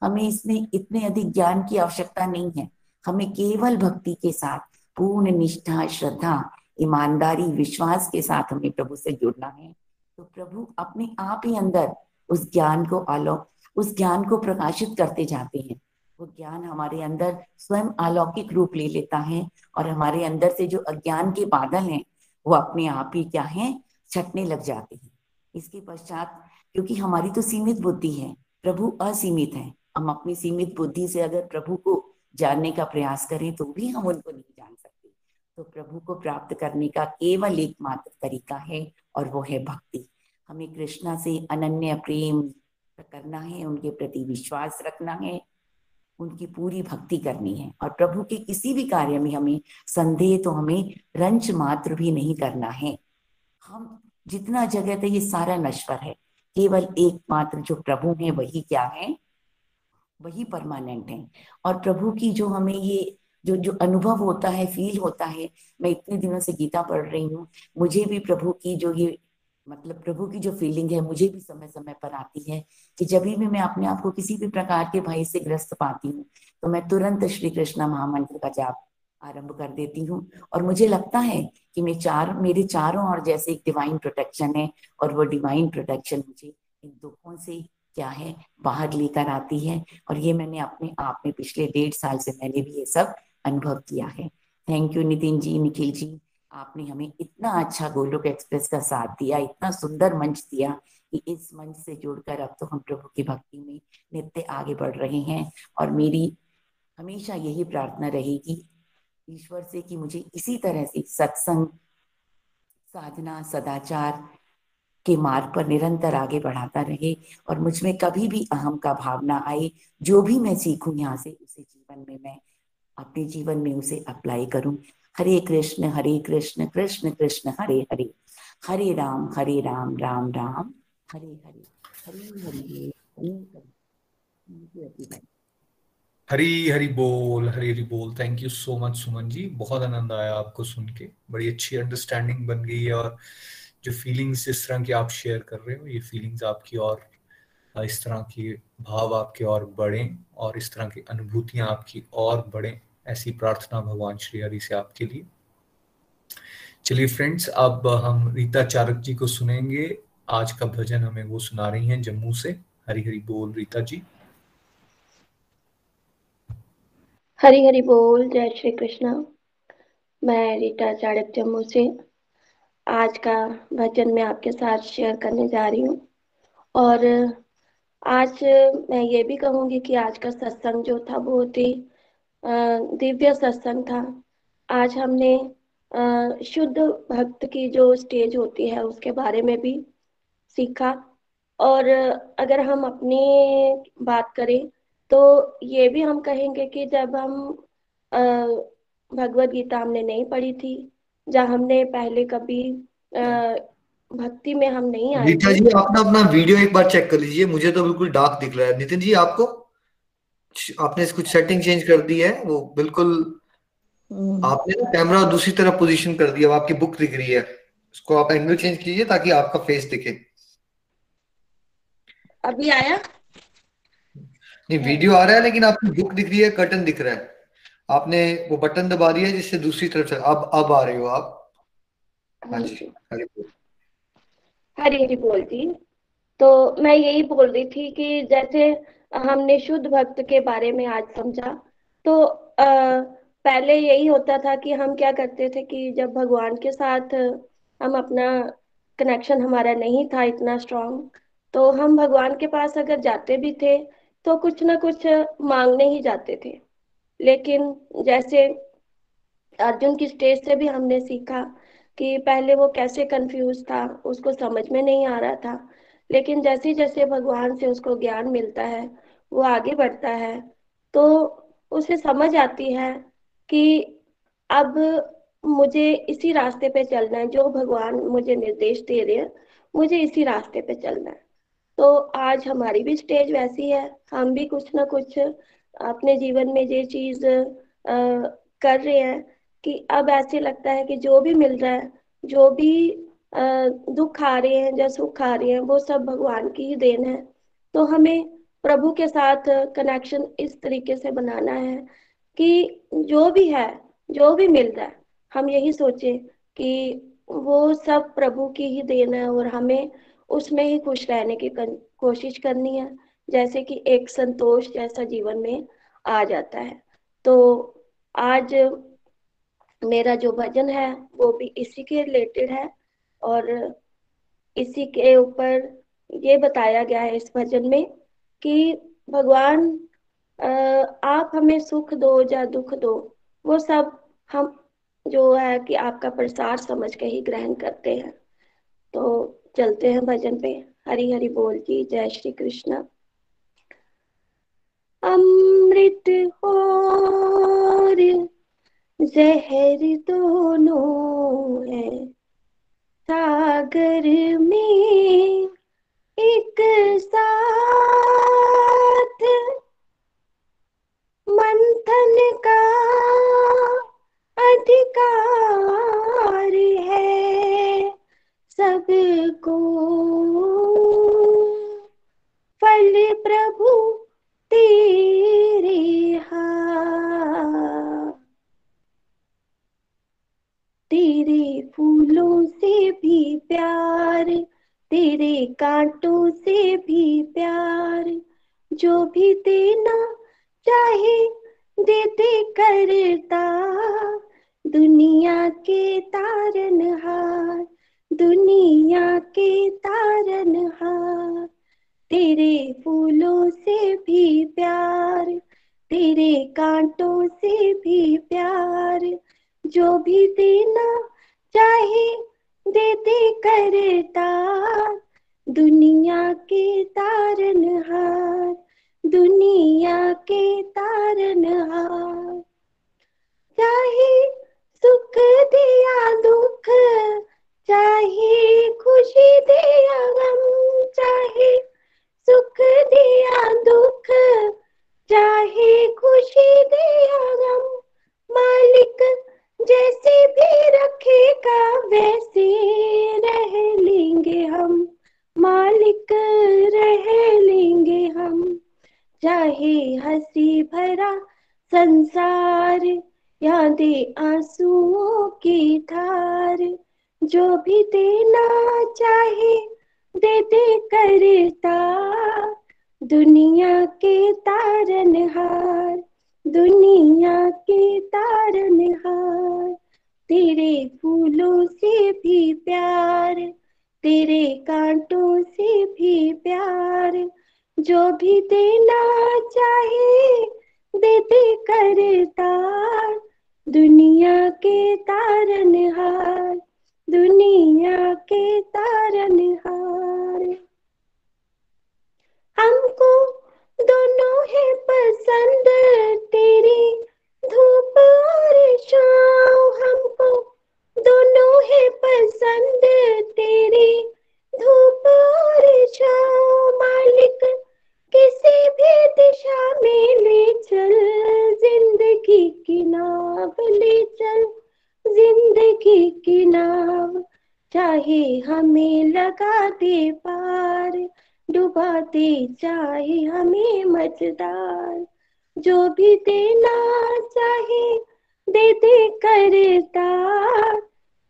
हमें इसमें इतने अधिक ज्ञान की आवश्यकता नहीं है। हमें केवल भक्ति के साथ, पूर्ण निष्ठा, श्रद्धा, ईमानदारी, विश्वास के साथ हमें प्रभु से जुड़ना है। तो प्रभु अपने आप ही अंदर उस ज्ञान को आलोक उस ज्ञान को प्रकाशित करते जाते हैं। वो ज्ञान हमारे अंदर स्वयं अलौकिक रूप ले लेता है और हमारे अंदर से जो अज्ञान के बादल हैं, वो अपने आप ही क्या है? छटने लग जाते हैं। इसके पश्चात, क्योंकि हमारी तो सीमित बुद्धि है, प्रभु असीमित है। हम अपनी सीमित बुद्धि से अगर प्रभु को जानने का प्रयास करें तो भी हम उनको नहीं जान सकते। तो प्रभु को प्राप्त करने का केवल एकमात्र तरीका है, और वो है भक्ति। हमें कृष्णा से अनन्य प्रेम करना है, उनके प्रति विश्वास रखना है, उनकी पूरी भक्ति करनी है। और प्रभु के किसी भी कार्य में हमें संदेह तो हमें रंच मात्र भी नहीं करना है। हम जितना जगत है ये सारा नश्वर है, केवल एकमात्र जो प्रभु है, वही क्या है? वही परमानेंट है। और प्रभु की जो हमें ये, जो जो अनुभव होता है, फील होता है, मैं इतने दिनों से गीता पढ़ रही हूँ, मुझे भी प्रभु की जो ये मतलब प्रभु की जो फीलिंग है, मुझे भी समय समय पर आती है कि जब भी मैं अपने आप को किसी भी प्रकार के भय से ग्रस्त पाती हूँ तो मैं तुरंत श्री कृष्ण महामंत्र का जाप आरंभ कर देती हूँ। और मुझे लगता है कि मैं चार, मेरे चारों और जैसे एक डिवाइन प्रोटेक्शन है और वो डिवाइन प्रोटेक्शन मुझे इन दुखों से क्या है, बाहर लेकर आती है। और ये मैंने अपने आप में पिछले डेढ़ साल से मैंने भी ये सब अनुभव किया है। थैंक यू नितिन जी, निखिल जी, आपने हमें इतना अच्छा गोलोक एक्सप्रेस का साथ दिया, इतना सुंदर मंच दिया कि इस मंच से जुड़कर अब तो हम प्रभु की भक्ति में नित्य आगे बढ़ रहे हैं। और मेरी हमेशा यही प्रार्थना रहेगी ईश्वर से कि मुझे इसी तरह से सत्संग, साधना, सदाचार के मार्ग पर निरंतर आगे बढ़ाता रहे और मुझमें कभी भी अहम का भावना आए, जो भी मैं सीखूं यहाँ से, उसे जीवन में मैं, अपने जीवन में उसे अप्लाई करूँ। हरे कृष्ण हरे कृष्ण कृष्ण कृष्ण, हरे हरे। हरे राम हरे राम राम राम। हरे। हरे हरे। हरे हरी। हरी हरी बोल, हरी हरी बोल। Thank you so much Suman ji. बहुत आनंद आया आपको सुन के। बड़ी अच्छी अंडरस्टैंडिंग बन गई है और जो फीलिंग्स इस तरह की आप शेयर कर रहे हो, ये फीलिंग्स आपकी और इस तरह के भाव आपके और बढ़े और इस तरह की अनुभूतियाँ आपकी और बढ़े। ऐसी प्रार्थना भगवान श्री हरि से आपके लिए। चलिए फ्रेंड्स अब हम रीता चारक जी को सुनेंगे। आज का भजन हमें वो सुना रही हैं जम्मू से। हरी हरी बोल रीता जी। हरी हरी बोल, जय श्री कृष्णा। मैं रीटा चाड़क जम्मू से आज का भजन मैं आपके साथ शेयर करने जा रही हूँ। और आज मैं ये भी कहूँगी कि आज का सत्संग जो था बहुत ही दिव्य सत्संग था। आज हमने शुद्ध भक्त की जो स्टेज होती है, उसके बारे में भी सीखा। और अगर हम अपनी बात करें तो ये भी हम कहेंगे कि जब हम भगवत गीता हमने नहीं पढ़ी थी जब हमने पहले कभी भक्ति में हम नहीं आए रीता जी आपने अपना वीडियो एक बार चेक कर लीजिए मुझे तो बिल्कुल डार्क दिख रहा है। नितिन जी आपको? आपने कुछ सेटिंग चेंज कर दी है? वो बिल्कुल हम्म। आपने ना कैमरा दूसरी तरफ़ पोजीशन कर दिया आपकी बुक दिख रही है। उसको आप एंगल चेंज कीजिए ताकि आपका फेस दिखे। अभी आया? नहीं वीडियो आ रहा है लेकिन आपकी बुक दिख रही है कर्टन दिख रहा है। आपने वो बटन दबा दिया है जिससे दूसरी तरफ़ से अब अब आ रहे हो आप। हाँ जी हरी बोल। हरी बोल जी। तो मैं यही बोल रही थी कि जैसे हमने शुद्ध भक्त के बारे में आज समझा तो आ, पहले यही होता था कि हम क्या करते थे कि जब भगवान के साथ हम अपना कनेक्शन हमारा नहीं था इतना स्ट्रांग तो हम भगवान के पास अगर जाते भी थे तो कुछ ना कुछ मांगने ही जाते थे। लेकिन जैसे अर्जुन की स्टेज से भी हमने सीखा कि पहले वो कैसे कंफ्यूज था, उसको समझ में नहीं आ रहा था। लेकिन जैसे जैसे भगवान से उसको ज्ञान मिलता है, वो आगे बढ़ता है तो उसे समझ आती है कि अब मुझे इसी रास्ते पे चलना है, जो भगवान मुझे निर्देश दे रहे हैं, मुझे इसी रास्ते पे चलना है। तो आज हमारी भी स्टेज वैसी है। हम भी कुछ ना कुछ अपने जीवन में ये चीज़ कर रहे हैं कि अब ऐसे लगता है कि जो भी मिल रहा है, जो भी दुख आ रहे हैं या सुख आ रहे हैं, वो सब भगवान की ही देन है। तो हमें प्रभु के साथ कनेक्शन इस तरीके से बनाना है कि जो भी है, जो भी मिल रहा है, हम यही सोचे कि वो सब प्रभु की ही देन है और हमें उसमें ही खुश रहने की कोशिश करनी है, जैसे कि एक संतोष जैसा जीवन में आ जाता है। तो आज मेरा जो भजन है, वो भी इसी के रिलेटेड है और इसी के ऊपर ये बताया गया है इस भजन में कि भगवान आप हमें सुख दो या दुख दो, वो सब हम जो है कि आपका प्रसार समझ के ही ग्रहण करते हैं। तो चलते हैं भजन पे। हरी हरी बोल जी जय श्री कृष्ण। अमृत और जहर दोनों है। सागर में एक साथ मंथन का अधिकार है। सबको। फल प्रभु तेरे तेरे फूलों से भी प्यार, तेरे कांटों से भी प्यार, जो भी देना चाहे देते करता, दुनिया के तारन हार दुनिया के तारन हार, तेरे फूलों से भी प्यार, तेरे कांटों से भी प्यार, जो भी देना चाहे देते करता। दुनिया के तारन हार, दुनिया के तारन हार, चाहे सुख दिया दुख चाहे खुशी दिया गम, चाहे सुख दिया दुख, चाहे खुशी दिया गम, मालिक जैसे भी रखेगा वैसे रह लेंगे हम, मालिक रह लेंगे हम। चाहे हँसी भरा संसार या दे आंसुओं की धार जो भी देना चाहे, दे दे करता। दुनिया के तारन हार, दुनिया के तारन हार। तेरे फूलों से भी प्यार, तेरे कांटों से भी प्यार। जो भी देना चाहे, दे दे करता। दुनिया के तारन हार। दुनिया के तारन हार। हमको दोनों है पसंद तेरी धूप और छाँव। हमको दोनों है पसंद तेरी धूप और छाँव। मालिक किसी भी दिशा में ले चल, ज़िंदगी की नाव ले चल। ज़िंदगी की नाव, चाहे हमें लगा दे पार डुबा दे चाहे हमें मजदार जो भी देना चाहे, दे दे करता।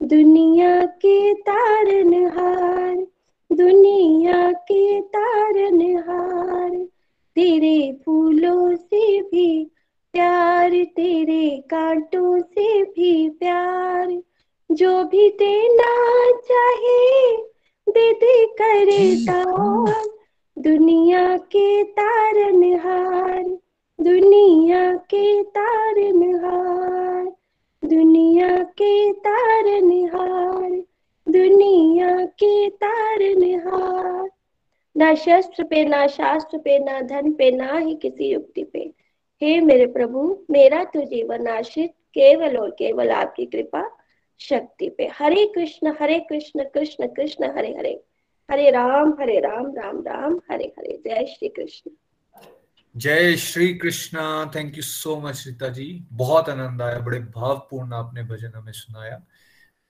दुनिया के तारन हार दुनिया के तारन हार तेरे फूलों से भी प्यार तेरे कांटों से भी प्यार जो भी देना चाहे दे दे करता दुनिया के तारन हार दुनिया के तारन हार दुनिया के तारन हार दुनिया के तारन हार ना शस्त्र पे ना शास्त्र पे ना धन पे ना ही किसी युक्ति पे। हे मेरे प्रभु, मेरा तो जीवन आश्रित केवल और केवल आपकी कृपा शक्ति पे। हरे कृष्ण हरे कृष्ण कृष्ण कृष्ण, हरे हरे। हरे राम हरे राम राम राम, हरे हरे। जय श्री कृष्ण। जय Shri Krishna. Thank you so much Rita ji. बहुत आनंद आया, बड़े भावपूर्ण आपने भजन हमें सुनाया।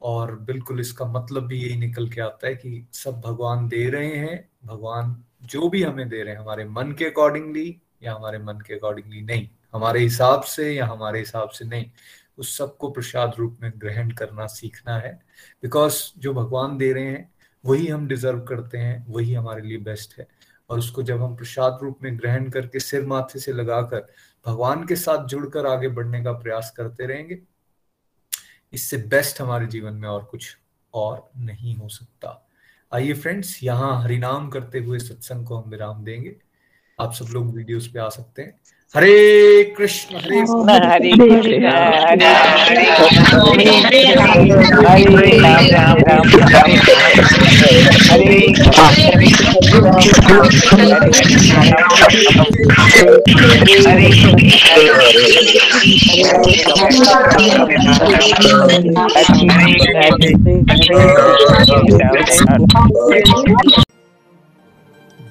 और बिल्कुल इसका मतलब भी यही निकल के आता है कि सब भगवान दे रहे हैं। भगवान जो भी हमें दे रहे हैं, हमारे मन के अकॉर्डिंगली या हमारे मन के अकॉर्डिंगली नहीं, हमारे हिसाब से या हमारे हिसाब से नहीं। उस सबको प्रसाद रूप में ग्रहण करना सीखना है। बिकॉज़ जो भगवान दे रहे हैं, वही हम डिजर्व करते हैं, वही हमारे लिए बेस्ट है। और उसको जब हम प्रसाद रूप में ग्रहण करके सिर माथे से लगाकर भगवान के साथ जुड़कर आगे बढ़ने का प्रयास करते रहेंगे, इससे बेस्ट हमारे जीवन में और कुछ और नहीं हो सकता। आइए फ्रेंड्स यहाँ हरिनाम करते हुए सत्संग को हम विराम देंगे। आप सब लोग वीडियोस पे आ सकते हैं। हरे कृष्ण हरे हरे कृष्ण। हरे हरे राम राम राम राम हरे